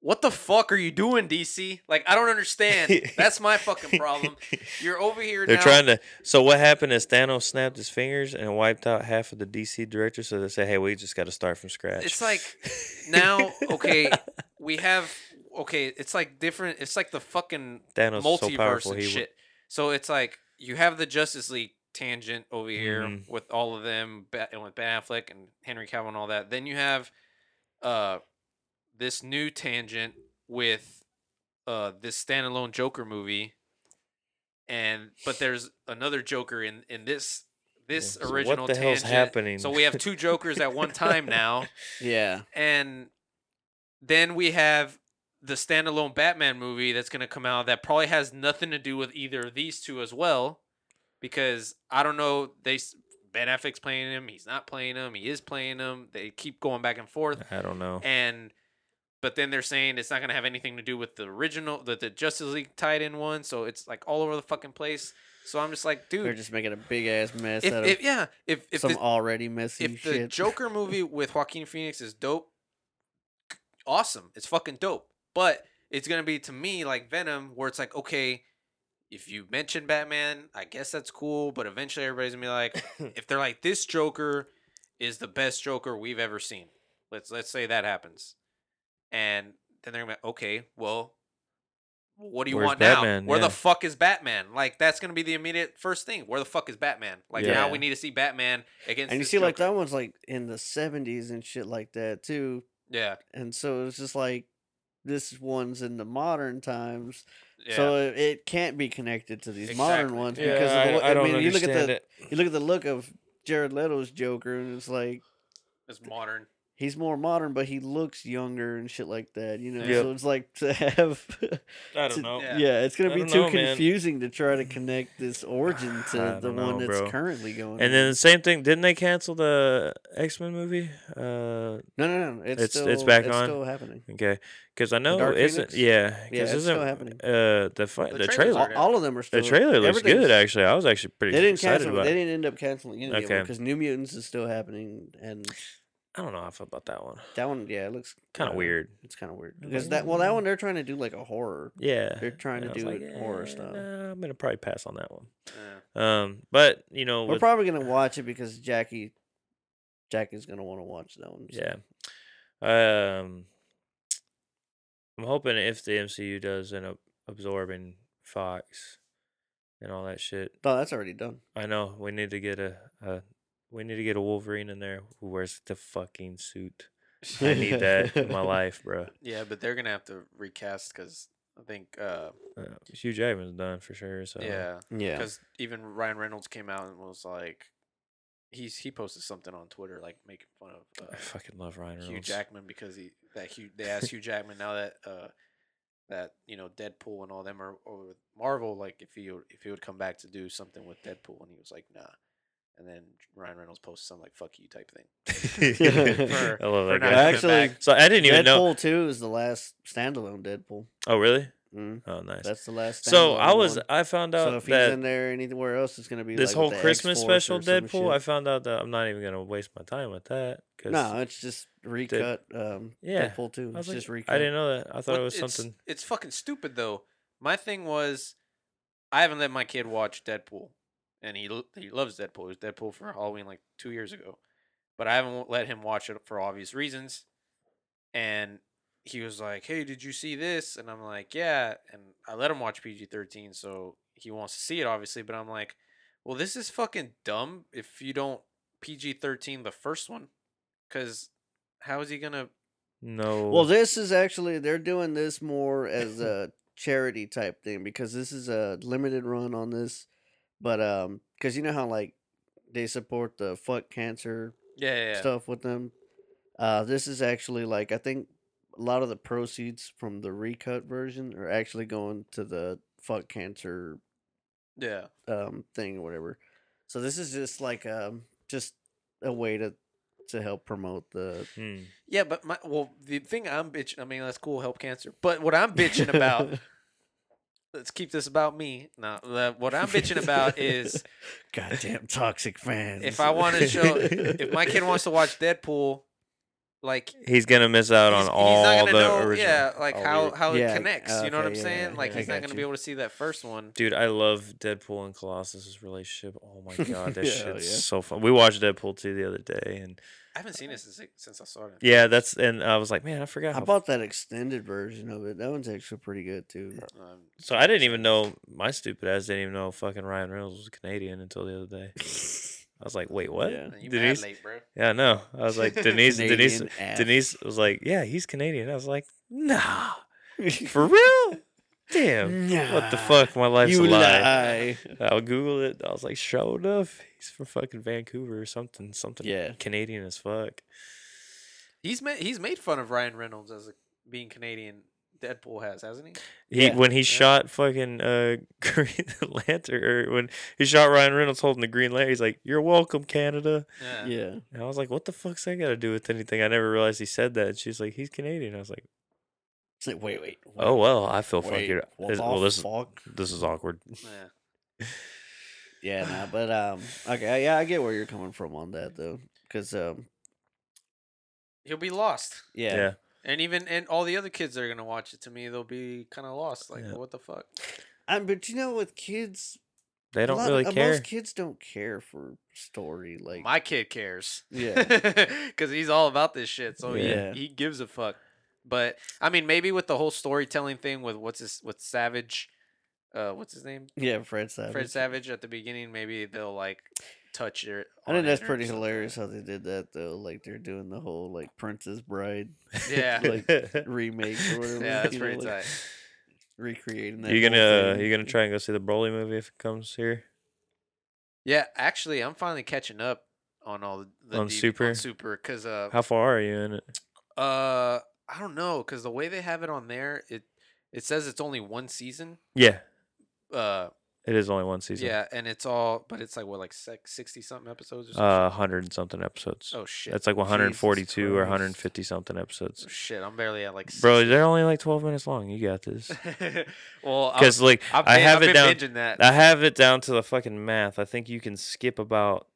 what the fuck are you doing, DC? Like, I don't understand. That's my fucking problem. You're over here They're now. trying to. So what happened is Thanos snapped his fingers and wiped out half of the DC directors. So they say, "Hey, we just got to start from scratch." It's like now, okay, we have okay. It's like different. It's like the fucking Thanos was so multiverse powerful. and shit. So it's like you have the Justice League tangent over here Mhm. with all of them, and with Ben Affleck and Henry Cavill and all that. Then you have uh this new tangent with uh this standalone Joker movie, and but there's another Joker in in this this Yeah, so original what the hell's tangent. happening? So we have two Jokers at one time now Yeah. and then we have the standalone Batman movie that's going to come out that probably has nothing to do with either of these two as well, because I don't know they Ben Affleck's playing him, he's not playing him, he is playing him. They keep going back and forth, I don't know. and but then they're saying it's not going to have anything to do with the original, the, the Justice League tied in one, so it's like all over the fucking place. So I'm just like, dude, They're just making a big ass mess if, out if of yeah, if if some the, already messy if the. Joker movie with Joaquin Phoenix is dope, awesome. It's fucking dope. But it's gonna be to me like Venom, where it's like, okay, if you mention Batman, I guess that's cool. But eventually, everybody's gonna be like, if they're like, this Joker is the best Joker we've ever seen. Let's let's say that happens, and then they're gonna be, okay, well. What do you Where's want Batman? now? Where Yeah. the fuck is Batman? Like that's gonna be the immediate first thing. Where the fuck is Batman? Like now we need to see Batman against. and you this see, like that one's like in the seventies and shit like that too. Yeah, And so it's just like this one's in the modern times, yeah. so it, it can't be connected to these modern ones yeah, because of I, the, lo- I don't mean, you look at the it. you look at the look of Jared Leto's Joker, and it's like it's modern. He's more modern, but he looks younger and shit like that. You know, Yep. so it's like to have. I don't know. Yeah. Yeah, it's gonna I be too know, man. confusing to try to connect this origin to the don't one that's bro. currently going. On. And on. then the same thing. Didn't they cancel the X Men movie? Uh, no, no, no, it's it's- still, it's back it's on? still happening. okay, because I know Dark isn't Phoenix? yeah, Yeah, because it's isn't still happening. uh the fi- The the, trailer All, all of them are still. the trailer looks good actually. I was actually pretty They didn't excited cancel. about. They didn't end up canceling any of them Okay. because New Mutants is still happening, and I don't know how I feel about that one. that one, yeah, it looks Kind of weird. It's kind of weird because that well, that mm. one they're trying to do like a horror. Yeah, They're trying and to I do it horror "Eh, style. nah, I'm gonna probably pass on that one. Um, but you know, We're with, probably gonna watch it because Jackie, Jackie's gonna want to watch that one. so. yeah. Um, I'm hoping if the MCU does end up absorbing Fox and all that shit, No, that's already done. I know we need to get a, a we need to get a Wolverine in there who wears the fucking suit. I need that in my life, bro. Yeah, but they're gonna have to recast because I think, uh, Uh, Hugh Jackman's done for sure. So yeah, Yeah. because even Ryan Reynolds came out and was like, he's he posted something on Twitter like making fun of I uh, fucking love Ryan Reynolds. Hugh Jackman because he that Hugh they asked Hugh Jackman now that uh that you know Deadpool and all them are over Marvel like if he would, if he would come back to do something with Deadpool and he was like nah, and then Ryan Reynolds posted some like fuck you type thing. For- I love that guy. Actually. So I didn't even know. Deadpool two is the last standalone Deadpool. Oh really? Mm, Oh nice. that's the last. So I was one. I found out So if he's that in there anywhere else, it's gonna be this like whole the Christmas X-Force special Deadpool, I found out that I'm not even gonna waste my time with that. Cause No, it's just recut. Um, Yeah, Deadpool two. I was It's like, just recut. I didn't know that. I thought What- it was it's, something. It's fucking stupid though. My thing was, I haven't let my kid watch Deadpool, and he lo- he loves Deadpool. It was Deadpool for Halloween like two years ago, but I haven't let him watch it for obvious reasons. And he was like, "Hey, did you see this?" And I'm like, "Yeah." And I let him watch PG thirteen, so he wants to see it obviously. But I'm like, "Well, this is fucking dumb. If you don't PG thirteen the first one, because how is he gonna?" No. Well, this is actually they're doing this more as a charity type thing because this is a limited run on this, but um, because you know how like they support the fuck cancer Yeah, yeah, yeah. stuff with them. Uh, this is actually like I think a lot of the proceeds from the recut version are actually going to the fuck cancer yeah. um thing or whatever. So this is just like um just a way to to help promote the Hmm. Yeah, but my well, the thing I'm bitching. I mean, that's cool, help cancer. But what I'm bitching about, let's keep this about me. No, the, what I'm bitching about is goddamn toxic fans. if I want to show, if my kid wants to watch Deadpool, like He's gonna miss out he's, on he's all not the know, original. yeah, like all how the- how Yeah, it connects. you know what I'm yeah, saying? yeah, like I he's not gonna you. be able to see that first one. Dude, I love Deadpool and Colossus's relationship. Oh my god, that Yeah, shit's yeah. so fun. We watched Deadpool 2 the other day, and I haven't seen it since since I saw it. yeah, that's and I was like, man, I forgot. I bought that extended version of it. That one's actually pretty good too. Um, so I didn't even know my stupid ass didn't even know fucking Ryan Reynolds was Canadian until the other day. I was like, wait, what? Yeah. you Denise? mad late, bro. Yeah, no. I was like, Denise, Denise, Canadian ass. Denise was like, yeah, he's Canadian. I was like, nah, for real? Damn. What the fuck? My life's you a lie. lie. I'll Google it. I was like, show enough. He's from fucking Vancouver or something. Something Yeah. Canadian as fuck. He's made he's made fun of Ryan Reynolds as a, being Canadian. Deadpool has, hasn't he? He Yeah. when he shot fucking uh Green Lantern or when he shot Ryan Reynolds holding the Green Lantern, he's like, "You're welcome, Canada." Yeah. Yeah. And I was like, "What the fuck's that got to do with anything?" I never realized he said that. And she's like, "He's Canadian." I was like, It's like, wait, wait. "Oh well, I feel wait, fucking what this- well. This is this is awkward." Yeah. Yeah, nah, but um, okay, yeah, I get where you're coming from on that though, because um, He'll be lost. yeah, Yeah. And even and all the other kids that are gonna watch it to me, they'll be kind of lost. Like, Yeah. what the fuck? Um, but you know, with kids, They don't lot- really uh, care. Most kids don't care for story. Like, My kid cares. Yeah. Because he's all about this shit. So Yeah. he, he gives a fuck. But I mean, maybe with the whole storytelling thing with what's his with Savage, uh, what's his name? yeah, Fred Savage. Fred Savage at the beginning. Maybe they'll like touch it. I think that's pretty hilarious how they did that though. Like they're doing the whole like Princess Bride Yeah. like remake or whatever. Yeah, that's you know, pretty like, tight. Recreating that. you whole gonna thing. you gonna try and go see the Broly movie if it comes here? Yeah, actually, I'm finally catching up on all the, the On DB Super? on Super because uh How far are you in it? uh I don't know because the way they have it on there it it says it's only one season Yeah, uh it is only one season. yeah and it's all but it's like what like sixty something episodes or some uh, hundred and something episodes. oh shit That's like 142 or 150 something episodes. oh, shit I'm barely at like Bro, they're only like 12 minutes long. You got this. well Because like I've I have I've it down. that I have it down to the fucking math. I think you can skip about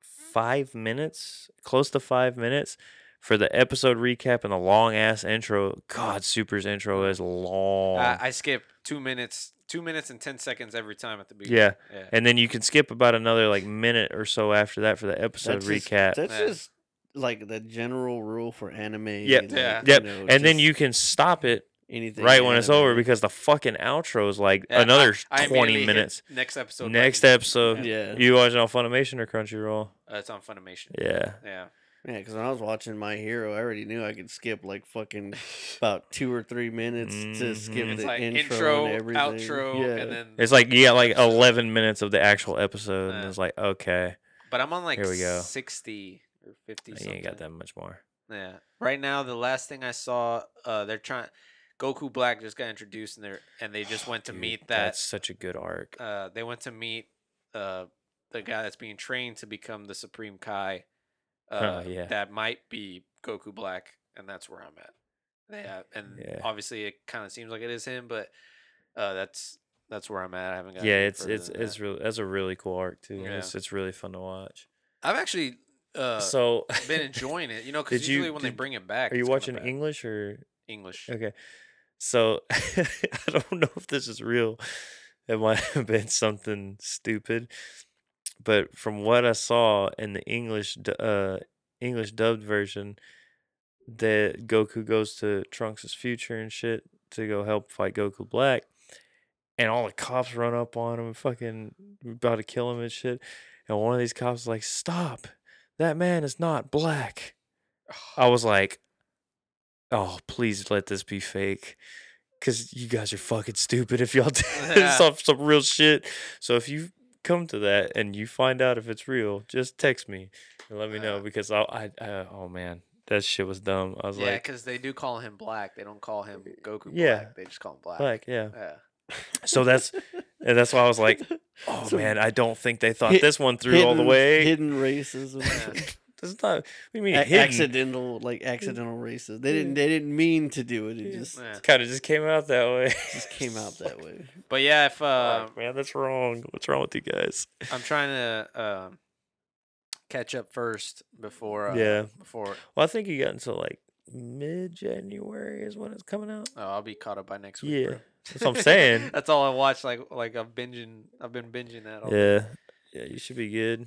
five minutes, close to five minutes, for the episode recap and the long ass intro. God, Super's intro is long. I, I skip two minutes two minutes and ten seconds every time at the beginning yeah, yeah and then you can skip about another like minute or so after that for the episode That's just- recap. that's Yeah. just like the general rule for anime. Yep. like, Yeah. you Yep, know, and then you can stop it anything right when it's over anime. because the fucking outro is like Yeah, another I 20 minutes. next episode Next button. episode, Yeah. you watching on Funimation or Crunchyroll? uh, it's on Funimation Yeah. yeah Yeah, because when I was watching My Hero, I already knew I could skip like fucking about two or three minutes to skip Mhm. it's the like intro, intro, and everything. outro yeah. and then It's like you got like 11 minutes of the actual episode, and it's like, okay, But I'm on like Here we go. 60 or 50 you something. ain't got that much more. Yeah. Right now the last thing I saw uh they're trying Goku Black just got introduced and they are and they just went to Dude, meet That's that such a good arc. uh they went to meet uh the guy that's being trained to become the Supreme Kai. Uh Oh, yeah. that might be Goku Black and that's where I'm at. Yeah, and Yeah. obviously it kind of seems like it is him, but uh that's that's where I'm at. I haven't got Yeah, it's it's it's that. really that's a really cool arc too. Yeah. It's it's really fun to watch. I've actually uh so, been enjoying it, you know, because Did you- usually when they bring it back, are you watching. English or English? okay? So I don't know if this is real. It might have been something stupid, but from what I saw in the English uh English dubbed version, that Goku goes to Trunks' future and shit to go help fight Goku Black, and all the cops run up on him, and fucking about to kill him and shit. And one of these cops is like, "Stop! That man is not black." I was like, "Oh, please let this be fake." Cause you guys are fucking stupid if y'all did Yeah. some some real shit. So if you come to that and you find out if it's real, just text me and let me know uh-huh. because I, I, I oh man, that shit was dumb. I was like Yeah, like, because they do call him Black. They don't call him Goku Yeah. Black. They just call him Black. like, yeah. Yeah. So that's and that's why I was like, oh So man, I don't think they thought hit- this one through all the way. Hidden racism. Yeah. That's not. What do you mean? A- hidden? accidental, like accidental racism. They didn't. They didn't mean to do it. It just Yeah. Kind of just came out that way. just came out that way. But yeah, if uh, Fuck, man, that's wrong. What's wrong with you guys? I'm trying to um catch up first before. Uh, Yeah. Before Well, I think you got until like mid January is when it's coming out. oh, I'll be caught up by next week. Yeah, bro. that's what I'm saying. That's all I watch. Like like I've binging. I've been binging that. All yeah, yeah, you should be good.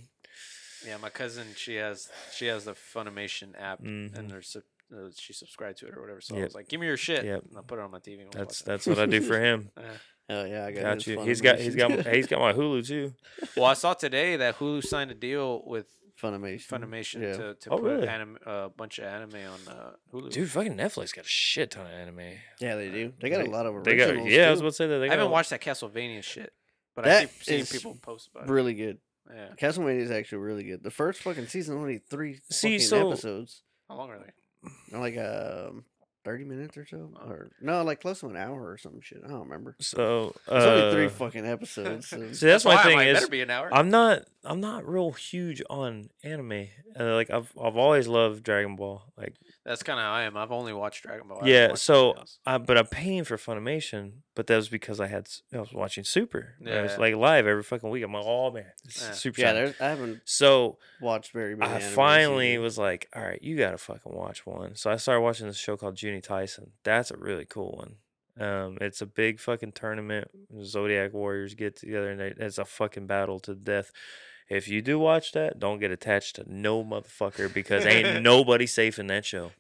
Yeah, my cousin, she has she has the Funimation app, Mhm. and there's sub- uh, she subscribed to it or whatever. So I was like, "Give me your shit." Yep. And I put it on my TV. and we'll That's that's what I do for him. Yeah. Hell yeah, I got, Got his you. He's got he's got my- he's got my Hulu too. Well, I saw today that Hulu signed a deal with Funimation. Funimation Yeah. to, to Oh, put really? anim- a bunch of anime on uh, Hulu. Dude, fucking Netflix got a shit ton of anime. Yeah, they do. They got They- a lot of They got originals. yeah. I was too. about to say that they I got haven't a- watched that Castlevania shit, but I That keep seeing people post about it. really good. Yeah. Castlevania is actually really good. The first fucking season only three See, fucking so- episodes. How long are they? They're like um thirty minutes or so, or no, like close to an hour or some shit. I don't remember. So It's only three uh, fucking episodes. so- See, that's my why thing is better be an hour. I'm not I'm not real huge on anime. Uh, like I've I've always loved Dragon Ball. Like That's kind of how I am. I've only watched Dragon Ball. I yeah, so. I, but I'm paying for Funimation, but that was because I had I was watching Super. Yeah, it's Yeah. like live every fucking week. I'm like, oh man, this is Yeah. Super. yeah, there's, I haven't So watched very many. I finally either. was like, all right, you gotta fucking watch one. So I started watching this show called Juuni Taisen. That's a really cool one. Um, it's a big fucking tournament. Zodiac Warriors get together and they, it's a fucking battle to death. If you do watch that, don't get attached to no motherfucker because ain't nobody safe in that show.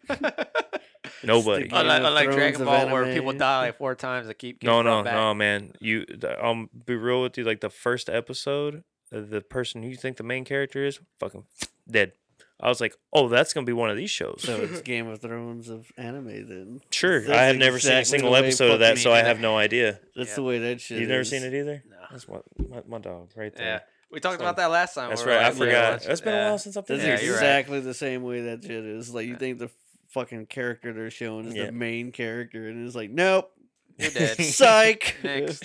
Nobody. Game Unlike, of unlike Dragon Ball, where people die like four times, they keep No, getting no, brought back. no, man. You, I'll be real with you. Like the first episode, uh, the person you think the main character is, fucking dead. I was like, oh, that's gonna be one of these shows. So it's Game of Thrones of anime then. Sure, That's I have never seen a exactly single the way episode of that, fucking- so I have no idea. That's Yeah. the way that shit. You've never is. seen it either. No. That's what my, my dog right there. Yeah, there. we talked So- about that last time. That's we right. I like, yeah, forgot. watch it. It's been a Yeah. while since I've That's been Yeah, there. you're right. exactly the same way that shit is. Like you Yeah. think the fucking character they're showing is Yeah. the main character, and it's like, nope, You're dead. psych. Next.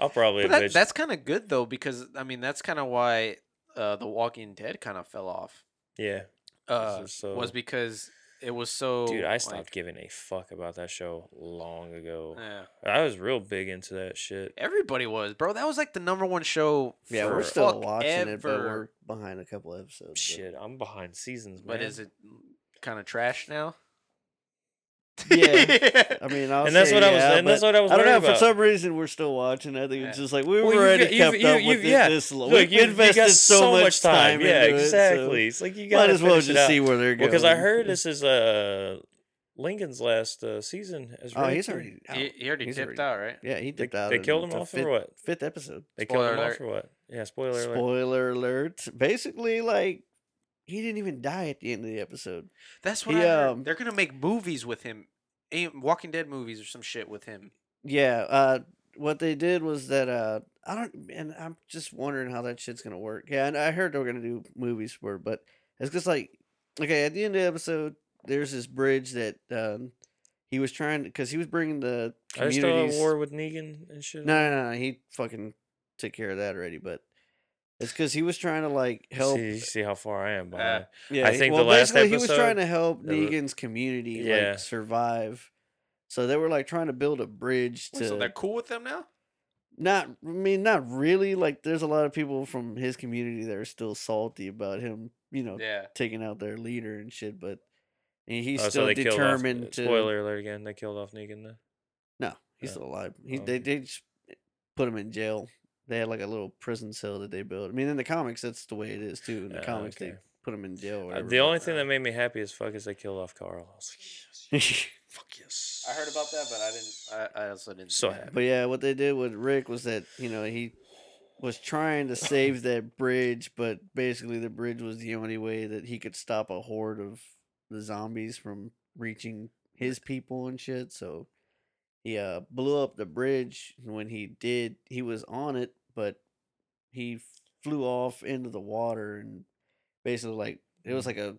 I'll probably But that, bitch. that's kind of good though, because I mean that's kind of why uh, the Walking Dead kind of fell off. Yeah, Uh, is so- was because it was so. dude. I stopped like, giving a fuck about that show long ago. Yeah, I was real big into that shit. everybody was, bro. That was like the number one show. yeah, for we're still fuck watching it, but we're behind a couple episodes. but- Shit, I'm behind seasons, man. But is it kind of trash now? Yeah. I mean, I'll And that's say what I was- yeah, and that's what I was I don't know. worried For about. some reason, we're still watching. I think it's just like we Well, were you've already you've- kept you- up you- with it yeah. this long. Look, We've you, you invested got so much time. Yeah, into it, so exactly. It's like you Might as well just see where they're going. Because I heard this is uh Lincoln's last uh, season as Oh, he's already. Out. he, he already He's tipped already- out, right? Yeah, he They, dipped out. they killed him off fifth, or what? Fifth episode. They killed him alert. off for what? Yeah, spoiler alert. Spoiler alert! Basically, like he didn't even die at the end of the episode. That's what He, I heard. um, They're gonna make movies with him, Walking Dead movies or some shit with him. Yeah. Uh, what they did was that uh, I don't, and I'm just wondering how that shit's gonna work. Yeah, and I heard they were gonna do movies for, it, but it's just like, okay, at the end of the episode, there's this bridge that um, he was trying because he was bringing the Are they still at war with Negan and shit? No, no, no, he fucking took care of that already, but. It's because he was trying to like help. See, see how far I am Uh, behind. Yeah, I think well, the last basically he was trying to help there were- Negan's community Yeah. like survive. So they were like trying to build a bridge Wait, to so they're cool with them now? not I mean not really like there's a lot of people from his community that are still salty about him, you know, Yeah. taking out their leader and shit, but and he's Oh, still they killed off- determined to Spoiler alert again. They killed off Negan. Then. No, he's Yeah. still alive. He Oh, they okay. they just put him in jail. They had like a little prison cell that they built. I mean, in the comics, that's the way it is too. In the Ah, comics, okay. they put him in jail. Or Uh, the only thing that made me happy as fuck is they killed off Carl. I was like, yes, fuck yes. I heard about that, but I didn't. I, I also didn't. So happy. But yeah, what they did with Rick was that you know he was trying to save that bridge, but basically the bridge was the only way that he could stop a horde of the zombies from reaching his people and shit. So he uh, blew up the bridge. and When he did, he was on it, but he flew off into the water and basically like it was like a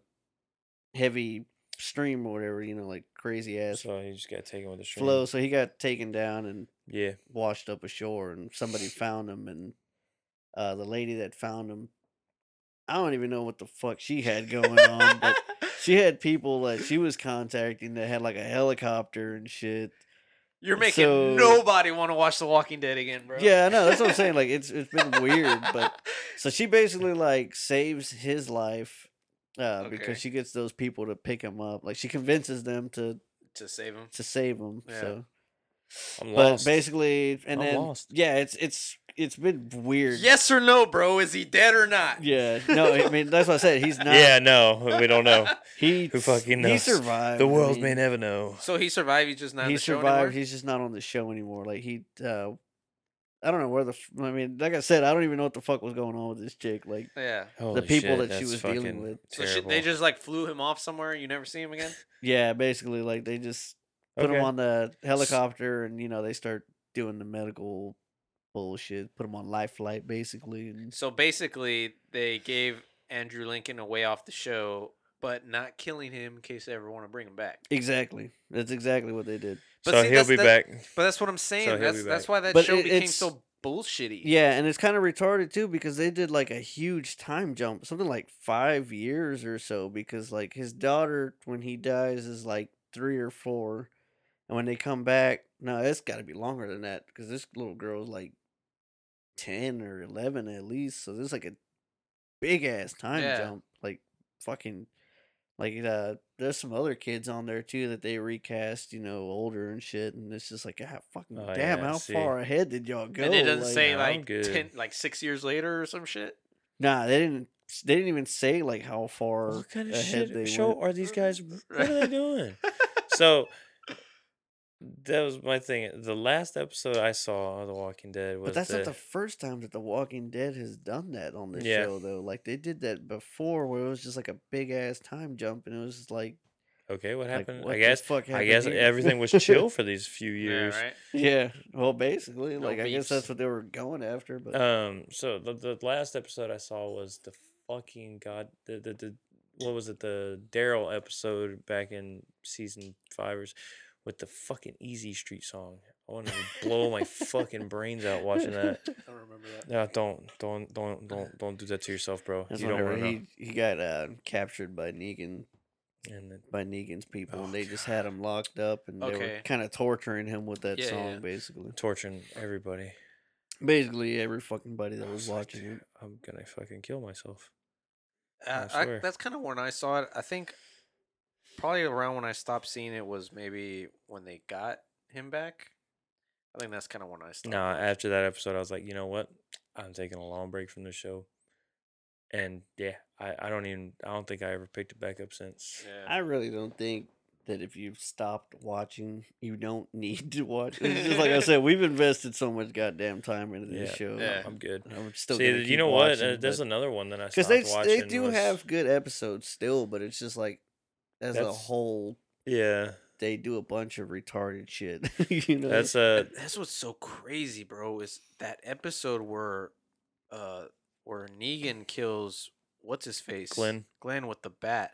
heavy stream or whatever, you know, like crazy ass So he just got taken with the stream. flow. So he got taken down and Yeah. washed up ashore and somebody found him and uh the lady that found him I don't even know what the fuck she had going on, but she had people that she was contacting that had like a helicopter and shit. You're making So- nobody want to watch The Walking Dead again, bro. Yeah, I know. That's what I'm saying. Like it's it's been weird, but so she basically like saves his life uh, Okay. because she gets those people to pick him up. Like she convinces them to to save him. to save him. Yeah. So, I'm but lost. basically, and I'm then lost. yeah, it's it's it's been weird. Yes or no, bro? Is he dead or not? Yeah. No, I mean that's what I said. He's not. yeah, no, we don't know. He Who fucking knows? He survived. The I world mean, may never know. So he survived. He's just not. in he the show survived. anymore? He's just not on the show anymore. Like he. uh I don't know where the. I mean, like I said, I don't even know what the fuck was going on with this chick. Like, Yeah. Holy people shit, that she was dealing with. So she, they just like flew him off somewhere. and You never see him again. yeah, basically, like they just put Okay. him on the helicopter, and you know they start doing the medical bullshit. Put him on life flight, basically. And So basically, they gave Andrew Lincoln away off the show, but not killing him in case they ever want to bring him back. exactly, that's exactly what they did. But so see, he'll be that- back. But that's what I'm saying. he'll that's be that's why that But show it- became so bullshitty. Yeah, and it's kind of retarded too because they did like a huge time jump, something like five years or so. Because like his daughter, when he dies, is like three or four, and when they come back, no, it's got to be longer than that because this little girl is like ten or eleven at least. So there's like a big ass time Yeah. jump, like fucking. Like uh, there's some other kids on there too that they recast, you know, older and shit, and it's just like, ah, fucking Oh, damn, yeah, how see. far ahead did y'all go? and it doesn't Like- say like ten, like six years later or some shit. Nah, they didn't. They didn't even say like how far What kind of ahead they shit show went. are these guys? What are they doing? so that was my thing. The last episode I saw of The Walking Dead was But that's the, not the first time that The Walking Dead has done that on this Yeah. show, though. Like they did that before, where it was just like a big ass time jump, and it was just like, okay. What like, happened? what I the guess fuck I happened guess here? everything was chill for these few years. Yeah, right. yeah. Well, basically, No like I guess beefs. that's what they were going after. But Um. So the the last episode I saw was the fucking god. The the, the what was it? The Daryl episode back in season five or s- with the fucking Easy Street song. I wanted to blow my fucking brains out watching that. I don't remember that. No, don't, don't, don't, don't, don't do that to yourself, bro. that's you don't want to he he got uh, captured by Negan And then, by Negan's people, Oh, and they just had him locked up, and they were kind of torturing him with that Yeah, song, yeah. basically. torturing everybody. Basically, every fucking buddy that I was like, watching it. I'm gonna fucking kill myself. Uh, I I, that's kind of when I saw it. I think probably around when I stopped seeing it was maybe when they got him back. I think that's kind of when I stopped. Nah, after that episode, I was like, you know what? I'm taking a long break from the show. And yeah, I, I don't even I don't think I ever picked it back up since. Yeah. I really don't think that if you've stopped watching, you don't need to watch. It's just like I said, we've invested so much goddamn time into this Yeah, show. Yeah. I'm good. I'm still See, you keep know what? Uh, there's another one that I because they watching. they do was- have good episodes still, but it's just like as a whole, Yeah, they do a bunch of retarded shit. you know, that's uh And that's what's so crazy, bro. Is that episode where, uh, where Negan kills what's his face, Glenn. Glenn with the bat.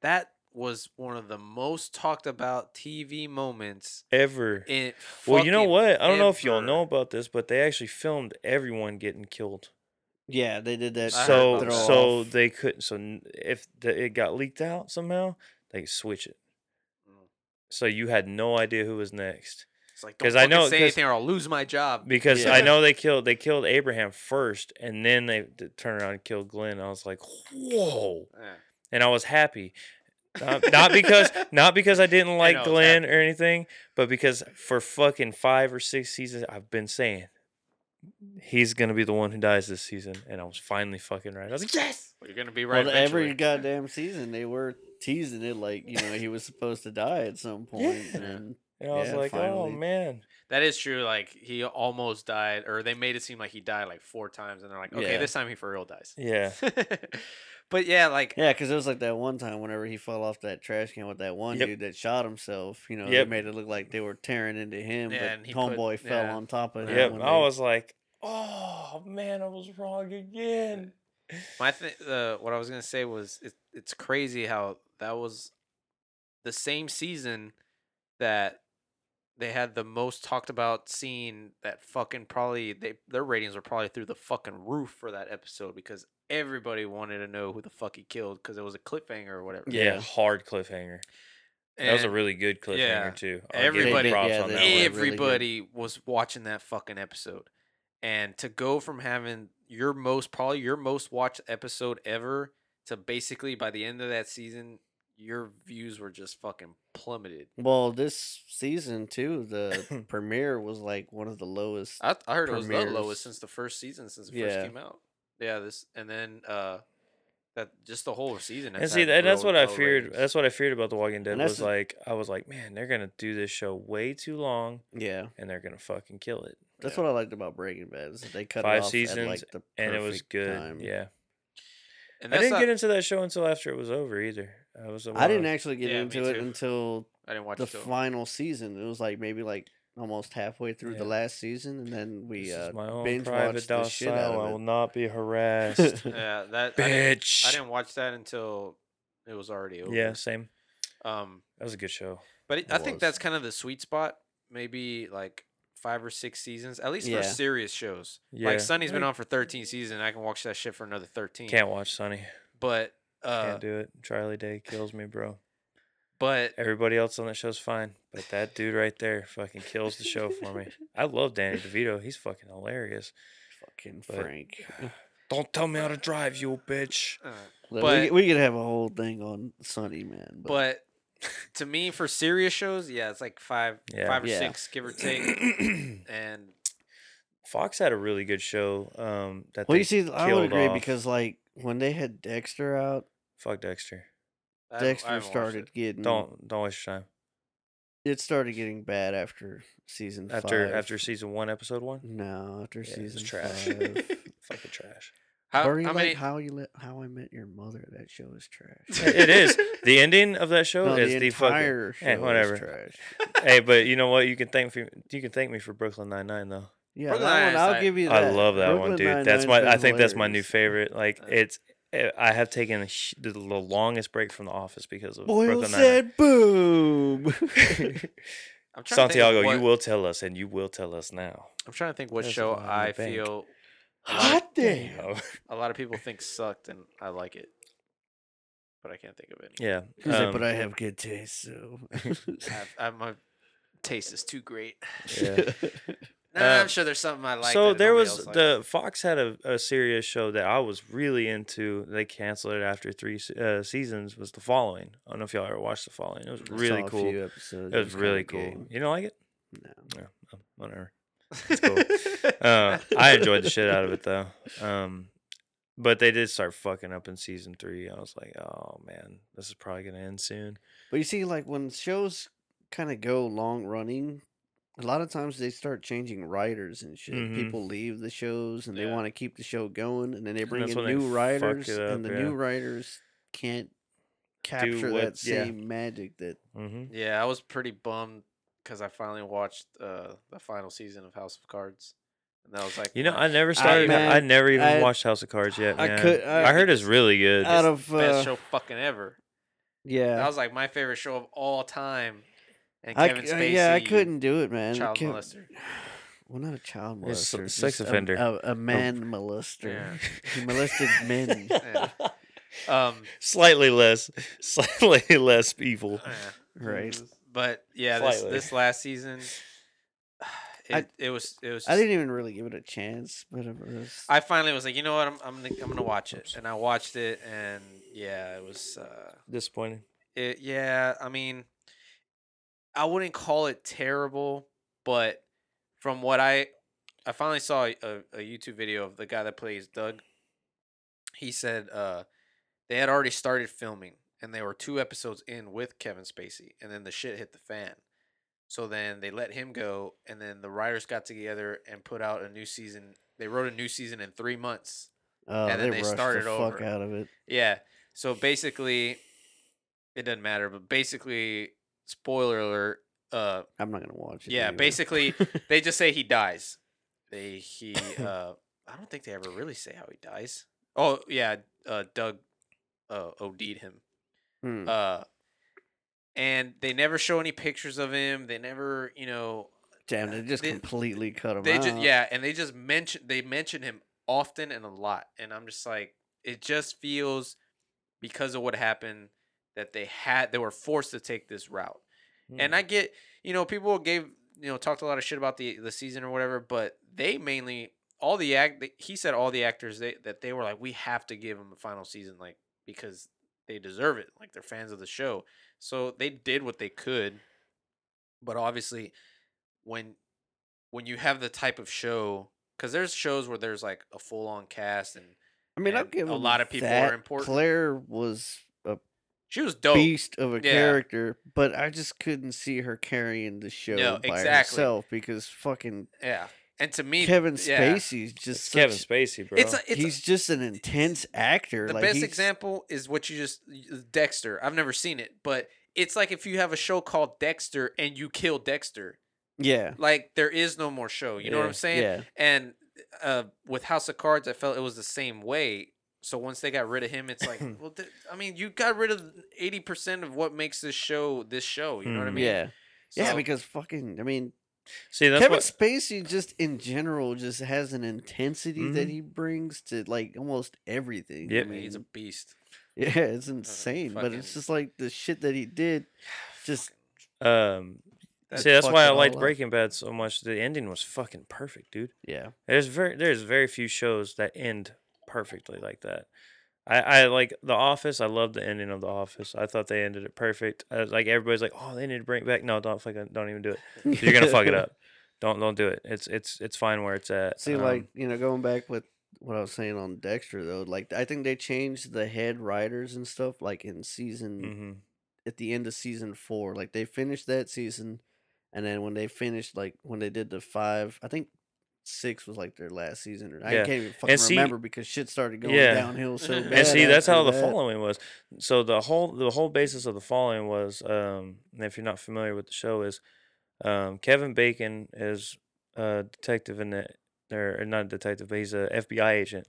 That was one of the most talked about TV moments ever. in. Well, you know what? I don't know if y'all know about this, but they actually filmed everyone getting killed. yeah, they did that. I heard So about that. so they couldn't. So if the, it got leaked out somehow, they could switch it. Mm. So you had no idea who was next. It's like 'Cause don't I know- fucking say 'cause- anything or I'll lose my job. because Yeah. I know they killed they killed Abraham first, and then they d- turned around and killed Glenn. I was like, whoa, Yeah. and I was happy, not, not because not because I didn't like know, Glenn happy. or anything, but because for fucking five or six seasons I've been saying he's gonna be the one who dies this season, and I was finally fucking right. I was like, yes. Well, you're gonna be right. well, every goddamn season they were teasing it like you know he was supposed to die at some point, Yeah. and And I was Yeah, like, oh man. That is true. Like he almost died, or they made it seem like he died like four times, and they're like, okay, Yeah. this time he for real dies. Yeah. but yeah, like Yeah, because it was like that one time whenever he fell off that trash can with that one Yep. dude that shot himself. You know, Yep. they made it look like they were tearing into him, Yeah, but and he put- fell yeah. on top of him. Yep. when I was like, oh man, I was wrong again. My thing, uh, what I was gonna say was it, it's crazy how that was the same season that they had the most talked about scene that fucking probably they their ratings were probably through the fucking roof for that episode because everybody wanted to know who the fuck he killed because it was a cliffhanger or whatever. Yeah. Yeah. Hard cliffhanger. That was a really good cliffhanger yeah, too. I'll everybody- props Yeah, on they that went really everybody was watching that fucking episode. And to go from having your most probably your most watched episode ever to basically by the end of that season, your views were just fucking plummeted. Well, this season too, the premiere was like one of the lowest. I, I heard it was the lowest since the first season since it Yeah. first came out. Yeah, this and then uh that just the whole season. And see, that, that's what I feared. ratings. That's what I feared about The Walking Dead. Was the- like, I was like, man, they're gonna do this show way too long, Yeah, and they're gonna fucking kill it. that's Yeah. what I liked about Breaking Bad is that they cut Five it off seasons, like the and it was good. time. Yeah, and I didn't not- get into that show until after it was over either. I was. I didn't actually get Yeah, into it until I didn't watch the it final season. It was like maybe like almost halfway through Yeah. the last season, and then we uh, my binge watched the shit out docile. I will not be harassed. Yeah, that I didn't, Bitch. I didn't watch that until it was already over. yeah, same. Um, That was a good show. but it, It I think that's kind of the sweet spot. Maybe like five or six seasons, at least Yeah. for serious shows. Yeah. Like Sunny's been on for 13 seasons. I can watch that shit for another 13. Can't watch Sunny. But uh, Can't do it. Charlie Day kills me, bro. but Everybody else on that show's fine, but that dude right there fucking kills the show for me. I love Danny DeVito. He's fucking hilarious. Fucking But- Frank. Don't tell me how to drive, you bitch. uh, Look, but- we, could- we could have a whole thing on Sunny Man, but, but to me, for serious shows, yeah, it's like five, Yeah. five or Yeah. six, give or take. and Fox had a really good show. Um, that well, they you see, I would agree off. because like when they had Dexter out, fuck Dexter. I haven't- I Dexter started getting Don't don't waste your time. It started getting bad after season After five. after season one, episode one, no, after Yeah, it was season trash. five. fucking trash. How, or you how like many? how you let how I met your mother? That show is trash. it is the ending of that show No, is the the, fucking. entire show Hey, is whatever. trash. hey, but you know what? You can thank me. You can thank me for Brooklyn Nine Nine though. Yeah, Brooklyn that one, I'll give you I love that one, dude. That's Nine-Nine's my. I been think that's my new favorite. Like it's. eh, I have taken sh- the the longest break from The Office because of Boyle Brooklyn Nine. said, "Boom." I'm trying to Santiago, you will tell us, and you will tell us now. I'm trying to think what There's show lot in the I feel Hot damn. A lot of people think sucked, and I like it, but I can't think of it. yeah. He's like, um, but I have good taste, so. I have, I have, my taste is too great. Yeah. Nah, Uh, I'm sure there's something I like. so that there nobody was else likes. the Fox had a, a serious show that I was really into. They canceled it after three se- uh, seasons. Was the following? I don't know if y'all ever watched the following. It was I really saw a cool. few episodes, It was really kinda cool. gay. You don't like it? No. No, oh, whatever. It's cool. Uh, I enjoyed the shit out of it though. Um, but they did start fucking up in season three. I was like, oh man, this is probably gonna end soon. But you see, like when shows kind of go long running, a lot of times they start changing writers and shit. Mhm. People leave the shows and they want to keep the show going, and then they bring in new writers, up, and the yeah. new writers can't capture what- that yeah. same magic that. Mm-hmm. yeah, I was pretty bummed because I finally watched uh, the final season of House of Cards, and that was like, You know, I never started. man, I never even I- watched House of Cards yet. I Man. could- I, I- heard it's really good. Out It's of the best uh, show fucking ever. Yeah. That was like my favorite show of all time. And Kevin c- uh, Spacey, yeah, I couldn't do it, man. I child can't- molester. Well, not a child He's a molester. sex just a- offender. A, a man molester. Yeah. he molested men. Yeah. Um, slightly less, slightly less evil. yeah. Right. But yeah, this Slightly. this last season, it, I- it was it was. I just- didn't even really give it a chance, but it was. I finally was like, you know what, I'm I'm gonna, I'm gonna watch it, and I watched it, and yeah, it was. uh Disappointing. It yeah, I mean, I wouldn't call it terrible, but from what I, I finally saw a, a YouTube video of the guy that plays Doug. He said uh, they had already started filming, and they were two episodes in with Kevin Spacey, and then the shit hit the fan. So then they let him go, and then the writers got together and put out a new season. They wrote a new season in three months. Oh, and then they, they started the fuck over. out of it. Yeah. So basically, it doesn't matter, but basically, spoiler alert. Uh, I'm not gonna watch it. Yeah, anyway. basically, they just say he dies. They he. Uh, I don't think they ever really say how he dies. Oh yeah, uh, Doug, uh, OD'd him. Hmm. Uh, and they never show any pictures of him. They never, you know, Damn, they just they- completely cut him they out. just yeah, and they just mention they mention him often and a lot, and I'm just like, it just feels because of what happened that they had they were forced to take this route. Hmm. And I get, you know, people gave, you know, talked a lot of shit about the the season or whatever, but they mainly all the act he said all the actors they that they were like we have to give him a final season like because they deserve it, like they're fans of the show. So they did what they could. But obviously when when you have the type of show cuz there's shows where there's like a full-on cast and I mean, I'll give a lot of people are important. Claire was a she was dope. beast of a Yeah. character, but I just couldn't see her carrying the show No, by exactly. herself because fucking Yeah. And to me Kevin yeah. Spacey's just It's Kevin Spacey, bro. It's a, it's a- he's just an intense actor. The like, best example is what you just Dexter. I've never seen it, but it's like if you have a show called Dexter and you kill Dexter, Yeah, like there is no more show. You know what I'm saying? yeah. And uh, with House of Cards, I felt it was the same way. So once they got rid of him, it's like, well, th- I mean, you got rid of eighty percent of what makes this show this show. You know what I Mhm. mean? yeah, yeah. Because fucking, I mean, See, that's Kevin what. Spacey just in general just has an intensity that Mhm. he brings to like almost everything. Yeah, I mean, he's a beast. yeah, it's insane, but it's just like the shit that he did. Just Um, that see, that's why I liked. Breaking Bad so much. The ending was fucking perfect, dude. Yeah, There's very there's very few shows that end perfectly like that. I, I like The Office. I love the ending of The Office. I thought they ended it perfect. I was like everybody's like, oh, they need to bring it back. No, don't fucking don't even do it. You're gonna fuck it up. Don't don't do it. It's it's it's fine where it's at. See, Um, like you know, going back with what I was saying on Dexter though, like I think they changed the head writers and stuff like in season mhm. at the end of season four. Like they finished that season, and then when they finished, like when they did the five, I think six was like their last season. Or I Yeah. can't even fucking see- remember because shit started going Yeah. downhill so bad. and see that's how the that. following was so the whole the whole basis of the following was um and if you're not familiar with the show is um kevin bacon is a detective in the or not a detective but he's a fbi agent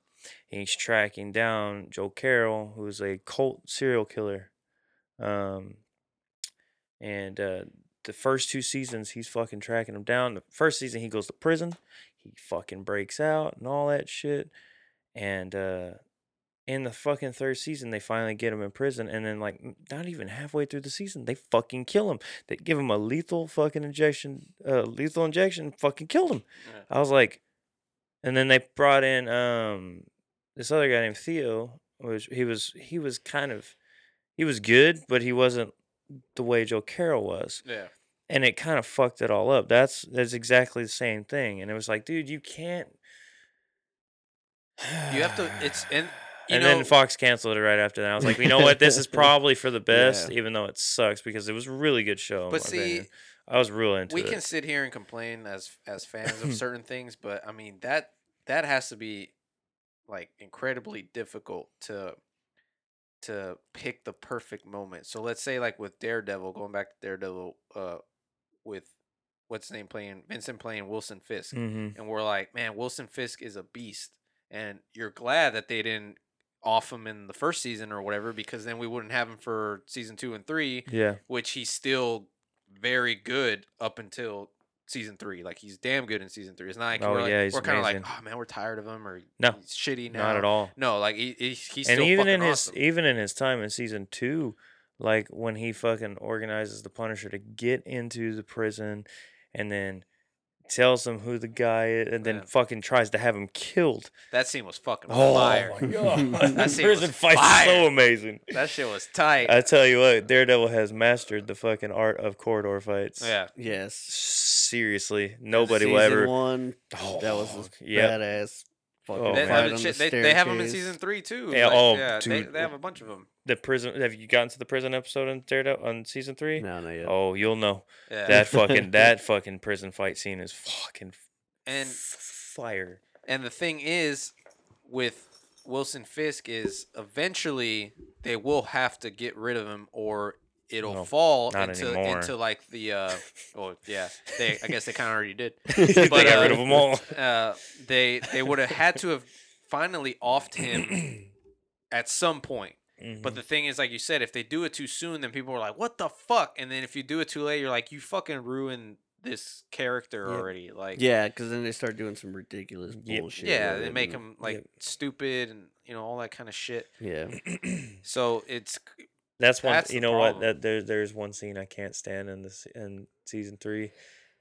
and he's tracking down joe carroll who's a cult serial killer um and uh the first two seasons he's fucking tracking him down the first season he goes to prison he fucking breaks out and all that shit and uh in the fucking third season they finally get him in prison and then like not even halfway through the season they fucking kill him. They give him a lethal fucking injection uh lethal injection fucking killed him. I was like and then they brought in um this other guy named theo which he was he was kind of he was good but he wasn't the way joe carroll was. Yeah. And it kind of fucked it all up. That's that's exactly the same thing. And it was like, dude, you can't. You have to. It's and you and know, then Fox canceled it right after that. I was like, you know what? This is probably for the best, Yeah. even though it sucks because it was a really good show. But see, opinion. I was real into we it. can sit here and complain as as fans of certain things, but I mean that that has to be like incredibly difficult to to pick the perfect moment. So let's say like with Daredevil, going back to Daredevil, uh, with what's his name playing Vincent playing Wilson Fisk, hmm and we're like, man, Wilson Fisk is a beast, and you're glad that they didn't off him in the first season or whatever, because then we wouldn't have him for season two and three Yeah. which he's still very good up until season three. Like he's damn good in season three. It's not like Oh, we're, yeah, he's we're kind of like, oh man, we're tired of him or No, he's shitty now. Not at all. No, like he, he he's and still even in his even in his time in season two, like when he fucking organizes the Punisher to get into the prison, and then tells them who the guy is, and then Yeah. fucking tries to have him killed. that scene was fucking Oh fire. my god, That that scene prison was fight fire. so amazing. That shit was tight. I tell you what, Daredevil has mastered the fucking art of corridor fights. yeah. Yes. Seriously, nobody will ever. one. Oh, that was Oh, a yep. badass. Fucking Oh, They, man. fight have, on shit, the they, they have him in staircase. season three too. Yeah, like, oh, yeah, they, dude. they have a bunch of them. The prison. Have you gotten to the prison episode on Daredevil on season three? No, no, yeah. Oh, you'll know Yeah, that fucking that fucking prison fight scene is fucking and f- fire. And the thing is, with Wilson Fisk, is eventually they will have to get rid of him, or it'll No, fall into anymore. into like the. Uh, oh yeah, they. I guess they kind of already did. they got uh, rid of them all. Uh, they they would have had to have finally offed him at some point. Mm-hmm. But the thing is, like you said, if they do it too soon, then people are like, "What the fuck?" And then if you do it too late, you're like, "You fucking ruined this character already." Like, Yeah, because then they start doing some ridiculous Yep. bullshit. yeah, they make them like Yep. stupid and you know all that kind of shit. Yeah. So it's That's one. That's you know what? That there, there's one scene I can't stand in this in season three.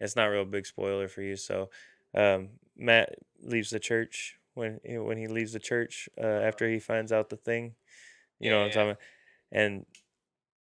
It's not a real big spoiler for you. So, um, Matt leaves the church when when he leaves the church uh, after he finds out the thing. You know Yeah, what I'm talking about? And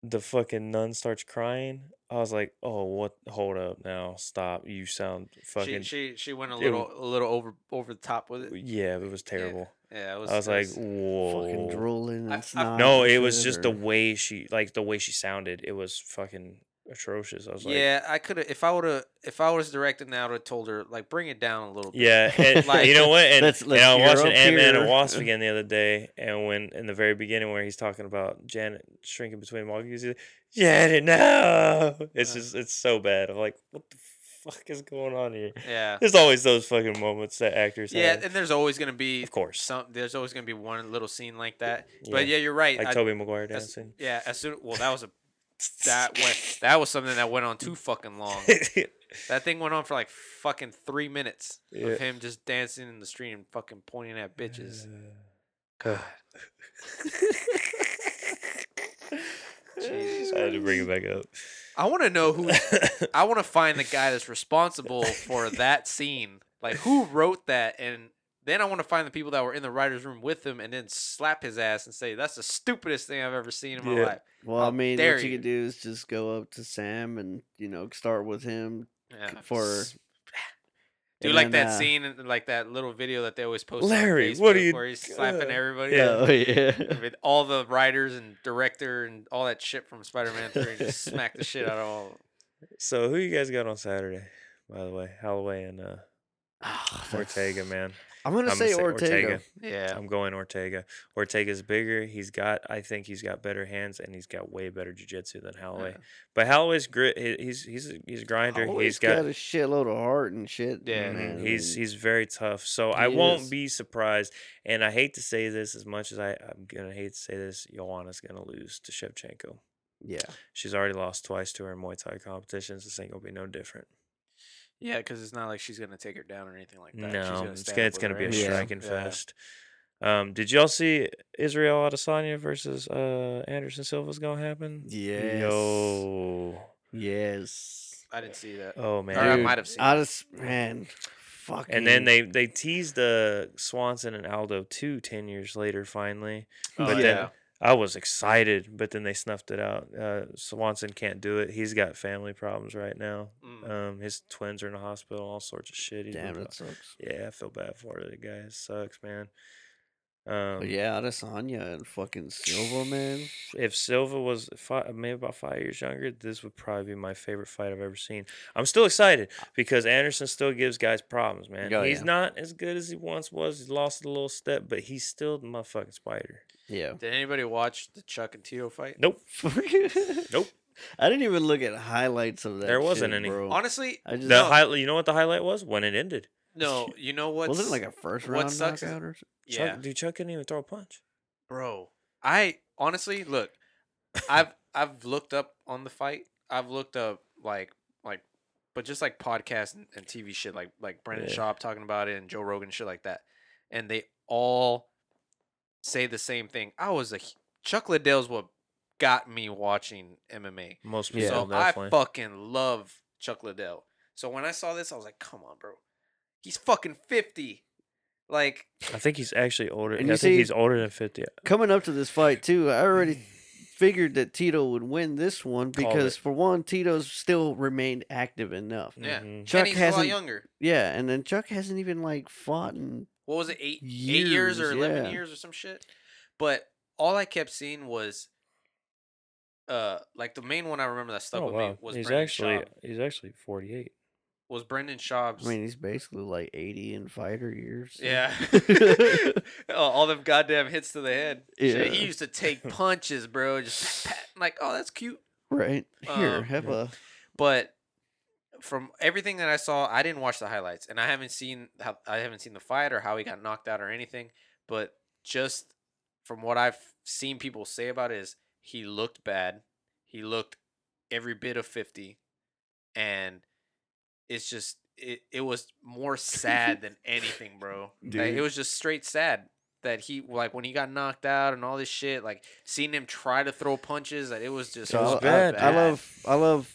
the fucking nun starts crying. I was like, oh, what? Hold up now, stop! You sound fucking. she she went a it little a little over over the top with it. yeah, it was terrible. Yeah, it was. I was it like, whoa. Fucking drooling I- I- No, it was shit, just the way she like the way she sounded. It was fucking atrocious. I was like, yeah, I could have if I would have if I was directing that, I would have told her like bring it down a little. bit. Yeah, and Like- you know what? And, Let's- and let's I was gear watching Ant Man and here. Wasp again the other day, and when in the very beginning where he's talking about Janet shrinking between molecules, he's like, Janet, no! It's Uh. just it's so bad. I'm like, what the fuck is going on here? Yeah. There's always those fucking moments that actors Yeah, have. and there's always gonna be Of course. some. There's always gonna be one little scene like that. Yeah. But yeah, you're right. like I- Tobey Maguire as- dancing. Yeah, as soon well that was a that went that was something that went on too fucking long. That thing went on for like fucking three minutes Yeah. of him just dancing in the street and fucking pointing at bitches. God. Jesus I had to bring it back up. I want to know who. I want to find the guy that's responsible for that scene. Like who wrote that, and then I want to find the people that were in the writers' room with him, and then slap his ass and say, "That's the stupidest thing I've ever seen in my Yeah. life." Well, I mean, what you you. could do is just go up to Sam and you know start with him Yeah. for. Do and like then, that uh, scene, in- like that little video that they always post. Larry, on what are you- Where he's slapping uh, everybody. Yeah. Oh yeah. With all the writers and director and all that shit from Spider-Man Three, and just smack the shit out of all. of 'em. So who you guys got on Saturday? By the way, Holloway and uh, Ah, Ortega, man. I'm gonna I'm say, gonna say Ortega. Ortega. Yeah. I'm going Ortega. Ortega's bigger. He's got, I think he's got better hands and he's got way better jiu-jitsu than Holloway. Yeah. But Holloway's grit. He's he's a, he's a grinder. Holloway's he's got, a shitload of heart and shit. Yeah. Man. Mm-hmm. He's he's very tough. So I He won't be surprised. And I hate to say this as much as I I'm gonna hate to say this. Joanna's gonna lose to Shevchenko. yeah. She's already lost twice to her in Muay Thai competitions. This ain't gonna be no different. Yeah, because it's not like she's gonna take her down or anything like that. She's No, gonna it's gonna, it's gonna be a anyway. Yeah. striking Yeah. fest. Um, did y'all see Israel Adesanya versus uh Anderson Silva's gonna happen? Yes. Yo. Yes. I didn't see that. Oh man. Or I might have seen. I it. just man, fucking. and then they they teased uh Swanson and Aldo two 10 years later finally. Oh, but yeah. then I was excited, but then they snuffed it out. Uh, Swanson can't do it. He's got family problems right now. Mm. Um, his twins are in the hospital, all sorts of shit. He's damn, that sucks. yeah, I feel bad for it. the guy. It sucks, man. Um, But yeah, Adesanya and fucking Silva, man. if Silva was five, maybe about five years younger, this would probably be my favorite fight I've ever seen. I'm still excited because Anderson still gives guys problems, man. Oh, he's yeah. not as good as he once was. He's lost a little step, but he's still the motherfucking spider. Yeah. Did anybody watch the Chuck and Tito fight? Nope. nope. I didn't even look at highlights of that. There wasn't shit, any. Bro. Honestly, I just The highlight, you know what the highlight was when it ended. no. You know what? wasn't it like a first what round sucks is- knockout or something? yeah, Chuck, dude, Chuck couldn't even throw a punch. bro. I honestly look. I've I've looked up on the fight. I've looked up like like, but just like podcasts and, and TV shit, like like Brendan Yeah. Schaub talking about it and Joe Rogan shit like that, and they all say the same thing. I was a Chuck Liddell's what got me watching MMA. Most people So I fucking love Chuck Liddell. So when I saw this, I was like, come on, bro. He's fucking 50. Like, I think he's actually older. And I you think see- he's older than fifty. Coming up to this fight too, I already figured that Tito would win this one because for one, Tito's still remained active enough. yeah. Mhm. Chuck and he's a lot hasn't- younger. Yeah, and then Chuck hasn't even like fought in What was it, eight, eight years or 11 yeah. years or some shit? But all I kept seeing was, uh, like the main one I remember that stuck Oh with wow, me was he's Brendan actually Schaub. he's actually forty eight. Was Brendan Schaub's. I mean, he's basically like 80 in fighter years. so- yeah. all, them goddamn hits to the head. Shit, he used to take punches, bro. Just pat, like, oh, that's cute. right. Here, Um, have a. but from everything that I saw, I didn't watch the highlights, and I haven't seen how I haven't seen the fight or how he got knocked out or anything. But just from what I've seen people say about it, is he looked bad. He looked every bit of fifty, and it's just it. It was more sad than anything, bro. Like, it was just straight sad. that he like when he got knocked out and all this shit, like seeing him try to throw punches, that it was just So it was was I, I- bad, I, dude. love I love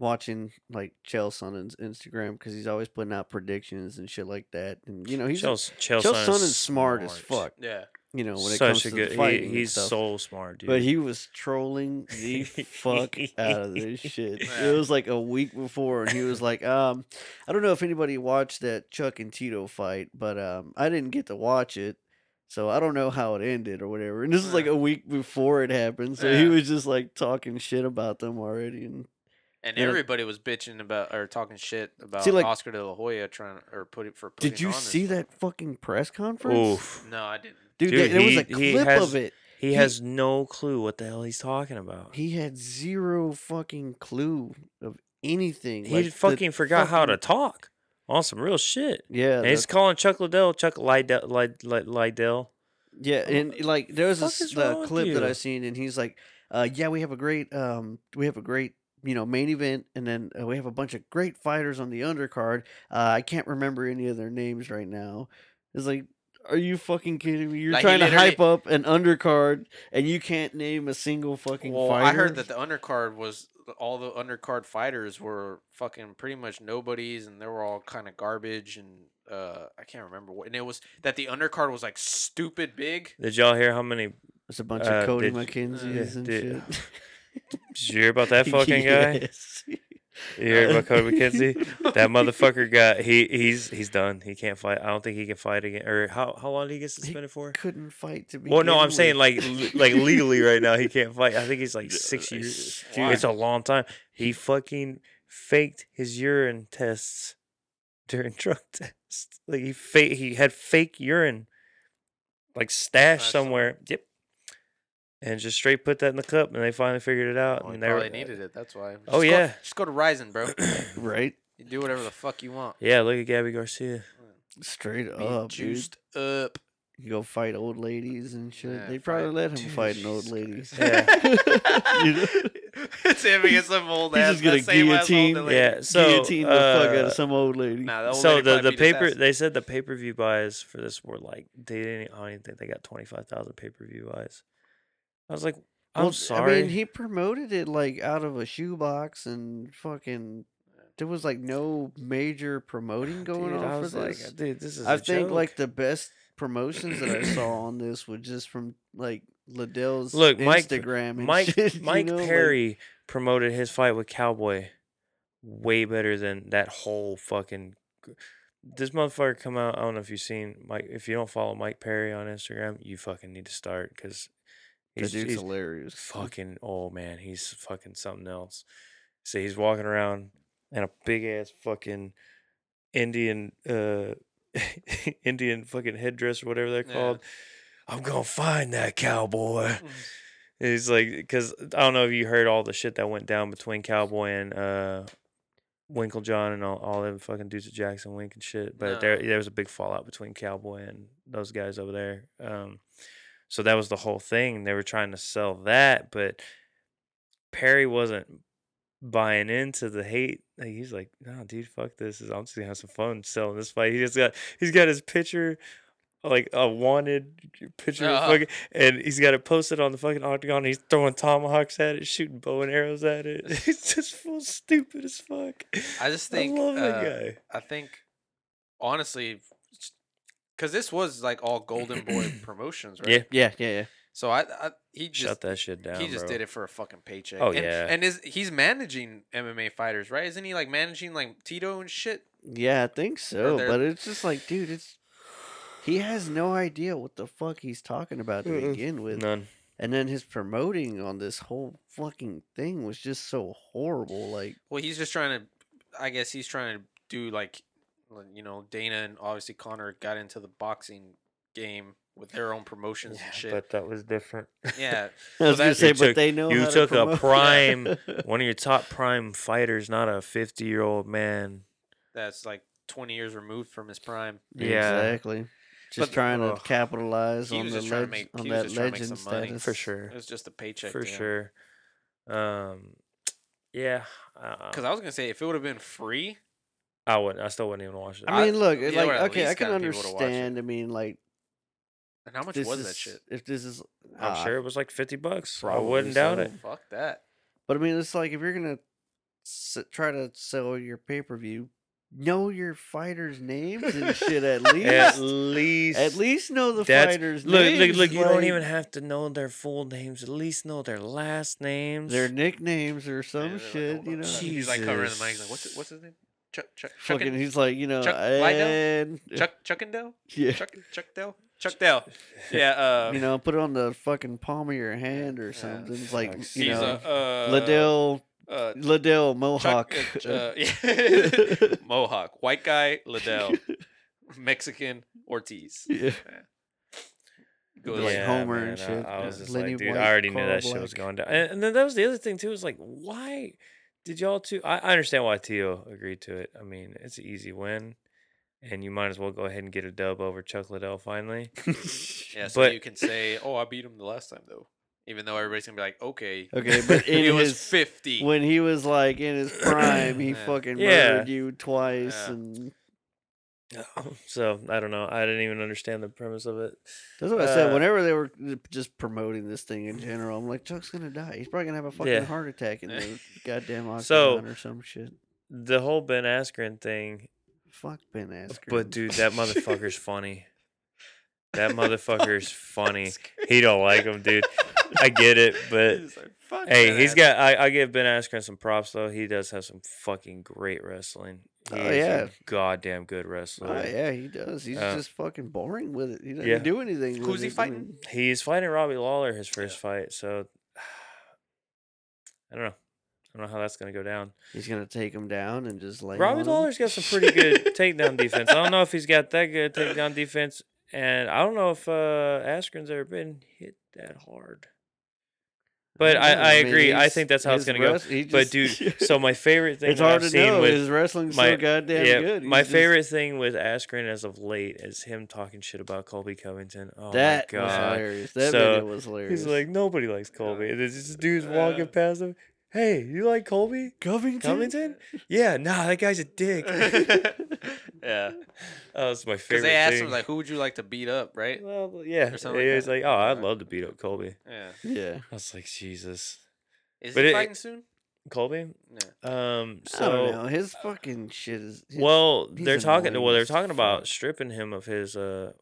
watching like Chelsea on his Instagram because he's always putting out predictions and shit like that. And you know he's Chelsea, Chael Chelsea Sonnen is smart, as fuck. yeah. You know when it Such comes a to good. the He, fighting and he's stuff. so smart, dude. But he was trolling the fuck out of this shit. Yeah. It was like a week before, and he was like, um, I don't know if anybody watched that Chuck and Tito fight, but um, I didn't get to watch it. So I don't know how it ended or whatever. And this is like a week before it happened. So he was just like talking shit about them already. And And Yeah. everybody was bitching about or talking shit about like- Oscar De La Hoya trying or put it for. Did you on this see fight. that fucking press conference? Oof. No, I didn't. Dude, Dude, there was a clip has- of it. He, He- has no clue what the hell he's talking about. He, He had zero fucking clue of anything. like, fucking forgot how to talk on some real shit. Yeah, And the- he's calling Chuck Liddell Chuck Liddell. Lyd- Lyd- Liddell. Yeah, and like there was fuck this the wrong with clip that I you? seen, and he's like, uh, "Yeah, we have a great, um, we have a great, you know, main event, and then uh, we have a bunch of great fighters on the undercard. Uh, I can't remember any of their names right now. It's like, are you fucking kidding me? You're Like, trying to hype up an undercard, and you can't name a single fucking Well, fighter. I heard that the undercard was all the undercard fighters were fucking pretty much nobodies, and they were all kind of garbage. And uh, I can't remember what. And it was that the undercard was like stupid big. Did y'all hear how many? It's a bunch uh, of Cody did- McKenzie's and did- shit. Did you hear about that fucking guy? Yes. You heard about Cody McKenzie? That motherfucker got he he's he's done. He can't fight. I don't think he can fight again. Or how how long did he get suspended for? couldn't fight to be. Well, no, I'm saying like like legally right now he can't fight. I think he's like six years. Why? It's a long time. He fucking faked his urine tests during drug tests. Like he fake he had fake urine, like stashed That's somewhere. Yep. And just straight put that in the cup, and they finally figured it out. Well, and they were- needed it. That's why. Oh, go- yeah. just go to Rizin, bro. right? You do whatever the fuck you want. Yeah, look at Gabi Garcia. Straight Be up, dude. juiced up. You go fight old ladies and shit. Yeah, they probably fight- let him Dude, fight an old Jesus lady. Yeah. You know? it's him against some old He's ass. just gonna that same ass old guillotine- Yeah, so Guillotine the fuck out uh, of some old lady. Nah, the old so lady the, the paper they said the pay per view buys for this were like they didn't I don't even think they got twenty five thousand pay per view buys. I was like, I'm Well, sorry. I mean, he promoted it like out of a shoebox and fucking. There was like no major promoting going Dude, on I for was this. like, dude, this is. I think like the best promotions that I saw on this was just from like Liddell's Look, Mike- Instagram and Mike shit, Mike know, like- Perry promoted his fight with Cowboy way better than that whole fucking. This motherfucker come out. I don't know if you've seen Mike. If you don't follow Mike Perry on Instagram, you fucking need to start because the he's, dude's he's hilarious. fucking oh man, he's fucking something else. So he's walking around in a big ass fucking Indian uh Indian fucking headdress or whatever they're Yeah. called. I'm gonna find that cowboy. Mm. He's like, because I don't know if you heard all the shit that went down between Cowboy and uh, Winkeljohn and all, all them fucking dudes at Jackson Wink and shit. But there there was a big fallout between Cowboy and those guys over there. Um, so that was the whole thing. They were trying to sell that, but Perry wasn't buying into the hate. Like, he's like, no, dude, fuck this. I'm just gonna have some fun selling this fight. He just got he's got his picture. Like a wanted picture, Uh-huh. fucking, and he's got it posted on the fucking octagon. He's throwing tomahawks at it, shooting bow and arrows at it. He's just full stupid as fuck. I just think. I love that uh, guy. I think, honestly, because this was like all Golden Boy promotions, right? Yeah. Yeah, yeah, yeah. So I, I he just Shut that shit down. he just bro. did it for a fucking paycheck. Oh, and, yeah. and is he's managing MMA fighters, right? Isn't he like managing like Tito and shit? Yeah, I think so. But it's just like, dude, it's he has no idea what the fuck he's talking about to Mm-mm. begin with. None. And then his promoting on this whole fucking thing was just so horrible. Like, Well, he's just trying to. I guess he's trying to do like, like, you know, Dana and obviously Conor got into the boxing game with their own promotions and shit. But that was different. yeah, I was gonna say, You but took- they know you how to took a prime- One of your top prime fighters, not a 50 year old man. that's like twenty years removed from his prime. Yeah. exactly. Just But- trying to Ugh. capitalize on the just trying to leg- make- on that just to make legend some money. status. For sure. It was just a paycheck For to sure. Um, yeah. uh, Because I was gonna say if it would have been free, I wouldn't. I still wouldn't even watch it. I mean, look, yeah, like or at okay, I least can gotten people to watch it. understand. I mean, like And how much this was is, that shit? If this is, I'm ah, sure it was like fifty bucks. I wouldn't doubt so. it. Fuck that. But I mean, it's like if you're gonna s- try to sell your pay per view, know your fighters' names and shit at least. At least, At least know the That's- fighters' look, names. look, look. You don't like, even have to know their full names. At least know their last names. their nicknames or Yeah, some they're like, shit. "Hold you on." know, He's like covering the mic. He's like, what's it, what's his name? Chuck Chuck fucking. Chuck He's like, you know, Chuck Liddell? and Chuck Chuckendale? yeah, Chuck Chuck Dell? Chuck Dell. Yeah, uh you know, put it on the fucking palm of your hand or something. It's like you know, a uh Liddell, uh Liddell Mohawk. Chuck, uh, uh, yeah. Mohawk, white guy, Liddell, Mexican, Ortiz. yeah. Go Like like, Homer man, and shit. I, was Yeah. just Lenny like, dude, White, I already knew Carl that shit was Black. going down. And, and then that was the other thing too. Is like, why did y'all too? I, I understand why Tio agreed to it. I mean, it's an easy win, and you might as well go ahead and get a dub over Chuck Liddell finally. Mm-hmm. yeah, so but- you can say, "Oh, I beat him the last time, though." Even though everybody's gonna be like, "Okay, Okay, but in he was his 50. when he was like in his prime, he Yeah. fucking Yeah. murdered you twice, Yeah. and so I don't know. I didn't even understand the premise of it. that's what I said. Uh, Whenever they were just promoting this thing in general, I'm like, Chuck's gonna die. He's probably gonna have a fucking Yeah. heart attack in the goddamn octagon So- or some shit. The whole Ben Askren thing, Fuck Ben Askren. but dude, that motherfucker's funny. That motherfucker's funny. He don't like him, dude. I get it, but He's like, "Fuck Hey, that he's ass." got. I, I give Ben Askren some props though. He does have some fucking great wrestling. He Oh, is yeah. a goddamn good wrestler. Oh, yeah, he does. He's Uh, just fucking boring with it. He doesn't yeah. do anything. Who's with he it. Fighting? He's fighting Robbie Lawler his first fight, so I don't know. I don't know how that's gonna go down. he's gonna take him down and just lay. Robbie. Lawler's got some pretty good takedown defense. I don't know if he's got that good takedown defense, and I don't know if uh, Askren's ever been hit that hard. But don't I. I mean, agree. I think that's how it's gonna go. rest- he But dude, so my favorite thing it's hard I've to seen know. with His wrestling's my- so goddamn yeah, good. my just- favorite thing with Askren as of late is him talking shit about Colby Covington. Oh that my was god. hilarious. That So, video was hilarious. He's like, nobody likes Colby. This dude's walking past him. Hey, you like Colby? Covington. Covington? Yeah, nah, that guy's a dick. yeah, that was my favorite. because favorite they asked thing. him like, "Who would you like to beat up?" Right? well, yeah. or something He like was that. like, oh, I'd love to beat up Colby. Yeah. Yeah. I was like, Jesus. Is But he it- fighting soon? Colby? Yeah. Um, I don't so know. His fucking shit is. his- Well, he's they're talking. annoying Well, they're as talking about stripping him of his. uh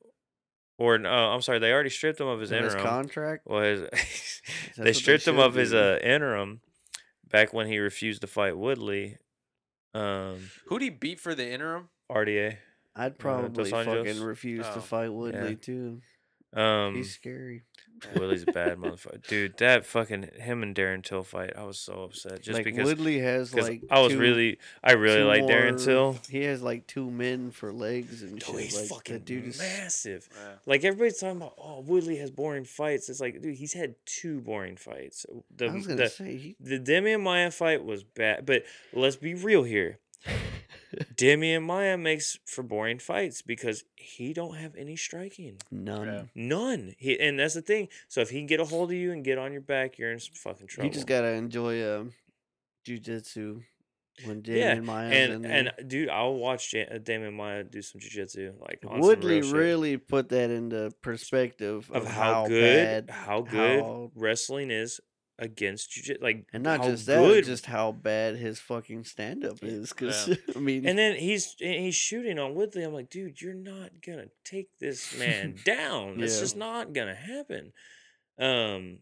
Or no, I'm sorry, they already stripped him of his Of his interim. contract. well, his, what they they stripped him should of his do. uh, interim back when he refused to fight Woodley. Um, Who'd he beat for the interim? RDA. I'd probably Dos Anjos? fucking refuse Oh, to fight Woodley too. Um, He's scary. Woodley's a bad motherfucker, dude. That fucking him and Darren Till fight, I was so upset just like because. Woodley has like. I was two- really, I really like Darren Till. He has like two men for legs and shit. Oh, he's like, fucking dude is massive. Yeah. Like everybody's talking about, oh, Woodley has boring fights. It's like, dude, he's had two boring fights. The I was gonna the, say he, the Demian Maia fight was bad, but let's be real here. Demian Maia makes for boring fights because he don't have any striking, none. Yeah. none. He and that's the thing. So if he can get a hold of you and get on your back, you're in some fucking trouble. You just gotta enjoy um, jujitsu when yeah, Demian Maia's in and there. and dude, I'll watch Ja- uh, Demian Maia do some jujitsu like on some Woodley real shit. really put that into perspective of how, good bad, how good how- wrestling is against jiu like and not just that, good just how bad his fucking stand up is. Because Yeah. I mean, and then he's and he's shooting on Woodley. I'm like, dude, you're not gonna take this man down. It's Yeah. just not gonna happen. Um,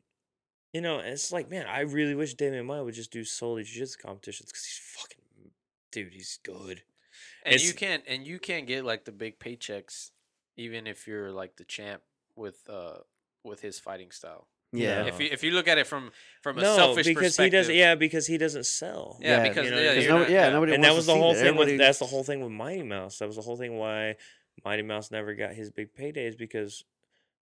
you know, and it's like, man, I really wish Demian Maia would just do solely jiu-jitsu competitions because he's fucking, dude, he's good. And It's- you can't and you can't get like the big paychecks, even if you're like the champ with uh with his fighting style. Yeah, If you if you look at it from from a no, selfish because perspective, he doesn't. Yeah, because he doesn't sell. Yeah, Yeah, because you know, yeah, 'cause you're no- not- yeah, nobody and that wants was to the see whole that. thing with Everybody- that's the whole thing with Mighty Mouse. That was the whole thing why Mighty Mouse never got his big paydays because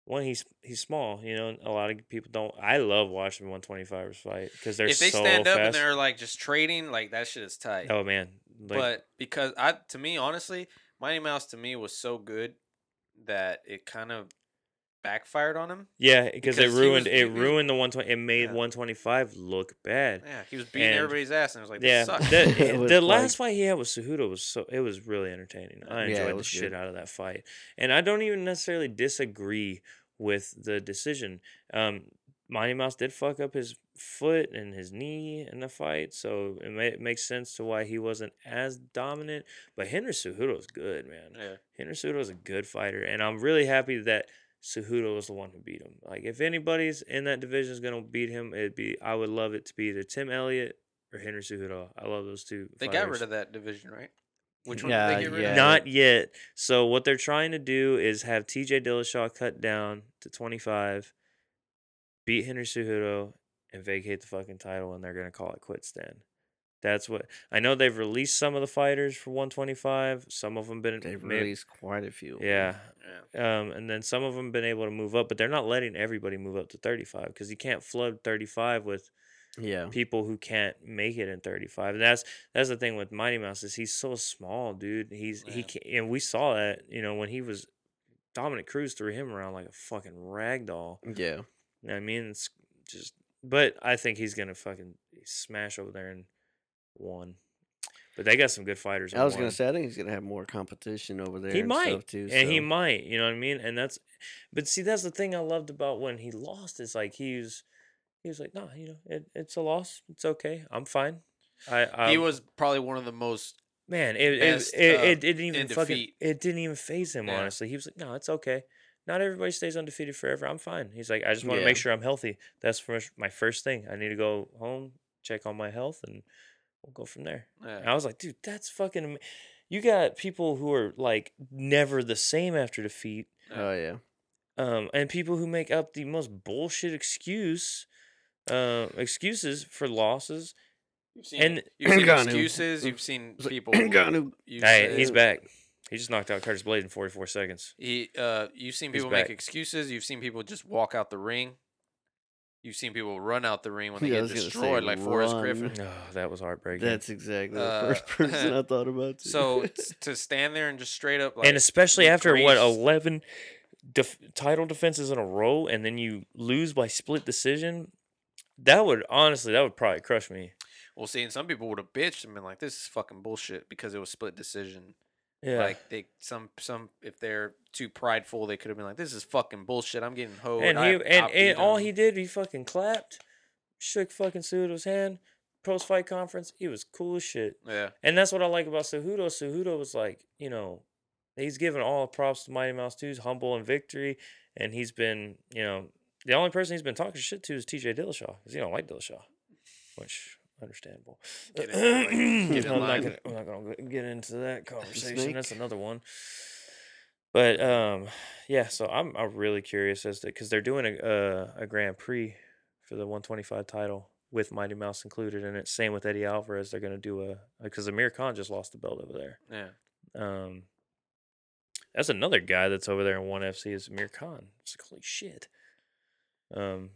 one he's he's small. You know, a lot of people don't. I love watching 125ers fight because they're if they so stand up fast. and they're like just trading, like that shit is tight. oh man, like, but because I to me honestly, Mighty Mouse to me was so good that it kind of backfired on him. yeah, because it ruined was- it ruined the 120. It made Yeah. 125 look bad. Yeah, he was beating And- everybody's ass, and it was like, Yeah, this sucks. the, It the like- last fight he had with Cejudo was so it was really entertaining. I Yeah, enjoyed the shit good. out of that fight, and I don't even necessarily disagree with the decision. Um, Mighty Mouse did fuck up his foot and his knee in the fight, so it, ma- it makes sense to why he wasn't as dominant. But Henry Cejudo's good, man. Yeah. Henry Cejudo is a good fighter, and I'm really happy that Cejudo was the one who beat him. Like, if anybody's in that division is gonna beat him, it'd be I would love it to be either Tim Elliott or Henry Cejudo. I love those two. They got rid of that division, right? Which one Yeah, did they get rid yeah. of? Not yet. So what they're trying to do is have T.J. Dillashaw cut down to 25, beat Henry Cejudo, and vacate the fucking title, and they're gonna call it quits then. That's what I know. They've released some of the fighters for 125. Some of them been They've may- released quite a few. Yeah, Yeah. um, and then some of them been able to move up, but they're not letting everybody move up to 35 because you can't flood 35 with Yeah. people who can't make it in 35. And that's that's the thing with Mighty Mouse is he's so small, dude. He's he Yeah. can and we saw that, you know, when he was Dominic Cruz threw him around like a fucking rag doll. Yeah. You know I mean? It's just but I think he's gonna fucking smash over there and one. But they got some good fighters. I was gonna say I think he's gonna have more competition over there. He and might, stuff too. and he might. You know what I mean? And that's, but see, that's the thing I loved about when he lost is like he was, he was like, no, you know, it, it's a loss. It's okay. I'm fine. I, I he was probably one of the most. man. It it, best, it, uh, it didn't even in fucking. defeat. It didn't even phase him. Yeah. Honestly, he was like, no, it's okay. Not everybody stays undefeated forever. I'm fine. He's like, I just want to make sure I'm healthy. That's first, my first thing. I need to go home, check on my health, and we'll go from there. And I was like, dude, that's fucking. Ama- you got people who are like never the same after defeat, Oh yeah. um, and people who make up the most bullshit excuse, uh, excuses for losses. You've seen, And- you've seen excuses. You've seen Was it people. Ngannou? use Hey, he's back. He just knocked out Curtis Blaydes in 44 seconds. He, uh, you've seen people make excuses. You've seen people just walk out the ring. You've seen people run out the ring when they Yeah, I get was gonna say destroyed, like Forrest run. Griffin. Oh, that was heartbreaking. That's exactly Uh, the first person I thought about. Too. So t- to stand there and just straight up, like, and especially after what graze- 11 def- title defenses in a row, and then you lose by split decision. That would honestly, that would probably crush me. Well, see, and some people would have bitched and been like, "This is fucking bullshit" because it was split decision. Yeah, Like they, some, some, if they're too prideful, they could have been like, "This is fucking bullshit. I'm getting hoed." and he I- and, and all he did, he fucking clapped, shook fucking Cejudo's hand. Post fight conference, he was cool as shit. yeah, And that's what I like about Cejudo. Cejudo was like, you know, he's given all props to Mighty Mouse 2. He's humble in victory. And he's been, you know, the only person he's been talking shit to is TJ Dillashaw because he don't like Dillashaw, which understandable. Get in. Get in I'm, not gonna, I'm not gonna get into that conversation. That's another one. But um, yeah. So I'm I'm really curious as to because they're doing a uh, a Grand Prix for the 125 title with Mighty Mouse included in it. Same with Eddie Alvarez. They're gonna do a because Amir Khan just lost the belt over there. yeah. Um, that's another guy that's over there in one FC is Amir Khan. It's like holy shit. Um,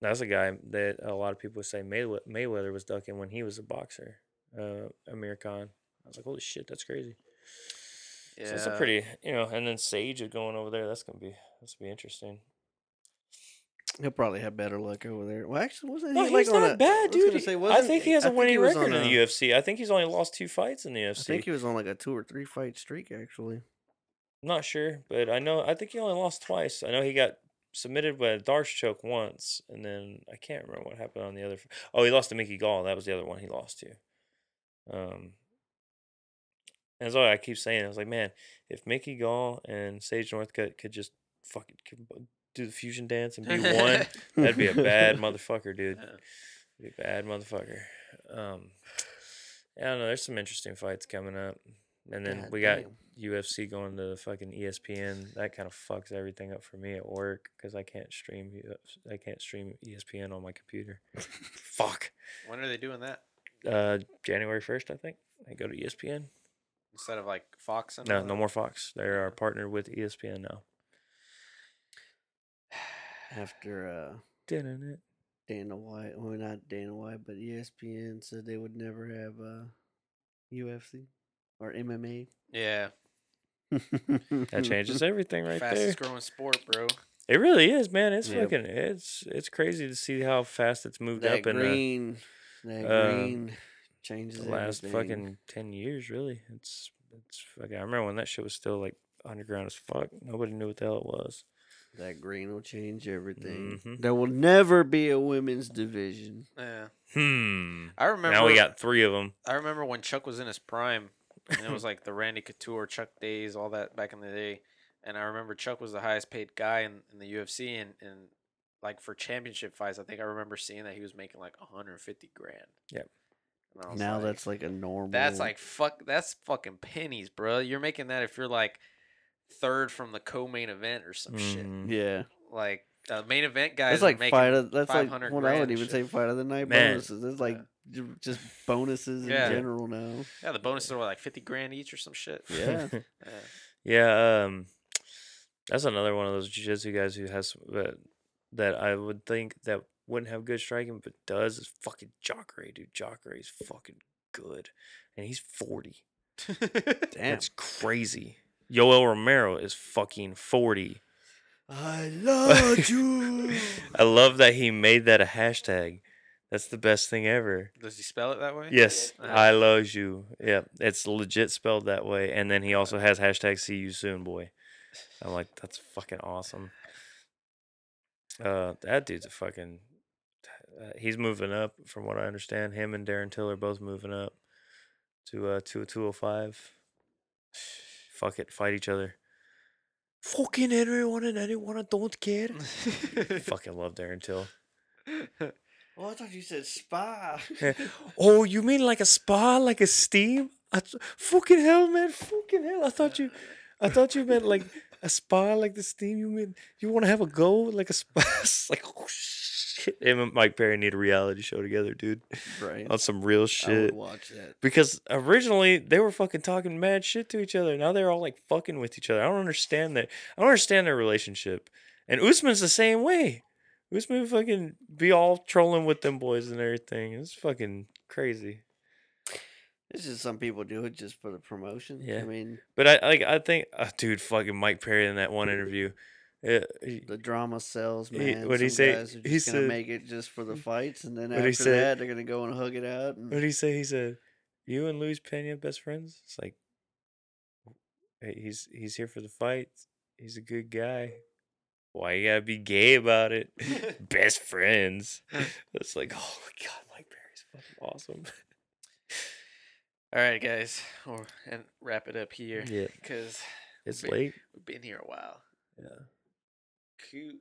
that's a guy that a lot of people would say Maywe- Mayweather was ducking when he was a boxer. Uh, Amir Khan. I was like, holy shit, that's crazy. Yeah. So it's a pretty, you know, and then Sage is going over there. That's gonna be that's gonna be interesting. He'll probably have better luck over there. Well, actually, wasn't No, he like he's on not a, bad, I was dude. say, I wasn't think he has I a think winning was record in the UFC. I think he's only lost two fights in the UFC. I think he was on like a two or three fight streak actually. I'm not sure, but I know I think he only lost twice. I know he got submitted Darce choke once, and then I can't remember what happened on the other. Oh, he lost to Mickey Gall. That was the other one he lost to. Um, and all I keep saying. I was like, man, if Mickey Gall and Sage Northcutt could just fucking do the fusion dance and be one, that'd be a bad motherfucker, dude. Be a bad motherfucker. Um, I don't know. There's some interesting fights coming up, and then God we got damn. UFC going to fucking ESPN. That kind of fucks everything up for me at work because I can't stream. UFC I can't stream ESPN on my computer. Fuck. When are they doing that Uh, January first, I think. I go to ESPN. instead of like Fox? And No, no more Fox. They are partnered with ESPN now. After uh, Didn't it? Dana White, well, not Dana White, but ESPN said they would never have uh, UFC or MMA. Yeah, That changes everything right there. fastest growing sport, bro. It really is, man. It's Yep. fucking. It's it's crazy to see how fast it's moved That up in the, green, that uh, green changes the last everything. fucking ten years. Really, it's it's fucking. I remember when that shit was still like underground as fuck. Nobody knew what the hell it was. That green will change everything. Mhm. There will never be a women's division. Yeah. Hmm. I remember. Now we got three of them. I remember when Chuck was in his prime, and it was like the Randy Couture, Chuck days, all that back in the day. And I remember Chuck was the highest paid guy in, in the UFC, and, and like for championship fights, I think I remember seeing that he was making like 150 grand. Yep. And I was Now like, that's like a normal. that's like fuck. That's fucking pennies, bro. You're making that if you're like third from the co-main event or some shit. Mhm. yeah. Like uh, main event guys. That's like making fight. Of, that's like 500 what I would and even shit. say fight of the night Man. bonuses. There's like j- just bonuses in general now. Yeah, the bonuses are like 50 grand each or some shit. Yeah. Yeah. yeah. Um, that's another one of those jiu-jitsu guys who has that that I would think that wouldn't have good striking, but does is fucking Jacare, dude. Jacare is fucking good, and he's forty. Damn. That's crazy. Yoel Romero is fucking forty. I love you. I love that he made that a hashtag. That's the best thing ever. Does he spell it that way? Yes, Uh-huh. I love you. Yeah, it's legit spelled that way. And then he also has hashtag see you soon, boy. I'm like, that's fucking awesome. Uh, that dude's a fucking. Uh, he's moving up, from what I understand. Him and Darren Till are both moving up to uh to a 205. Fuck it, fight each other. Fucking everyone and anyone I don't care. fucking love Darren Till. Oh, I thought you said spa. Oh, you mean like a spa, like a steam? I th- fucking hell, man! Fucking hell! I thought you, I thought you meant like a spa, like the steam. You mean you want to have a go, like a spa? Like oh shit! Him and Mike Perry need a reality show together, dude, right. on some real shit. watch that. Because originally they were fucking talking mad shit to each other. Now they're all like fucking with each other. I don't understand that. I don't understand their relationship. And Usman's the same way. Usman fucking be all trolling with them boys and everything. It's fucking crazy. It's just some people do it just for the promotion. Yeah. I mean, But I like I think uh, dude fucking Mike Perry in that one interview. Uh, he- the drama sells, He- man. what'd he say? Guys He said- make it just for the fights, and then after say? that, they're gonna go and hug it out. And what he say? He said, "You and Luis Pena best friends." It's like, hey, he's he's here for the fights. He's a good guy. Why you gotta be gay about it? best friends. It's like, oh my god, Mike Perry's fucking awesome. All right, guys, we'll and wrap it up here Yeah, because it's Big- late. we've been here a while. Yeah. Coot.